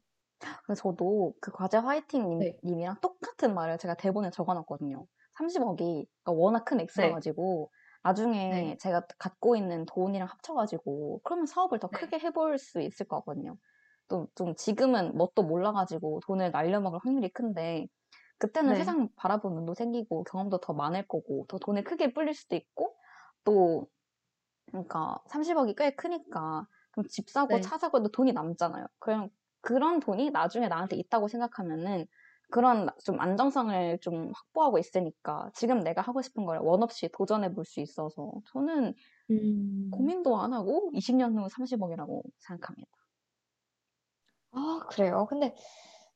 근데 저도 그 과제 화이팅 님, 네. 님 이랑 똑같은 말을 제가 대본에 적어놨거든요. 30억이 워낙 큰 액수여가지고 나중에 네. 제가 갖고 있는 돈이랑 합쳐가지고 그러면 사업을 더 네. 크게 해볼 수 있을 것 같거든요. 또 좀 지금은 뭣도 몰라가지고 돈을 날려먹을 확률이 큰데 그때는 네. 세상 바라보는 눈도 생기고 경험도 더 많을 거고 더 돈을 크게 불릴 수도 있고 또 그러니까 30억이 꽤 크니까 그럼 집 사고 네. 차 사고 해도 돈이 남잖아요. 그냥 그런 돈이 나중에 나한테 있다고 생각하면은 그런 좀 안정성을 좀 확보하고 있으니까 지금 내가 하고 싶은 걸 원 없이 도전해 볼 수 있어서 저는 음. 고민도 안 하고 20년 후 30억이라고 생각합니다. 아, 그래요. 근데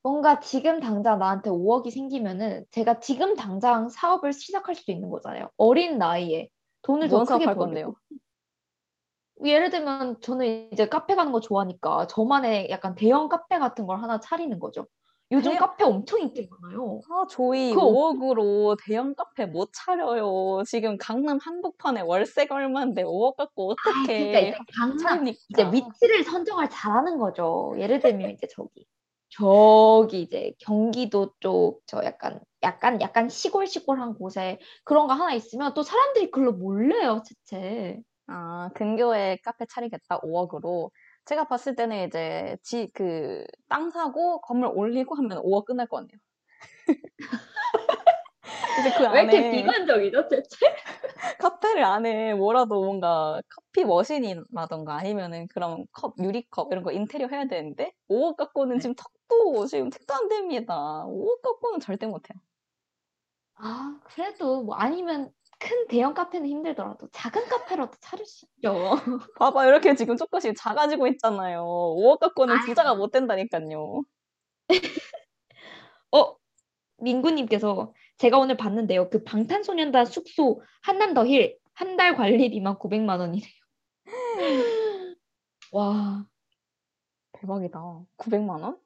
뭔가 지금 당장 나한테 5억이 생기면은 제가 지금 당장 사업을 시작할 수도 있는 거잖아요. 어린 나이에 돈을 더뭔 크게 벌고. 건데요? 예를 들면 저는 이제 카페 가는 거 좋아하니까 저만의 약간 대형 카페 같은 걸 하나 차리는 거죠. 요즘 대형- 카페 엄청 인기 많아요. 아, 저희 그거 5억으로 대형 카페 못 차려요. 지금 강남 한복판에 월세가 얼마인데 5억 갖고 아, 그러니까 어떻게 이제 강남? 이제 위치를 선정을 잘하는 거죠. 예를 들면 이제 저기 저기 이제 경기도 쪽 저 약간 약간 약간 시골 시골한 곳에 그런 거 하나 있으면 또 사람들이 글로 몰려요, 채채. 아, 근교에 카페 차리겠다 5억으로. 제가 봤을 때는 이제 지, 그, 땅 사고 건물 올리고 하면 5억 끝날 거 같네요. 이제 그 왜 이렇게 안에 비관적이죠, 채채? 카페를 안에 뭐라도 뭔가 커피 머신이라던가 아니면은 그런 컵, 유리컵 이런 거 인테리어 해야 되는데 5억 갖고는 네. 지금 턱도 지금 택도 안 됩니다. 5억 갖고는 절대 못 해요. 아, 그래도 뭐 아니면 큰 대형 카페는 힘들더라도 작은 카페라도 차릴 수 있죠. 봐봐 이렇게 지금 조금씩 작아지고 있잖아요. 5억 갖고는 아유. 부자가 못 된다니까요. 어, 민구님께서 제가 오늘 봤는데요. 그 방탄소년단 숙소 한남 더 힐 한 달 관리비만 900만 원이래요. 와, 대박이다. 900만 원?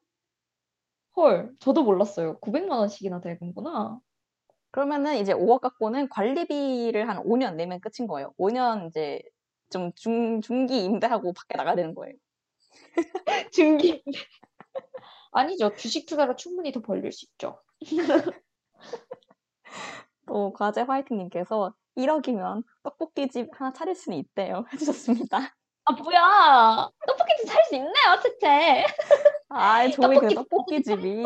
헐, 저도 몰랐어요. 900만 원씩이나 되는구나. 그러면은 이제 5억 갖고는 관리비를 한 5년 내면 끝인 거예요. 5년 이제 좀 중, 중기 임대하고 밖에 나가야 되는 거예요. 중기. 아니죠. 주식 투자로 충분히 더 벌릴 수 있죠. 또 과제 화이팅님께서 1억이면 떡볶이집 하나 차릴 수는 있대요. 해주셨습니다. 아, 뭐야. 떡볶이집 살수 있네요, 채채. 아, 저희 그 떡볶이 떡볶이집이.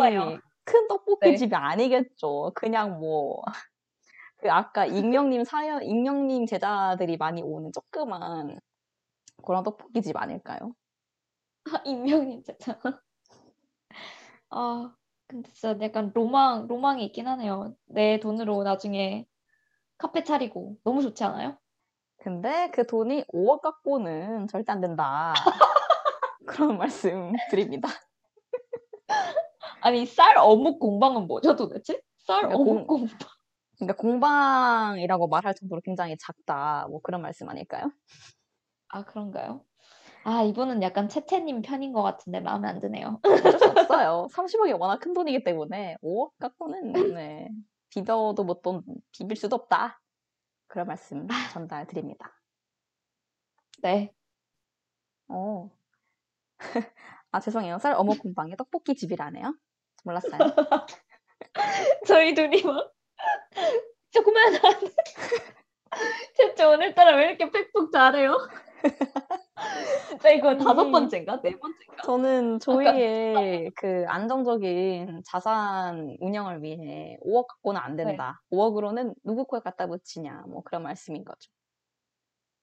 큰 떡볶이집이 아니겠죠. 그냥 뭐, 그 아까 익명님 사연, 익명님 제자들이 많이 오는 조그만 그런 떡볶이집 아닐까요? 아, 임명님 진짜. 아, 근데 진짜 약간 로망, 로망이 있긴 하네요. 내 돈으로 나중에 카페 차리고. 너무 좋지 않아요? 근데 그 돈이 5억 갖고는 절대 안 된다. 그런 말씀 드립니다. 아니, 쌀 어묵 공방은 뭐죠, 도대체? 쌀 그러니까 어묵 공- 공방. 그러니까 공방이라고 말할 정도로 굉장히 작다. 뭐 그런 말씀 아닐까요? 아, 그런가요? 아, 이분은 약간 채채님 편인 것 같은데 마음에 안 드네요. 어쩔 수 없어요. 30억이 워낙 큰 돈이기 때문에 5억 갖고는 네, 비벼도 못 돈, 비빌 수도 없다. 그런 말씀 전달 드립니다. 네. 어. 아, 죄송해요. 쌀 어묵 공방에 떡볶이 집이라네요. 몰랐어요. 저희 둘이 막한 채채 오늘따라 왜 이렇게 팩폭 잘해요? 진짜 이거 다섯 음. 번째인가? 네 번째인가? 저는 저희의 그 안정적인 자산 운영을 위해 5억 갖고는 안 된다. 5억으로는 누구 코에 갖다 붙이냐. 뭐 그런 말씀인 거죠.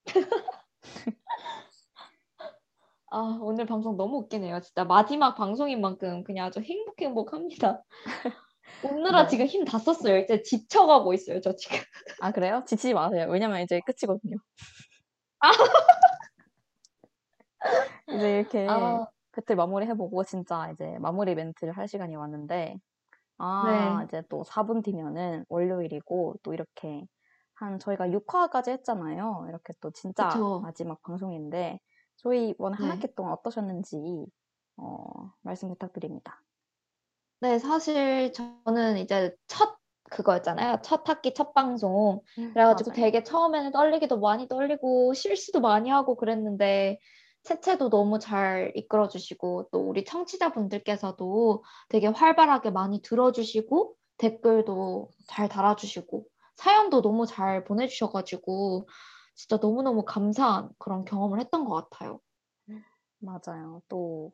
아, 오늘 방송 너무 웃기네요. 진짜 마지막 방송인 만큼 그냥 아주 행복 행복합니다. 오늘아 네. 지금 힘 다 썼어요. 이제 지쳐가고 있어요, 저 지금. 아, 그래요? 지치지 마세요. 왜냐면 이제 끝이거든요. 아. 이제 이렇게 아, 배틀 마무리해보고 진짜 이제 마무리 멘트를 할 시간이 왔는데, 아, 네. 이제 또 4분 뒤면은 월요일이고, 또 이렇게 한 저희가 6화까지 했잖아요. 이렇게 또 진짜 그쵸. 마지막 방송인데, 저희 이번 한 네. 학기 동안 어떠셨는지, 어, 말씀 부탁드립니다. 네, 사실 저는 이제 첫 그거였잖아요. 첫 학기 첫 방송. 그래가지고 맞아요. 되게 처음에는 떨리기도 많이 떨리고 실수도 많이 하고 그랬는데 채채도 너무 잘 이끌어주시고 또 우리 청취자분들께서도 되게 활발하게 많이 들어주시고 댓글도 잘 달아주시고 사연도 너무 잘 보내주셔가지고 진짜 너무너무 감사한 그런 경험을 했던 것 같아요. 맞아요. 또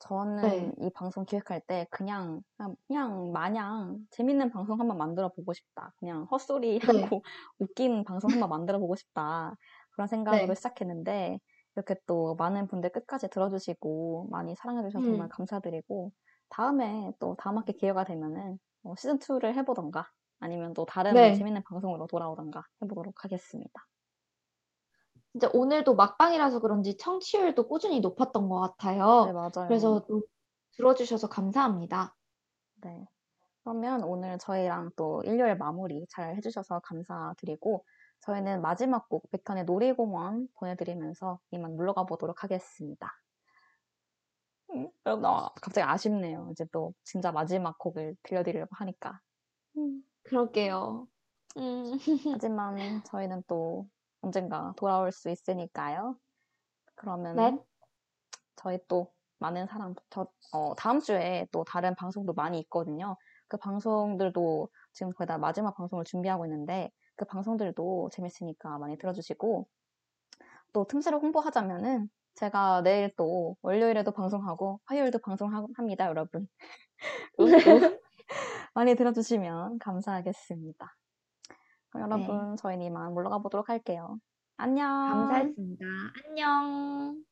저는 네. 이 방송 기획할 때 그냥 그냥, 그냥 마냥 재밌는 방송 한번 만들어 보고 싶다. 그냥 헛소리 네. 하고 웃긴 방송 한번 만들어 보고 싶다. 그런 생각으로 네. 시작했는데 이렇게 또 많은 분들 끝까지 들어주시고 많이 사랑해 주셔서 정말 음. 감사드리고 다음에 또 다음 학기 기회가 되면은 뭐 시즌 2를 해보던가 아니면 또 다른 네. 재밌는 방송으로 돌아오던가 해보도록 하겠습니다. 진짜 오늘도 막방이라서 그런지 청취율도 꾸준히 높았던 것 네, 같아요. 맞아요. 그래서 또 들어주셔서 감사합니다. 네. 그러면 오늘 저희랑 또 일요일 마무리 잘 해주셔서 감사드리고 저희는 마지막 곡 백현의 놀이공원 보내드리면서 이만 물러가 보도록 하겠습니다. 음, 여러분, 아, 갑자기 아쉽네요. 이제 또 진짜 마지막 곡을 들려드리려고 하니까. 음, 그럴게요. 음, 하지만 저희는 또 언젠가 돌아올 수 있으니까요. 그러면 네. 저희 또 많은 사랑, 저, 어, 다음 주에 또 다른 방송도 많이 있거든요. 그 방송들도 지금 거의 다 마지막 방송을 준비하고 있는데 그 방송들도 재밌으니까 많이 들어주시고 또 틈새를 홍보하자면은 제가 내일 또 월요일에도 방송하고 화요일도 방송합니다, 여러분. 그것도 많이 들어주시면 감사하겠습니다. 네. 여러분, 저희는 이만 물러가 보도록 할게요. 안녕. 감사했습니다. 안녕.